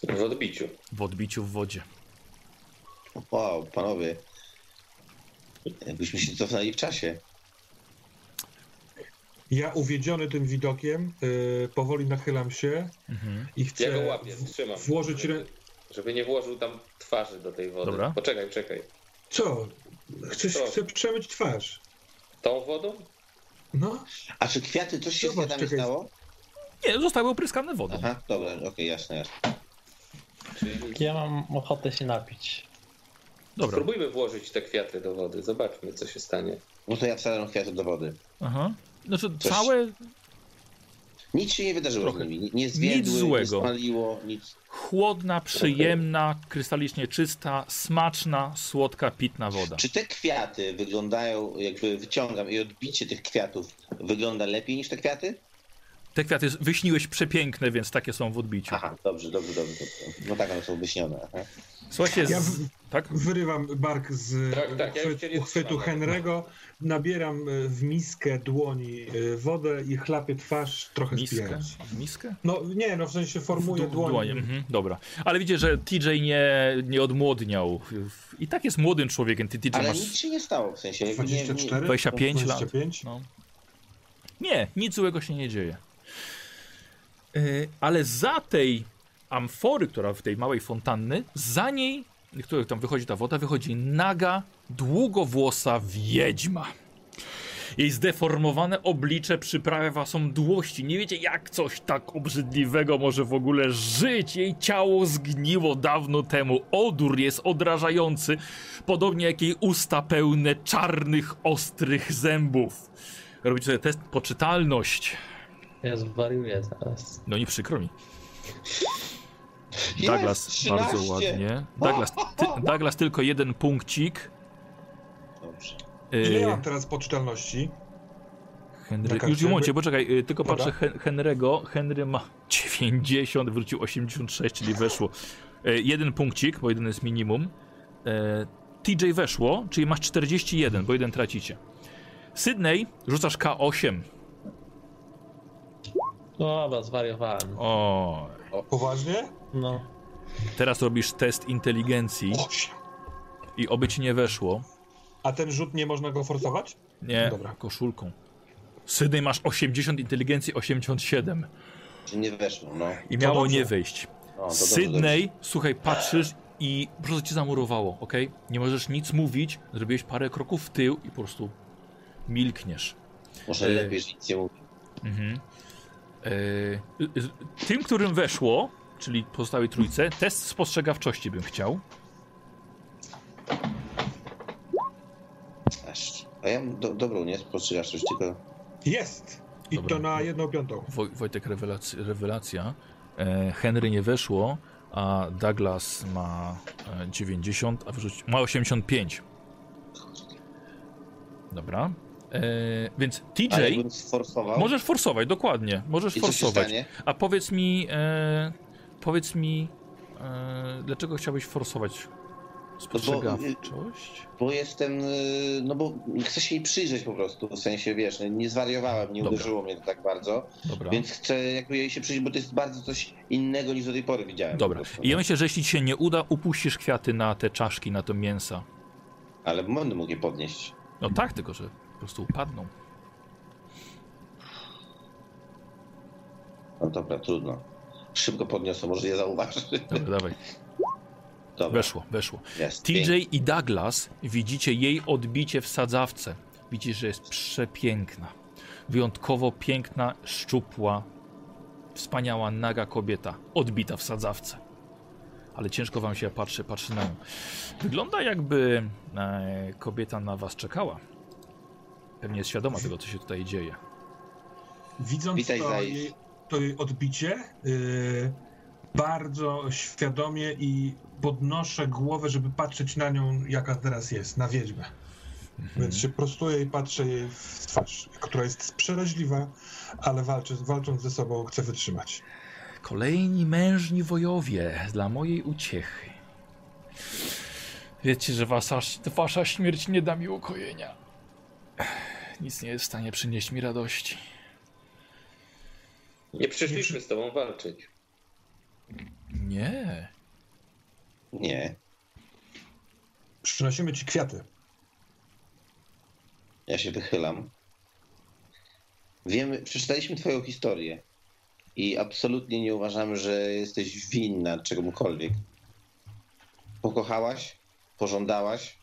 Speaker 5: W odbiciu.
Speaker 1: W odbiciu w wodzie.
Speaker 4: Wow, panowie. Jakbyśmy się cofnęli w czasie.
Speaker 2: Ja uwiedziony tym widokiem y, powoli nachylam się
Speaker 1: Mhm.
Speaker 2: i chcę
Speaker 5: Ja go łapię, trzymam.
Speaker 2: włożyć, rę,
Speaker 5: Żeby nie włożył tam twarzy do tej wody.
Speaker 1: Dobra.
Speaker 5: Poczekaj, czekaj.
Speaker 2: Co? Chcesz,
Speaker 5: Co?
Speaker 2: chcę przemyć twarz.
Speaker 5: Tą wodą?
Speaker 2: No,
Speaker 4: A czy kwiaty, coś się z
Speaker 2: Zobacz,
Speaker 4: kwiatami
Speaker 2: czekaj.
Speaker 4: stało?
Speaker 1: Nie, zostały opryskane wodą.
Speaker 4: Aha, dobra, okej, jasne, jasne.
Speaker 5: Czyli
Speaker 3: Ja mam ochotę się napić.
Speaker 1: Dobra.
Speaker 5: spróbujmy włożyć te kwiaty do wody. Zobaczmy, co się stanie.
Speaker 4: No to ja wsadzam kwiaty do wody.
Speaker 1: Aha. Znaczy
Speaker 4: Coś-
Speaker 1: całe
Speaker 4: Nic się nie wydarzyło
Speaker 1: Trochę.
Speaker 4: z nimi. Nie- Nie zwiedły, nie
Speaker 1: złego.
Speaker 4: spaliło, nic.
Speaker 1: chłodna, przyjemna, krystalicznie czysta, smaczna, słodka, pitna woda.
Speaker 4: Czy te kwiaty wyglądają, jakby wyciągam i odbicie tych kwiatów wygląda lepiej niż te kwiaty?
Speaker 1: Te kwiaty wyśniłeś przepiękne, więc takie są w odbiciu.
Speaker 4: Aha, dobrze, dobrze, dobrze. dobrze. No tak, one są wyśnione. Aha.
Speaker 1: Słuchajcie, z...
Speaker 2: Ja w-
Speaker 1: tak?
Speaker 2: wyrywam bark z
Speaker 5: Tak, tak, ja już cię
Speaker 2: uchwy-
Speaker 5: nie
Speaker 2: uchwytu. Henry'ego, nabieram e, w miskę dłoni e, wodę i chlapię twarz, trochę
Speaker 1: Miskę?
Speaker 2: spijając.
Speaker 1: W miskę?
Speaker 2: No nie, no w sensie formuję
Speaker 1: W
Speaker 2: dłoń.
Speaker 1: dłonie, Mhm, dobra. Ale widzicie, że TJ nie, nie odmłodniał. I tak jest młodym człowiekiem. Ty TJ
Speaker 4: Ale
Speaker 1: masz...
Speaker 4: nic się nie stało, w sensie... jakby nie- nie-
Speaker 2: 24?
Speaker 1: 25 lat.
Speaker 2: 25?
Speaker 1: No. Nie, nic złego się nie dzieje. Yy, ale za tej amfory, która w tej małej fontanny, za niej, której tam wychodzi ta woda, wychodzi naga, długowłosa wiedźma. Jej zdeformowane oblicze przyprawia was mdłości. Nie wiecie, jak coś tak obrzydliwego może w ogóle żyć. Jej ciało zgniło dawno temu. Odór jest odrażający, podobnie jak jej usta pełne czarnych, ostrych zębów. Robicie sobie test poczytalność.
Speaker 3: Ja zwariuję zaraz.
Speaker 1: No nie przykro mi.
Speaker 4: Jest,
Speaker 1: Douglas,
Speaker 4: 13.
Speaker 1: bardzo ładnie. Douglas, ty, [laughs] Douglas tylko jeden punkcik.
Speaker 4: Dobrze.
Speaker 2: Ile
Speaker 1: Yy,
Speaker 2: ja mam teraz poczytalności?
Speaker 1: Henry, już w momencie, poczekaj, yy, tylko
Speaker 2: Dobra.
Speaker 1: patrzę Hen Henry'ego. Henry ma [laughs] 90, wrócił 86, czyli weszło. Yy, jeden punkcik, bo jeden jest minimum. TJ weszło, czyli masz 41, bo jeden tracicie. Sydney, rzucasz K8.
Speaker 3: Dobra, zwariowałem.
Speaker 1: O,
Speaker 2: Poważnie?
Speaker 3: No.
Speaker 1: teraz robisz test inteligencji
Speaker 2: Osiem.
Speaker 1: i oby ci nie weszło.
Speaker 2: A ten rzut nie można go forsować?
Speaker 1: Nie,
Speaker 2: Dobra.
Speaker 1: koszulką. Sydney masz 80 inteligencji, 87.
Speaker 4: Czy nie weszło, no.
Speaker 1: I miało
Speaker 2: dobrze.
Speaker 1: nie wyjść.
Speaker 4: no to dobrze,
Speaker 1: Sydney, słuchaj, patrzysz i po prostu cię zamurowało, ok? Nie możesz nic mówić, zrobiłeś parę kroków w tył i po prostu milkniesz.
Speaker 4: Może lepiej, że nic nie mówię.
Speaker 1: Mhm. Y- tym, którym weszło, czyli pozostałej trójce, test spostrzegawczości bym chciał.
Speaker 4: A ja mam do, dobrą, nie? Spostrzegawczość, tylko...
Speaker 2: Jest! I
Speaker 1: Dobra.
Speaker 2: to na jedną piątą.
Speaker 1: Woj, Wojtek, rewelacja. rewelacja. E, Henry nie weszło, a Douglas ma e, 90, a wyrzuci, ma 85. Dobra. E, więc TJ,
Speaker 4: sforsował...
Speaker 1: możesz forsować, dokładnie. Możesz
Speaker 4: I
Speaker 1: forsować. A powiedz mi, e, powiedz mi, e, dlaczego chciałbyś forsować spostrzegawczość?
Speaker 4: Bo jestem, y, no bo chcę się jej przyjrzeć po prostu, w sensie, wiesz, nie zwariowałem, nie
Speaker 1: Dobra.
Speaker 4: uderzyło mnie to tak bardzo,
Speaker 1: Dobra.
Speaker 4: więc chcę jakby jej się przyjrzeć, bo to jest bardzo coś innego niż do tej pory widziałem.
Speaker 1: Dobra.
Speaker 4: po
Speaker 1: I ja
Speaker 4: no.
Speaker 1: myślę, że jeśli ci się nie uda, upuścisz kwiaty na te czaszki, na to mięsa.
Speaker 4: Ale będę mógł je podnieść.
Speaker 1: No tak, tylko że po prostu upadną.
Speaker 4: No dobra, trudno. Szybko podniosę, może je zauważy.
Speaker 1: Dobra, dawaj.
Speaker 4: Dobra,
Speaker 1: Weszło, weszło.
Speaker 4: jest.
Speaker 1: TJ
Speaker 4: pięknie.
Speaker 1: i Douglas widzicie jej odbicie w sadzawce. Widzicie, że jest przepiękna. Wyjątkowo piękna, szczupła, wspaniała, naga kobieta. Odbita w sadzawce. Ale ciężko wam się patrzy, patrzy na nią. Wygląda jakby e, kobieta na was czekała. Pewnie jest świadoma tego, co się tutaj dzieje.
Speaker 2: Widząc
Speaker 4: Witaj,
Speaker 2: to, jej, to jej odbicie, yy, bardzo świadomie i podnoszę głowę, żeby patrzeć na nią, jaka teraz jest, na wiedźmę. Więc się prostuję i patrzę jej w twarz, która jest przeraźliwa, ale walczy, walcząc ze sobą chce wytrzymać.
Speaker 1: Kolejni mężni wojowie dla mojej uciechy. Wiecie, że wasza, wasza śmierć nie da mi ukojenia. Nic nie jest w stanie przynieść mi radości.
Speaker 5: Nie przyszliśmy z tobą walczyć.
Speaker 1: Nie.
Speaker 4: Nie,
Speaker 2: Przynosimy ci kwiaty.
Speaker 4: ja się wychylam. Wiemy, przeczytaliśmy twoją historię i absolutnie nie uważamy, że jesteś winna czegokolwiek. pokochałaś, pożądałaś,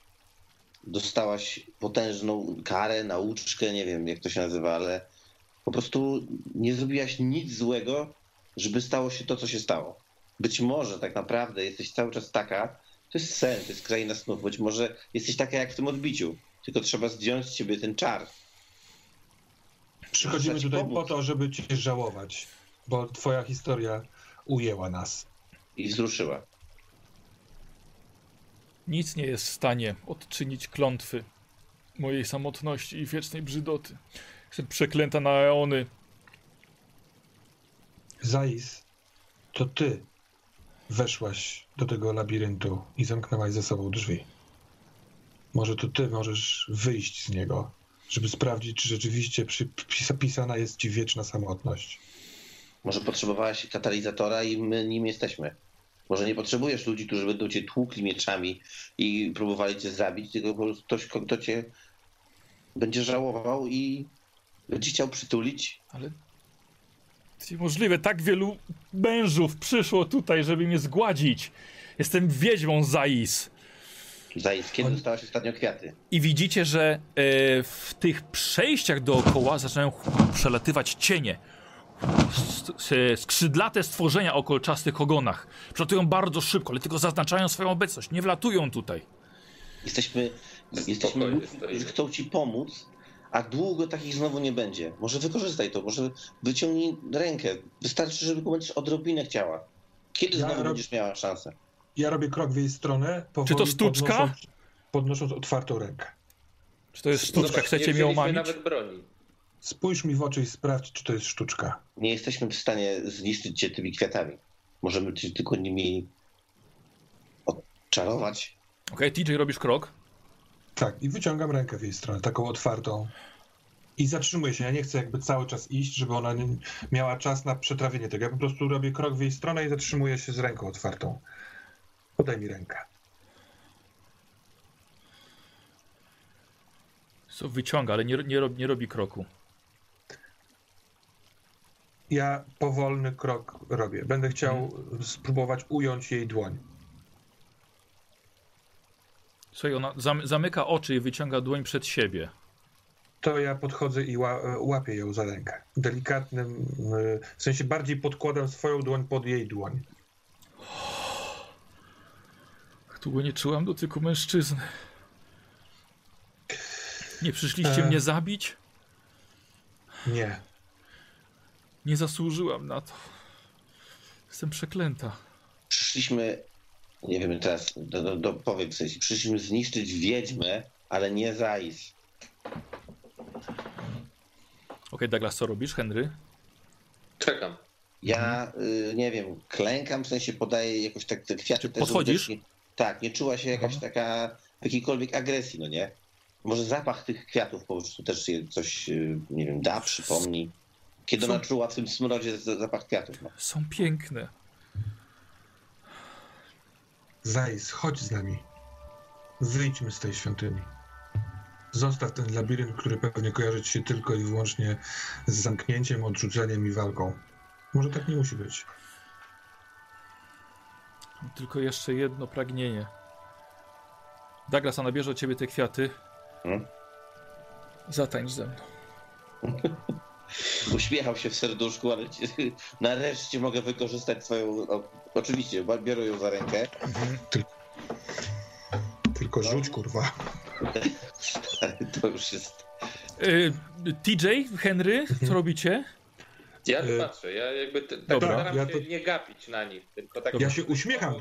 Speaker 4: dostałaś potężną karę, nauczkę, nie wiem jak to się nazywa, ale po prostu nie zrobiłaś nic złego, żeby stało się to, co się stało. Być może tak naprawdę jesteś cały czas taka, to jest sen, to jest kraina snów, być może jesteś taka jak w tym odbiciu, tylko trzeba zdjąć z ciebie ten czar.
Speaker 2: Przychodzimy tutaj
Speaker 4: pomóc.
Speaker 2: po to, żeby cię żałować, bo twoja historia ujęła nas.
Speaker 4: I wzruszyła.
Speaker 1: Nic nie jest w stanie odczynić klątwy mojej samotności i wiecznej brzydoty. Jestem przeklęta na eony.
Speaker 2: Zais, to ty weszłaś do tego labiryntu i zamknęłaś ze sobą drzwi. Może to ty możesz wyjść z niego, żeby sprawdzić, czy rzeczywiście przypisana jest ci wieczna samotność.
Speaker 4: Może potrzebowałaś katalizatora i my nim jesteśmy. Może nie potrzebujesz ludzi, którzy będą cię tłukli mieczami i próbowali cię zabić, tylko po prostu ktoś, kto cię będzie żałował i będzie chciał przytulić.
Speaker 1: Ale to niemożliwe, tak wielu mężów przyszło tutaj, żeby mnie zgładzić. Jestem wiedźmą Zais.
Speaker 4: Zajc, kiedy
Speaker 2: On-
Speaker 4: dostałaś ostatnio kwiaty?
Speaker 1: I widzicie, że e, w tych przejściach dookoła zaczynają przelatywać cienie. S- Skrzydlate stworzenia o kolczastych ogonach. Przelatują bardzo szybko, ale tylko zaznaczają swoją obecność. Nie wlatują tutaj.
Speaker 4: Jesteśmy, jesteśmy ludźmi, którzy chcą ci pomóc, a długo takich znowu nie będzie. Może wykorzystaj to, może wyciągnij rękę. Wystarczy, żeby będziesz odrobinę chciała. Kiedy
Speaker 2: Ja
Speaker 4: znowu
Speaker 2: rob-
Speaker 4: będziesz miała szansę?
Speaker 2: Ja robię krok w jej stronę, powoli
Speaker 1: Czy to sztuczka?
Speaker 2: Podnosząc, podnosząc otwartą rękę.
Speaker 1: Czy to jest sztuczka?
Speaker 5: Zobacz,
Speaker 1: Chcecie
Speaker 5: wzięliśmy
Speaker 1: omamić?
Speaker 5: nawet broni.
Speaker 2: Spójrz mi w oczy i sprawdź, czy to jest sztuczka.
Speaker 4: Nie jesteśmy w stanie zniszczyć cię tymi kwiatami. Możemy cię tylko nimi odczarować.
Speaker 1: Okej, TJ, robisz krok.
Speaker 2: Tak, i wyciągam rękę w jej stronę, taką otwartą. I zatrzymuję się. Ja nie chcę jakby cały czas iść, żeby ona nie miała czas na przetrawienie tego. Ja po prostu robię krok w jej stronę i zatrzymuję się z ręką otwartą. Podaj mi rękę.
Speaker 1: Co wyciąga, ale nie, nie, rob, nie robi kroku.
Speaker 2: Ja powolny krok robię. Będę chciał spróbować ująć jej dłoń.
Speaker 1: Słuchaj, ona zam, zamyka oczy i wyciąga dłoń przed siebie.
Speaker 2: To ja podchodzę i ła, łapię ją za rękę. Delikatnym, w sensie bardziej podkładam swoją dłoń pod jej dłoń.
Speaker 1: Jak długo nie czułam dotyku mężczyzny. Nie przyszliście
Speaker 2: E.
Speaker 1: mnie zabić?
Speaker 2: Nie.
Speaker 1: Nie zasłużyłam na to. Jestem przeklęta.
Speaker 4: Przyszliśmy, nie wiem teraz, do, do, do, powiem w sensie, przyszliśmy zniszczyć wiedźmę, ale nie Zais.
Speaker 1: Okej, Douglas, co robisz, Henry?
Speaker 5: Czekam.
Speaker 4: Ja y, nie wiem, klękam, w sensie podaję jakoś tak te kwiaty.
Speaker 1: Czy podchodzisz?
Speaker 4: tak, nie czuła się jakaś taka jakiejkolwiek agresji, no nie? Może zapach tych kwiatów po prostu też coś, y, nie wiem, da, przypomni. Kiedy
Speaker 1: Są-
Speaker 4: ona czuła w tym smrodzie zapach kwiatów. No.
Speaker 1: Są piękne.
Speaker 2: Zajs, chodź z nami. Wyjdźmy z tej świątyni. Zostaw ten labirynt, który pewnie kojarzy ci się tylko i wyłącznie z zamknięciem, odrzuceniem i walką. Może tak nie musi być.
Speaker 1: Tylko jeszcze jedno pragnienie. Douglas, a nabierze od ciebie te kwiaty.
Speaker 4: Hmm?
Speaker 1: Zatańcz ze mną. [laughs]
Speaker 4: Uśmiechał się w serduszku, ale ci- [laughs] nareszcie mogę wykorzystać swoją. O, oczywiście, biorę ją za rękę.
Speaker 2: Tylko rzuć, kurwa. [laughs]
Speaker 4: To już jest.
Speaker 1: Y, TJ, Henry, co robicie?
Speaker 5: Ja
Speaker 2: Y,
Speaker 5: patrzę, ja jakby t- tak
Speaker 1: Dobra.
Speaker 5: staram
Speaker 2: Ja
Speaker 5: się
Speaker 2: to-
Speaker 5: nie gapić na nich, tylko tak...
Speaker 2: Ja się uśmiecham.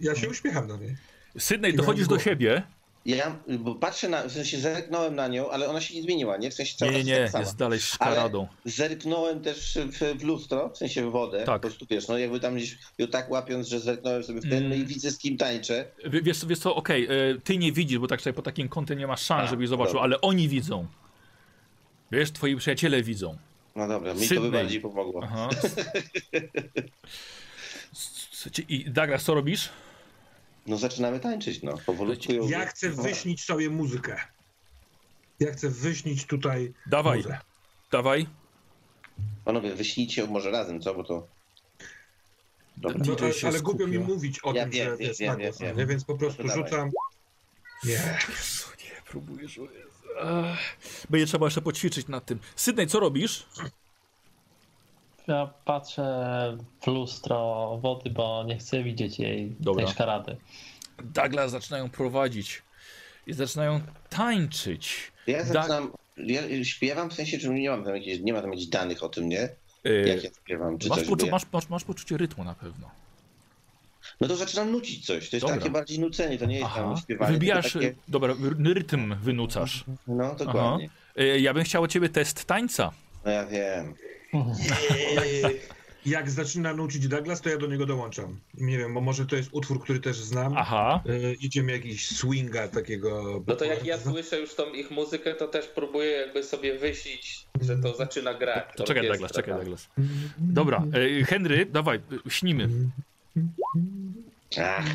Speaker 2: Ja się uśmiecham do niej.
Speaker 1: Sydney, dochodzisz do siebie.
Speaker 4: Ja bo patrzę na. W sensie zerknąłem na nią, ale ona się nie zmieniła, nie? W sensie cały
Speaker 1: Nie, nie,
Speaker 4: tak
Speaker 1: jest dalej szkaradą.
Speaker 4: Zerknąłem też w, w lustro, w sensie w wodę.
Speaker 1: Tak.
Speaker 4: Po prostu wiesz, no jakby tam gdzieś ją tak łapiąc, że zerknąłem sobie w ten, no i
Speaker 1: Mm.
Speaker 4: widzę z kim tańczę.
Speaker 1: W- Wiesz, wiesz co, okej, y, ty nie widzisz, bo tak sobie po takim kątem nie masz szans,
Speaker 4: A,
Speaker 1: żebyś zobaczył,
Speaker 4: dobra.
Speaker 1: ale oni widzą. Wiesz, twoi przyjaciele widzą.
Speaker 4: No dobra, mi to by bardziej pomogło.
Speaker 1: Aha. [laughs] I Douglas, co robisz?
Speaker 4: No zaczynamy tańczyć, no. Powolutku ją...
Speaker 2: Ja chcę wyśnić sobie muzykę. Ja chcę wyśnić tutaj
Speaker 1: Dawaj,
Speaker 2: muzę.
Speaker 1: dawaj.
Speaker 4: Panowie, wyślijcie ją może razem, co? Bo to... Dobra.
Speaker 2: No, ale, ale głupio mi mówić o
Speaker 4: Ja
Speaker 2: tym,
Speaker 4: wiem,
Speaker 2: że jest
Speaker 4: wiem,
Speaker 2: głos,
Speaker 4: wiem,
Speaker 2: nie? więc po prostu
Speaker 4: dawaj.
Speaker 2: rzucam. Nie.
Speaker 1: Jezu, nie, próbujesz. Będzie trzeba jeszcze poćwiczyć nad tym. Sydney, co robisz?
Speaker 3: Ja patrzę w lustro wody, bo nie chcę widzieć jej
Speaker 1: Dobra.
Speaker 3: tej szkarady.
Speaker 1: Douglas zaczynają prowadzić i zaczynają tańczyć.
Speaker 4: Ja
Speaker 1: Da-
Speaker 4: zaczynam, ja śpiewam w sensie, czy nie mam tam jakieś, nie ma tam jakichś danych o tym, nie?
Speaker 1: Yy,
Speaker 4: Jak ja śpiewam, czy
Speaker 1: masz,
Speaker 4: coś.
Speaker 1: poczu- masz, masz, masz poczucie rytmu na pewno.
Speaker 4: No to zaczynam nucić coś, to jest
Speaker 1: Dobra.
Speaker 4: takie bardziej nucenie, to nie jest
Speaker 1: Aha.
Speaker 4: tam śpiewanie.
Speaker 1: Wybijasz,
Speaker 4: Takie,
Speaker 1: dobra, rytm wynucasz.
Speaker 4: no dokładnie.
Speaker 1: Yy, ja bym chciał od ciebie test tańca.
Speaker 4: No ja wiem.
Speaker 2: Jak zaczyna nucić Douglas, to ja do niego dołączam. Nie wiem, bo może to jest utwór, który też znam.
Speaker 1: Aha.
Speaker 2: Y, idziemy jakiś swinga takiego.
Speaker 5: No to jak ja słyszę już tą ich muzykę, to też próbuję jakby sobie wyśnić, że to zaczyna grać.
Speaker 1: To czekaj, Douglas, czekaj,
Speaker 5: tam.
Speaker 1: Douglas. Dobra, yy, Henry, dawaj, śnimy.
Speaker 4: Ach,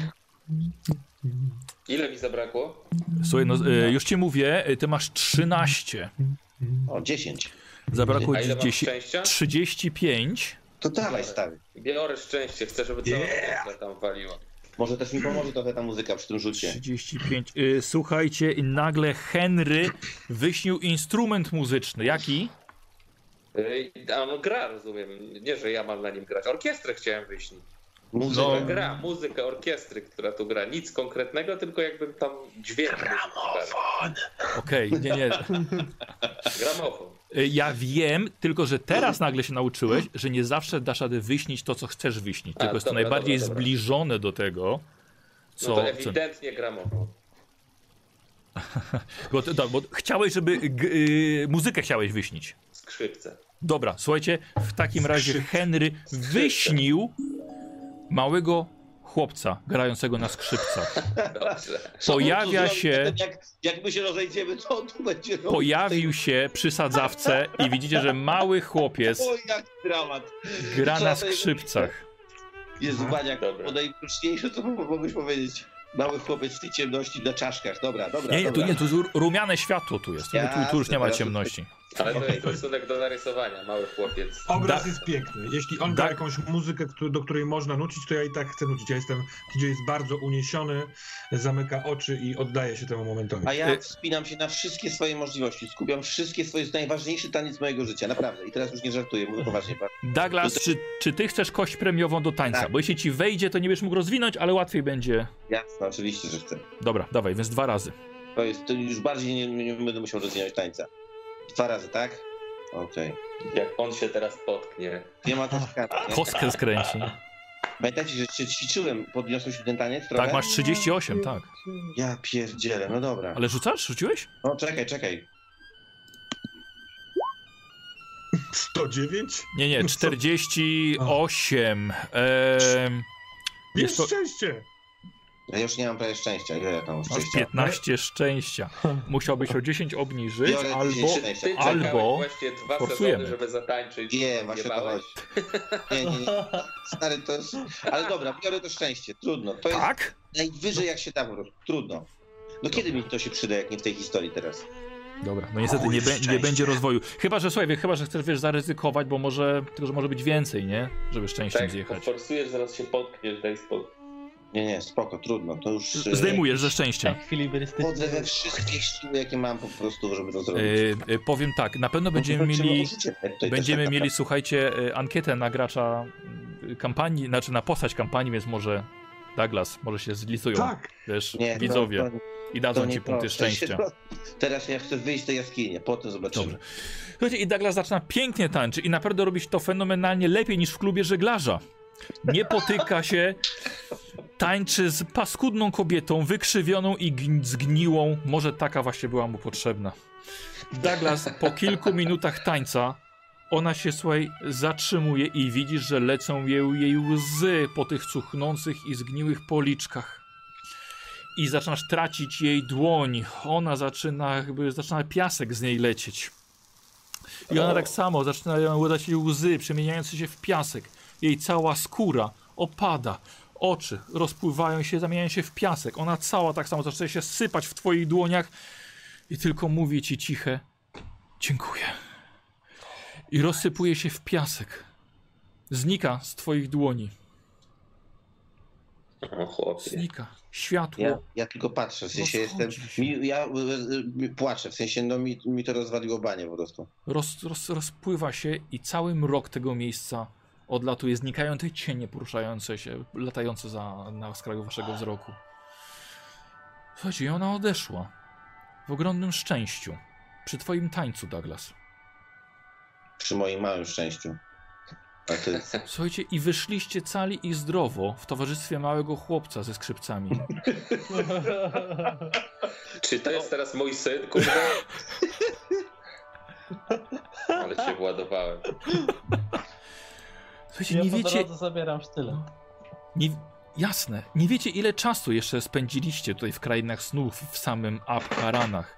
Speaker 5: Ile mi zabrakło?
Speaker 1: Słuchaj, no, yy, już ci mówię, ty masz 13.
Speaker 4: o, 10.
Speaker 1: Zabrakło ci
Speaker 5: mam
Speaker 1: 10.
Speaker 5: szczęścia?
Speaker 1: 35.
Speaker 4: To dawaj, stary.
Speaker 5: Biorę szczęście, chcę, żeby cała orkiestra tam waliła.
Speaker 4: Może też mi pomoże trochę ta muzyka przy tym rzucie.
Speaker 1: 35. Yy, słuchajcie, nagle Henry wyśnił instrument muzyczny. Jaki?
Speaker 5: A on gra, rozumiem. Nie, że ja mam na nim grać. Orkiestrę chciałem wyśnić.
Speaker 4: Muzyka.
Speaker 1: No.
Speaker 5: Gra, muzykę orkiestry, która tu gra. Nic konkretnego, tylko jakbym tam dźwięk. Gramofon.
Speaker 1: Okej, nie, nie.
Speaker 5: Gramofon.
Speaker 1: Y, Ja wiem, tylko że teraz nagle się nauczyłeś, że nie zawsze dasz radę wyśnić to, co chcesz wyśnić.
Speaker 5: A,
Speaker 1: Tylko jest to
Speaker 5: dobra,
Speaker 1: najbardziej
Speaker 5: dobra, dobra.
Speaker 1: zbliżone do tego, co.
Speaker 5: No to
Speaker 1: co...
Speaker 5: ewidentnie gramofon. [laughs]
Speaker 1: Bo, to- tak, bo chciałeś, żeby y, muzykę chciałeś wyśnić.
Speaker 5: Skrzypce.
Speaker 1: Dobra, słuchajcie, w takim razie Henry wyśnił małego chłopca grającego na skrzypcach. [laughs] Pojawia się-
Speaker 4: Jak, jak my się rozejdziemy, to on tu będzie.
Speaker 1: Pojawił się przy sadzawce i widzicie, że mały chłopiec gra na skrzypcach.
Speaker 4: Jest
Speaker 2: Aha.
Speaker 4: Baniak,
Speaker 5: Dobra.
Speaker 4: po najkrótniejsze, co mogłeś powiedzieć. Mały chłopiec w tej ciemności na czaszkach. Dobra, dobra,
Speaker 1: Nie, nie, tu nie, tu ru- rumiane światło tu jest. Tu, tu, tu już nie ma ciemności.
Speaker 5: Ale to jest rysunek do narysowania, mały chłopiec.
Speaker 2: Obraz
Speaker 1: Da-
Speaker 2: jest piękny. Jeśli on
Speaker 1: Da-
Speaker 2: gra jakąś muzykę, któ- do której można nucić, to ja i tak chcę nucić. Ja jestem, DJ jest bardzo uniesiony, zamyka oczy i oddaje się temu momentowi.
Speaker 4: A ja
Speaker 1: Y-
Speaker 4: wspinam się na wszystkie swoje możliwości. Skupiam wszystkie swoje. To jest najważniejszy taniec mojego życia, naprawdę. I teraz już nie żartuję, mówię poważnie.
Speaker 1: Douglas, czy, czy ty chcesz kość premiową do tańca?
Speaker 4: Tak.
Speaker 1: Bo jeśli ci wejdzie, to nie będziesz mógł rozwinąć, ale łatwiej będzie.
Speaker 4: Jasne, oczywiście, że chcę.
Speaker 1: Dobra, dawaj, więc dwa razy.
Speaker 4: To jest, to już bardziej nie, nie będę musiał rozwijać tańca. Dwa razy, tak? Okej.
Speaker 5: Jak on się teraz potknie.
Speaker 4: Nie ma też karty. nie?
Speaker 1: Kostkę skręci.
Speaker 4: Pamiętajcie, że się ćwiczyłem, podniosłeś ten taniec trochę?
Speaker 1: Tak, masz 38, tak.
Speaker 4: Ja pierdzielę, no dobra.
Speaker 1: Ale rzucasz? Rzuciłeś?
Speaker 4: No czekaj, czekaj.
Speaker 2: 109?
Speaker 1: Nie, nie, 48. Ehm,
Speaker 2: Jest
Speaker 1: jest to,
Speaker 2: szczęście!
Speaker 4: Ja już nie mam prawie szczęścia. Ile ja tam mam
Speaker 1: masz
Speaker 4: szczęścia?
Speaker 1: 15 szczęścia. Musiałbyś o 10 obniżyć,
Speaker 4: Biorę
Speaker 1: albo
Speaker 4: 10 szczęścia.
Speaker 5: Ty
Speaker 1: Albo
Speaker 5: właśnie dwa
Speaker 1: forsujemy.
Speaker 5: sezony, żeby zatańczyć.
Speaker 4: Nie, właśnie to
Speaker 5: Jebałeś.
Speaker 4: Nie, nie, nie. Stary, to jest... Ale dobra, biorę to szczęście. Trudno. To jest
Speaker 1: tak?
Speaker 4: najwyżej jak się da po prostu. Trudno. No kiedy mi to się przyda, jak nie w tej historii teraz?
Speaker 1: Dobra, no niestety nie, be, nie będzie rozwoju. Chyba, że słuchaj, chyba, że chcesz wiesz, zaryzykować, bo może, tylko że może być więcej, nie? Żeby szczęściem
Speaker 5: Tak,
Speaker 1: zjechać.
Speaker 5: forsujesz, zaraz się potkniesz, daj spokój.
Speaker 4: Nie, nie, spoko, trudno. To już... e,
Speaker 1: Zdejmujesz ze szczęścia.
Speaker 3: Ekwilibrystyczny.
Speaker 4: Wchodzę we wszystkie siły, jakie mam po prostu, żeby to zrobić.
Speaker 1: E, powiem tak, na pewno będziemy
Speaker 4: Walczymy
Speaker 1: mieli, będziemy
Speaker 4: tak
Speaker 1: mieli, słuchajcie, ankietę na gracza e, kampanii, znaczy na postać kampanii, więc może Douglas, może się zlicują,
Speaker 2: Tak!
Speaker 1: wiesz,
Speaker 4: Nie, to-
Speaker 1: widzowie
Speaker 4: to-
Speaker 1: i dadzą ci punkty szczęścia.
Speaker 4: Teraz ja chcę wyjść z tej jaskini, potem zobaczymy.
Speaker 1: Dobrze. Słuchajcie, i Douglas zaczyna pięknie tańczyć i naprawdę robić to fenomenalnie lepiej niż w klubie żeglarza. Nie potyka się, tańczy z paskudną kobietą, wykrzywioną i gn- zgniłą. Może taka właśnie była mu potrzebna. Douglas po kilku minutach tańca, ona się, słuchaj, zatrzymuje i widzisz, że lecą jej, jej łzy po tych cuchnących i zgniłych policzkach. I zaczynasz tracić jej dłoń. Ona zaczyna, jakby zaczyna piasek z niej lecieć. I ona tak samo zaczynają łydać jej łzy, przemieniające się w piasek. Jej cała skóra opada. Oczy rozpływają się, zamieniają się w piasek. Ona cała tak samo zaczyna się sypać w twoich dłoniach i tylko mówi ci ciche dziękuję. I rozsypuje się w piasek. Znika z twoich dłoni.
Speaker 5: O chłopie.
Speaker 1: Znika. Światło.
Speaker 4: Ja, ja tylko patrzę, w sensie jestem. Mi, ja y, y, płaczę, w sensie no mi, mi to rozwaliło banie po prostu.
Speaker 1: roz, roz, rozpływa się i cały mrok tego miejsca odlatuje, znikają te cienie poruszające się, latające za, na skraju waszego wzroku. Słuchajcie, i ona odeszła. W ogromnym szczęściu. Przy twoim tańcu, Douglas.
Speaker 4: Przy moim małym szczęściu. A ty, [laughs]
Speaker 1: Słuchajcie, i wyszliście cali i zdrowo w towarzystwie małego chłopca ze skrzypcami. [laughs]
Speaker 5: Czy to jest teraz mój syn, kurde? [laughs] Ale się władowałem.
Speaker 1: Słuchajcie,
Speaker 3: Ja
Speaker 1: nie wiecie,
Speaker 3: zabieram sztylet.
Speaker 1: Nie, jasne. Nie wiecie, ile czasu jeszcze spędziliście tutaj w krainach snów, w samym Abharanach.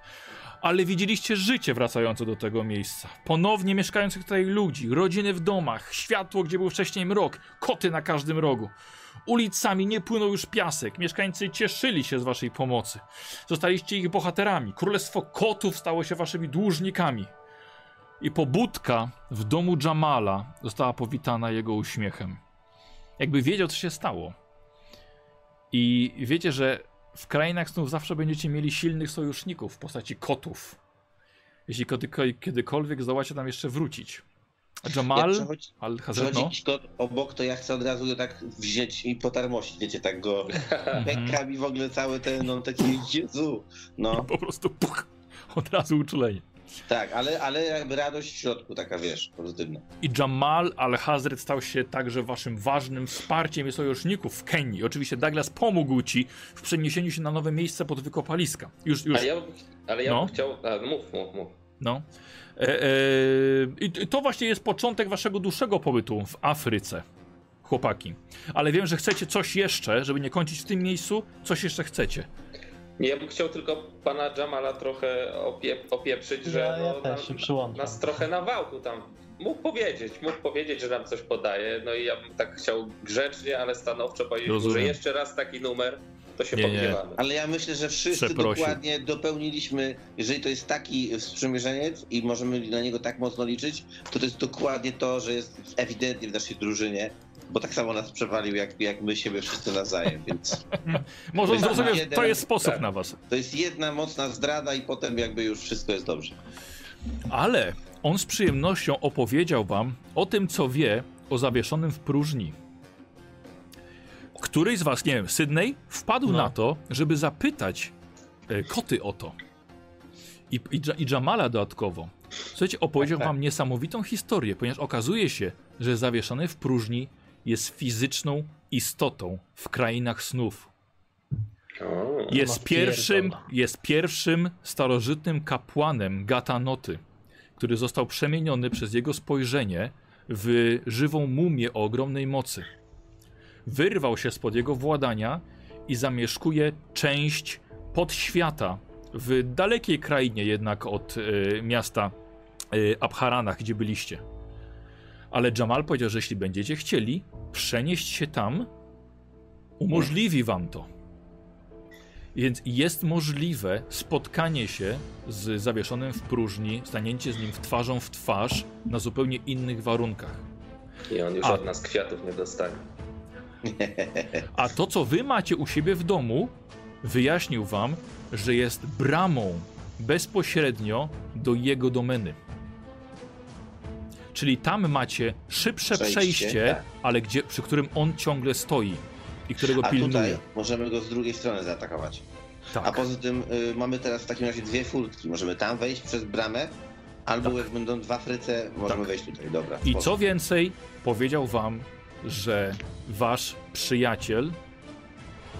Speaker 1: Ale widzieliście życie wracające do tego miejsca. Ponownie mieszkających tutaj ludzi, rodziny w domach, światło, gdzie był wcześniej mrok, koty na każdym rogu. Ulicami nie płynął już piasek. Mieszkańcy cieszyli się z waszej pomocy. Zostaliście ich bohaterami. Królestwo kotów stało się waszymi dłużnikami. I pobudka w domu Jamala została powitana jego uśmiechem jakby wiedział, co się stało. I wiecie, że w krainach snów zawsze będziecie mieli silnych sojuszników w postaci kotów. Jeśli kiedy- kiedykolwiek zdołacie tam jeszcze wrócić. Jamal,
Speaker 4: przechodzi,
Speaker 1: al
Speaker 4: przechodzi kot obok, to ja chcę od razu go tak wziąć i potarmosić, wiecie, tak go [laughs]
Speaker 1: Mhm.
Speaker 4: pęka mi w ogóle cały ten, no taki Jezu. No,
Speaker 1: po prostu puch, od razu uczulenie.
Speaker 4: Tak, ale, ale jakby radość w środku, taka wiesz, pozytywna.
Speaker 1: I Jamal al-Hazred stał się także waszym ważnym wsparciem i sojuszników w Kenii. Oczywiście Douglas pomógł ci w przeniesieniu się na nowe miejsce pod wykopaliska. Już, już
Speaker 5: ja, ale ja
Speaker 1: No.
Speaker 5: bym chciał. A, mów, mów, mów.
Speaker 1: No. E, e, I to właśnie jest początek waszego dłuższego pobytu w Afryce, chłopaki. Ale wiem, że chcecie coś jeszcze, żeby nie kończyć w tym miejscu. Coś jeszcze chcecie.
Speaker 5: Ja bym chciał tylko pana Jamala trochę opie, opieprzyć, że
Speaker 3: Ja, ja
Speaker 5: no,
Speaker 3: też się przyłączam.
Speaker 5: nas trochę na wałku tam mógł powiedzieć, mógł powiedzieć, że nam coś podaje. No i ja bym tak chciał grzecznie, ale stanowczo powiedzieć, mu, że
Speaker 1: Rozumiem.
Speaker 5: jeszcze raz taki numer, to się
Speaker 1: Nie.
Speaker 4: Ale ja myślę, że wszyscy
Speaker 1: Przeprosił.
Speaker 4: dokładnie dopełniliśmy, jeżeli to jest taki sprzymierzeniec i możemy na niego tak mocno liczyć, to to jest dokładnie to, że jest ewidentnie w naszej drużynie, bo tak samo nas przewalił jak, jak my siebie wszyscy nawzajem, więc [laughs]
Speaker 1: Może
Speaker 4: jeden-
Speaker 1: to jest sposób
Speaker 5: tak.
Speaker 1: na was.
Speaker 4: to jest jedna mocna zdrada i potem jakby już wszystko jest dobrze.
Speaker 1: Ale on z przyjemnością opowiedział wam o tym, co wie o zawieszonym w próżni. Któryś z was, nie wiem, Sydney, wpadł
Speaker 3: No.
Speaker 1: na to, żeby zapytać e, koty o to. I, i, I Jamala dodatkowo. Słuchajcie, opowiedział
Speaker 3: Tak, tak.
Speaker 1: wam niesamowitą historię, ponieważ okazuje się, że zawieszony w próżni jest fizyczną istotą w krainach snów. Jest
Speaker 3: ma
Speaker 1: pierwszym, jest pierwszym starożytnym kapłanem Gatanoty, który został przemieniony przez jego spojrzenie w żywą mumię o ogromnej mocy. Wyrwał się spod jego władania i zamieszkuje część podświata w dalekiej krainie jednak od e, miasta e, Abharanach, gdzie byliście. Ale Jamal powiedział, że jeśli będziecie chcieli przenieść się tam, umożliwi wam to. Więc jest możliwe spotkanie się z zawieszonym w próżni, stanięcie z nim w twarzą w twarz na zupełnie innych warunkach.
Speaker 5: I on już
Speaker 1: A.
Speaker 5: od nas kwiatów nie dostanie.
Speaker 1: A to, co wy macie u siebie w domu, wyjaśnił wam, że jest bramą bezpośrednio do jego domeny. Czyli tam macie szybsze
Speaker 4: Przejście,
Speaker 1: przejście,
Speaker 4: tak.
Speaker 1: ale gdzie, przy którym on ciągle stoi i którego
Speaker 4: A
Speaker 1: pilnuje.
Speaker 4: tutaj możemy go z drugiej strony zaatakować.
Speaker 1: Tak.
Speaker 4: A poza tym y, mamy teraz w takim razie dwie furtki. Możemy tam wejść przez bramę, albo jak będą dwa fryce, możemy
Speaker 1: Tak.
Speaker 4: wejść tutaj. Dobra.
Speaker 1: I co więcej, powiedział wam, że wasz przyjaciel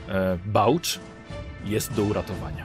Speaker 1: e, Baucz jest do uratowania.